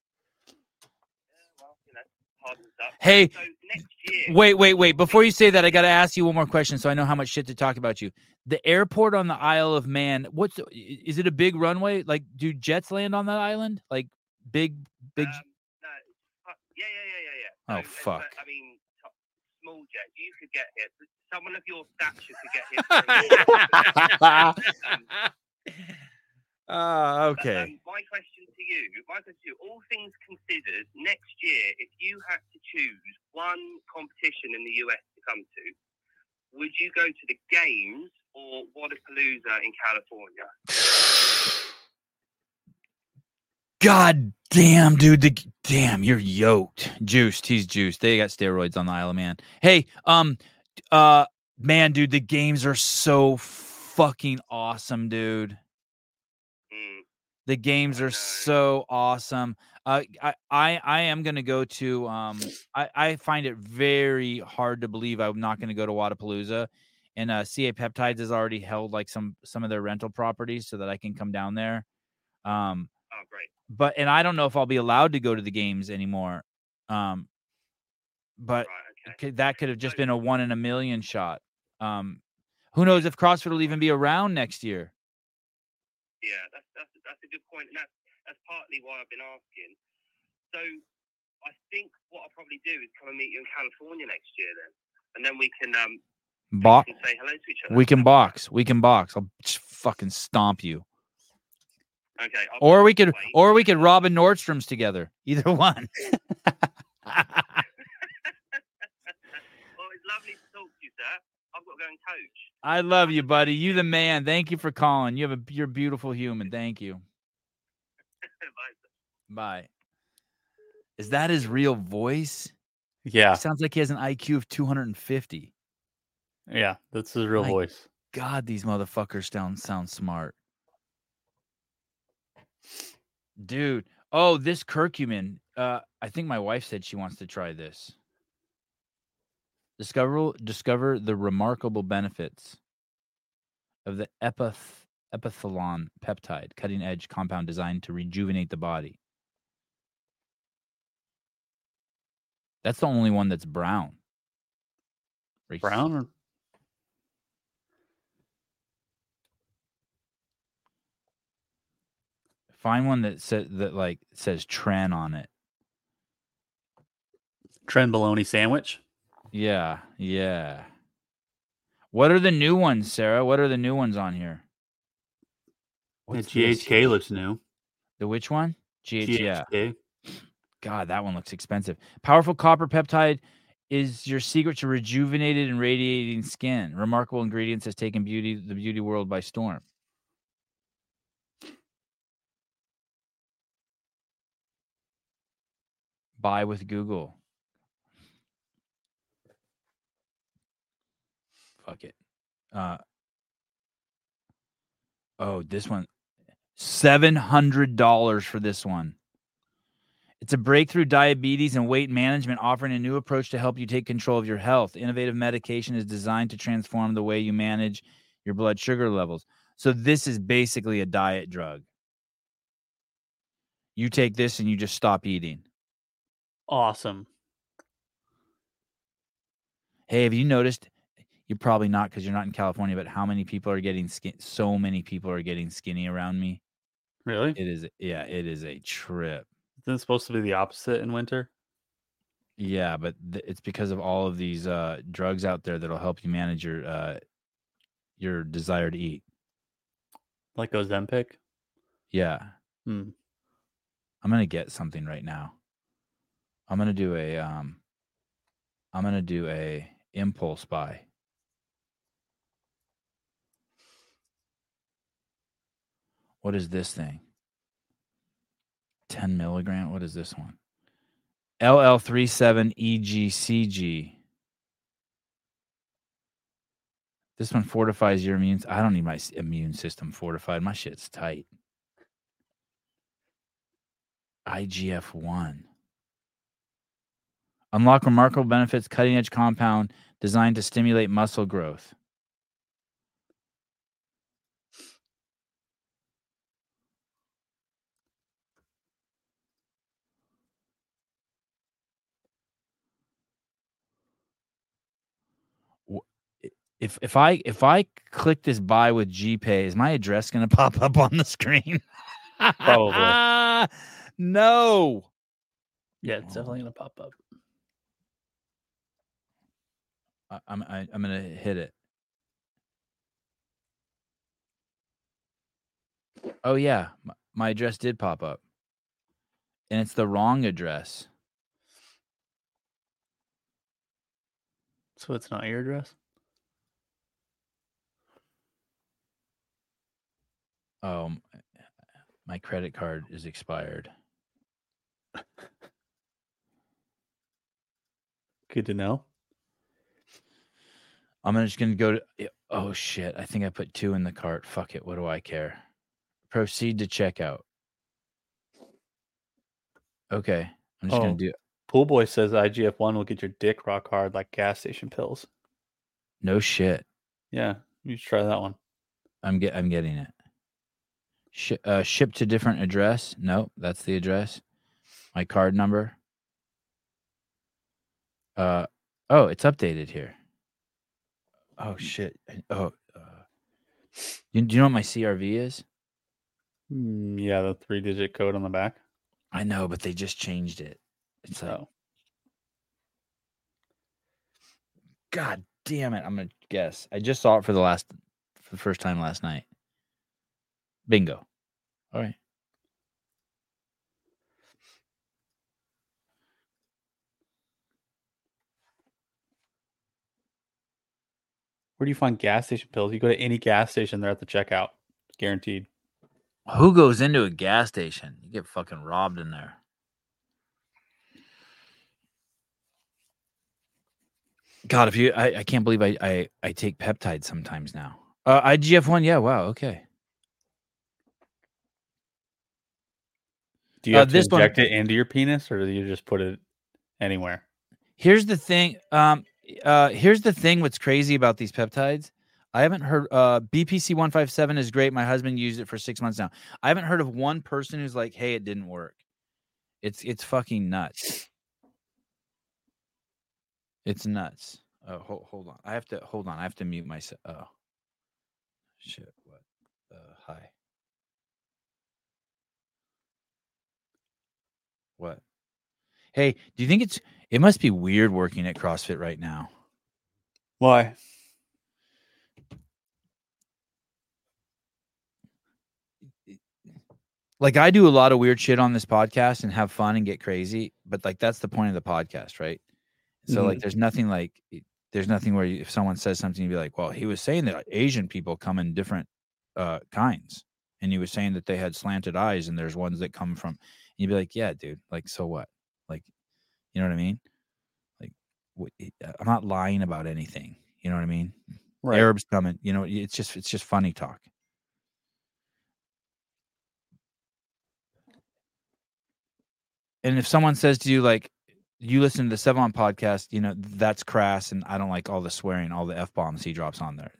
Well, you know, hardens up. Hey, So next year, Wait, wait, wait. Before you say that, I got to ask you one more question so I know how much shit to talk about you. The airport on the Isle of Man. What's the, is it a big runway? Like do jets land on that island? Like big big Um, no, uh, yeah, yeah, yeah, yeah, yeah. Oh, So, fuck. I mean, small jet. You could get here. Someone of your stature could get here. Ah, but, okay. um, my question to you, my question to you, all things considered, next year, if you had to choose one competition in the US to come to, would you go to the Games or Wodapalooza in California? God damn, dude. The, damn, you're yoked. Juiced. He's juiced. They got steroids on the Isle of Man. Hey, um, uh, man, dude, the games are so fucking awesome, dude. The games are so awesome. Uh, I, I, I am gonna go to. Um, I, I find it very hard to believe I'm not gonna go to Wodapalooza, and uh, CA Peptides has already held like some some of their rental properties so that I can come down there. Um, oh, great. but and I don't know if I'll be allowed to go to the games anymore. Um, but Right, okay. that could have just been a one in a million shot. Um, who knows if CrossFit will even be around next year? Yeah, that's that's that's a good point, and that's that's partly why I've been asking. So, I think what I'll probably do is come and meet you in California next year, then, and then we can um Bo- we can say hello to each other. we can box. We can box. I'll just fucking stomp you. Okay. I'll Or we could, way. or we could rob a Nordstrom's together. Either one. Well, it's lovely to talk to you, sir. I've got to go and coach. I love you, buddy. You the man. Thank you for calling. You have a you're a beautiful human. Thank you. Bye. Bye. Is that his real voice? Yeah, Sounds like he has an IQ of 250. yeah, that's his real My voice. God, these motherfuckers sound sound smart. Dude. Oh, this curcumin. Uh, I think my wife said she wants to try this. Discover discover the remarkable benefits of the epith epithalon peptide, cutting edge compound designed to rejuvenate the body. That's the only one that's brown. Right Brown or Find one that says that like says Tren on it. Trend bologna sandwich? Yeah, yeah. What are the new ones, Sarah? What are the new ones on here? What's this GHK here? looks new. The which one? GH. GHK. God, that one looks expensive. Powerful copper peptide is your secret to rejuvenated and radiating skin. Remarkable ingredients has taken beauty the beauty world by storm. Buy with Google. Fuck it. Uh Oh, this one. $700 for this one. It's a breakthrough diabetes and weight management offering a new approach to help you take control of your health. Innovative medication is designed to transform the way you manage your blood sugar levels. So, this is basically a diet drug. You take this and you just stop eating. Awesome. Hey, have you noticed? You're probably not because you're not in California, but how many people are getting skin? So many people are getting skinny around me. Really? It is, yeah, it is a trip. Isn't it supposed to be the opposite in winter? Yeah, but th- it's because of all of these uh, drugs out there that'll help you manage your uh, your desire to eat. Like Ozempic? Yeah, Hmm. I'm gonna get something right now. I'm gonna do a um, I'm gonna do a impulse buy. What is this thing? 10 milligram. What is this one? E LL37EGCG. This one fortifies your immune. I don't need my immune system fortified. My shit's tight. IGF 1. Unlock remarkable benefits, cutting edge compound designed to stimulate muscle growth. If if I if I click this buy with GPay, is my address gonna pop up on the screen? Probably. no. Yeah, it's definitely gonna pop up. I, I'm I, I'm gonna hit it. Oh yeah, my, my address did pop up, and it's the wrong address. So it's not your address. Oh, my credit card is expired. Good to know. I'm just gonna go to. Oh shit! I think I put two in the cart. Fuck it. What do I care? Proceed to checkout. Okay, I'm just Oh. gonna do. Pool boy says IGF one will get your dick rock hard like gas station pills. No shit. Yeah, you should try that one. I'm get. I'm getting it. Sh- uh, ship to different address. Nope, that's the address. My card number. Uh oh, it's updated here. Oh shit. Oh, uh, you, do you know what my CRV is? Mm, yeah, the three digit code on the back. I know, but they just changed it. It's like, Oh, God damn it! I'm gonna guess. I just saw it for the last, for the first time last night. Bingo. All right. where do you find gas station pills? You go to any gas station, they're at the checkout, guaranteed. Who goes into a gas station? You get fucking robbed in there. God, if you, I, I can't believe I, I, I take peptides sometimes now. Uh, IGF one, yeah, wow, okay. Do you Uh, have to this one- inject it into your penis, or do you just put it anywhere? Here's the thing. Um, uh, here's the thing. What's crazy about these peptides? I haven't heard. Uh, BPC one five seven is great. My husband used it for six months now. I haven't heard of one person who's like, "Hey, it didn't work." It's it's fucking nuts. It's nuts. Oh, hold, hold on. I have to hold on. I have to mute myself. Oh, shit. What? Uh, hi. What? Hey, do you think it's? It must be weird working at CrossFit right now. Why? Like I do a lot of weird shit on this podcast and have fun and get crazy, but like that's the point of the podcast, right? So like, there's nothing like, there's nothing where you, if someone says something, you'd be like, well, he was saying that Asian people come in different uh kinds, and he was saying that they had slanted eyes, and there's ones that come from. You'd be like, yeah, dude, like so what? Like, you know what I mean? Like, uh, I'm not lying about anything. You know what I mean? Right. Arabs coming. You know, it's just it's just funny talk. And if someone says to you like, you listen to the Sevan podcast, you know that's crass, and I don't like all the swearing, all the f bombs he drops on there.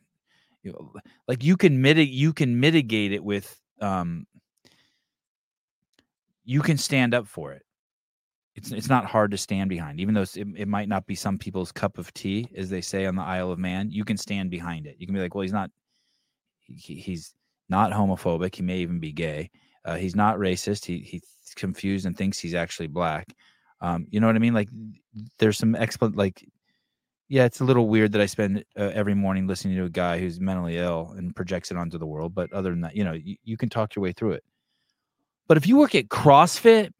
You know, like you can mitigate, you can mitigate it with, um, you can stand up for it. It's it's not hard to stand behind, even though it, it might not be some people's cup of tea, as they say on the Isle of Man. You can stand behind it. You can be like, well, he's not, he, he's not homophobic. He may even be gay. Uh, he's not racist. He he's confused and thinks he's actually black. Um, you know what I mean? Like, there's some expl like, yeah, it's a little weird that I spend uh, every morning listening to a guy who's mentally ill and projects it onto the world. But other than that, you know, you, you can talk your way through it. But if you work at CrossFit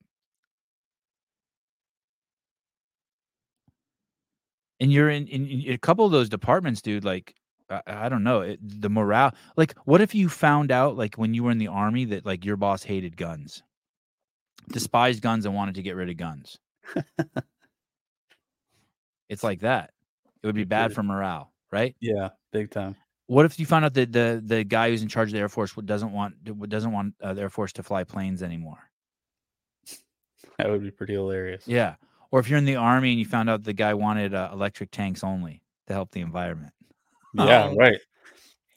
and you're in, in, in a couple of those departments, dude, like I, I don't know, it, the morale. Like, what if you found out, like, when you were in the army, that like your boss hated guns, despised guns, and wanted to get rid of guns? it's like that. It would be bad for morale, right? Yeah, big time. What if you found out that the the guy who's in charge of the Air Force doesn't want doesn't want uh, the Air Force to fly planes anymore? That would be pretty hilarious. Yeah. Or if you're in the army and you found out the guy wanted uh, electric tanks only to help the environment. Yeah, Um, right.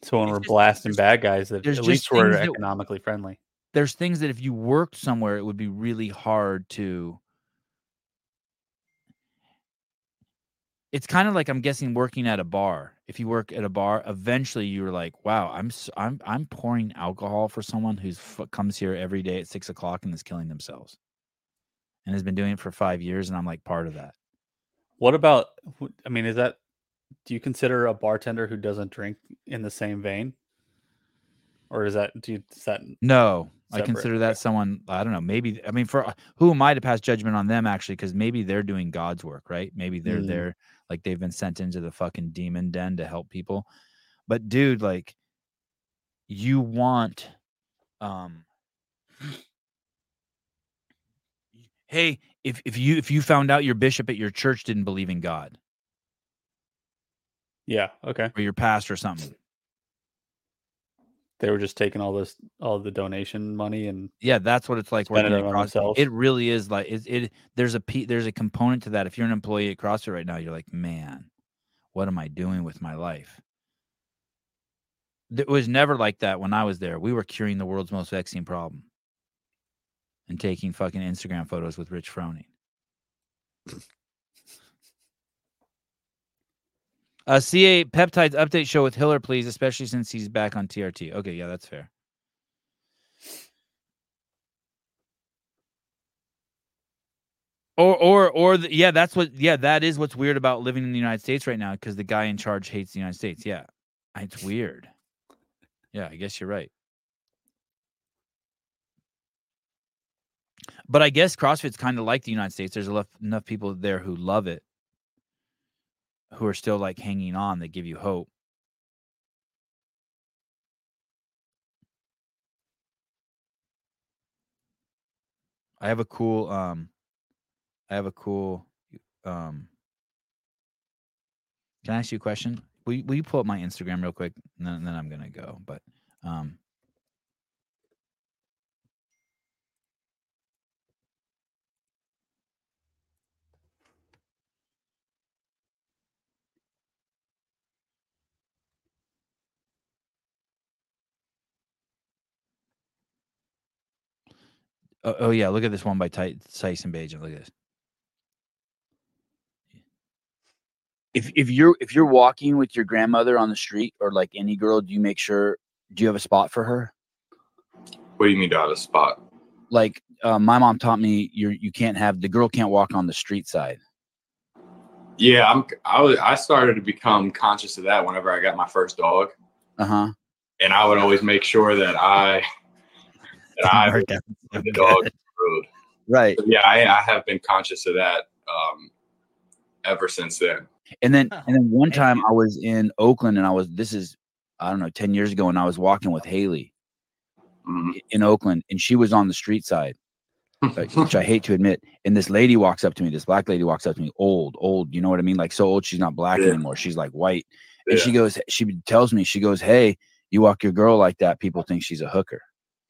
So when we're just- blasting bad guys, that at least we're that- economically friendly. There's things that if you worked somewhere, it would be really hard to. It's kind of like I'm guessing working at a bar. If you work at a bar, eventually you're like, wow, I'm I'm I'm pouring alcohol for someone who's f- comes here every day at six o'clock and is killing themselves, and has been doing it for five years, and I'm like part of that. What about? I mean, is that? Do you consider a bartender who doesn't drink in the same vein, or is that? Do you? Is that No, I consider that someone. I don't know. Maybe I mean, for who am I to pass judgment on them? Actually, because maybe they're doing God's work, right? Maybe they're Mm. there, like they've been sent into the fucking demon den to help people. But dude, like, you want, um, hey, if if you if you found out your bishop at your church didn't believe in God Yeah. Okay. or your pastor or something, They were just taking all this, all the donation money, and yeah, that's what it's like Spending working it on themselves. It really is like it, it. There's a pe- there's a component to that. If you're an employee at CrossFit right now, you're like, man, what am I doing with my life? It was never like that when I was there. We were curing the world's most vexing problem and taking fucking Instagram photos with Rich Froning. Uh, CA peptides update show with Hiller, please, especially since he's back on TRT. Okay, yeah, that's fair. Or, or, or, the, yeah, that's what, yeah, that is what's weird about living in the United States right now because the guy in charge hates the United States. Yeah, it's weird. Yeah, I guess you're right. But I guess CrossFit's kind of like the United States. There's enough, enough people there who love it, who are still like hanging on that give you hope. I have a cool, um, I have a cool, um, can I ask you a question? Will you, will you pull up my Instagram real quick? And then, and then I'm gonna go. But um, oh, oh yeah, look at this one by Ty- Tyson Bagent. Look at this. If if you're if you're walking with your grandmother on the street or like any girl, do you make sure do you have a spot for her? What do you mean to have a spot? Like uh, my mom taught me, you you can't have the girl can't walk on the street side. Yeah, I'm. I was. I started to become conscious of that whenever I got my first dog, Uh huh. and I would always make sure that I that I would let the dog on road. Right. So, yeah, I, I have been conscious of that um, ever since then. And then and then one time I was in Oakland and I was this is I don't know 10 years ago and I was walking with Haley Mhm. in Oakland and she was on the street side which I hate to admit and this lady walks up to me this black lady walks up to me old old you know what I mean like so old she's not black Yeah. anymore she's like white and Yeah. she goes she tells me she goes hey you walk your girl like that people think she's a hooker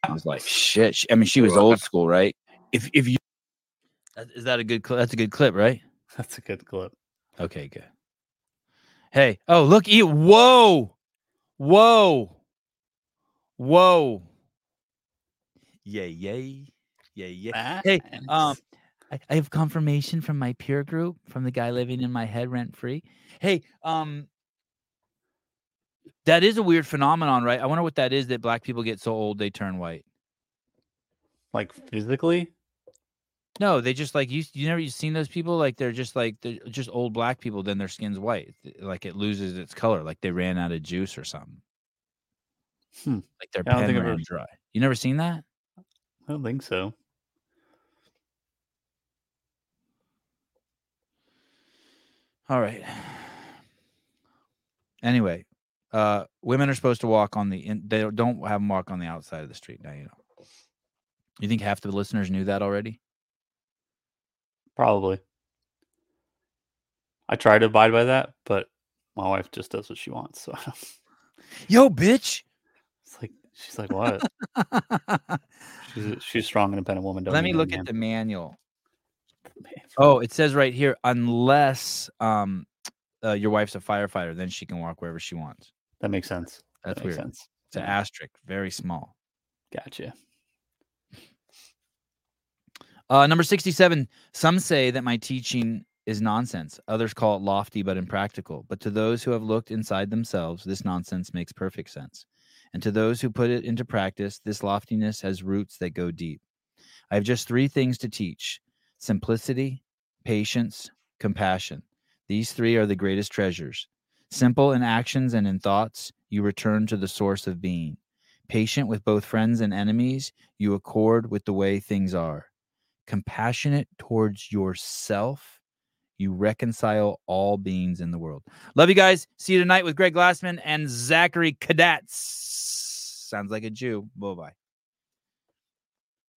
I was like shit She- I mean she was old school right if if you is that a good clip that's a good clip right that's a good clip. Okay, good. Hey, oh look, e whoa, whoa, whoa, yay, yay, yay, yay. Hey, um, I, I have confirmation from my peer group from the guy living in my head rent free. Hey, um, that is a weird phenomenon, right? I wonder what that is that black people get so old they turn white. like physically. No, they just like you. You never you seen those people like they're just like they're just old black people. Then their skin's white, like it loses its color, like they ran out of juice or something. Hmm. Like their I don't pen think ran ever- dry. You never seen that? I don't think so. All right. Anyway, uh, women are supposed to walk on the. In, they don't have them walk on the outside of the street. Now you know. You think half the listeners knew that already? Probably. I try to abide by that, but my wife just does what she wants. So Yo, bitch. it's like she's like, what? she's a, she's a strong, independent woman. Don't Let me look man. at the manual. Oh, it says right here, unless um, uh, your wife's a firefighter, then she can walk wherever she wants. That makes sense. That's that makes weird. sense. It's an asterisk, very small. Gotcha. Uh, number 67. Some say that my teaching is nonsense. Others call it lofty but impractical. But to those who have looked inside themselves, this nonsense makes perfect sense. And to those who put it into practice, this loftiness has roots that go deep. I have just three things to teach simplicity, patience, compassion. These three are the greatest treasures. Simple in actions and in thoughts, you return to the source of being. Patient with both friends and enemies, you accord with the way things are. Compassionate towards yourself, you reconcile all beings in the world. Love you guys. See you tonight with Greg Glassman and Zachary Kadats. Sounds like a Jew. Bye bye.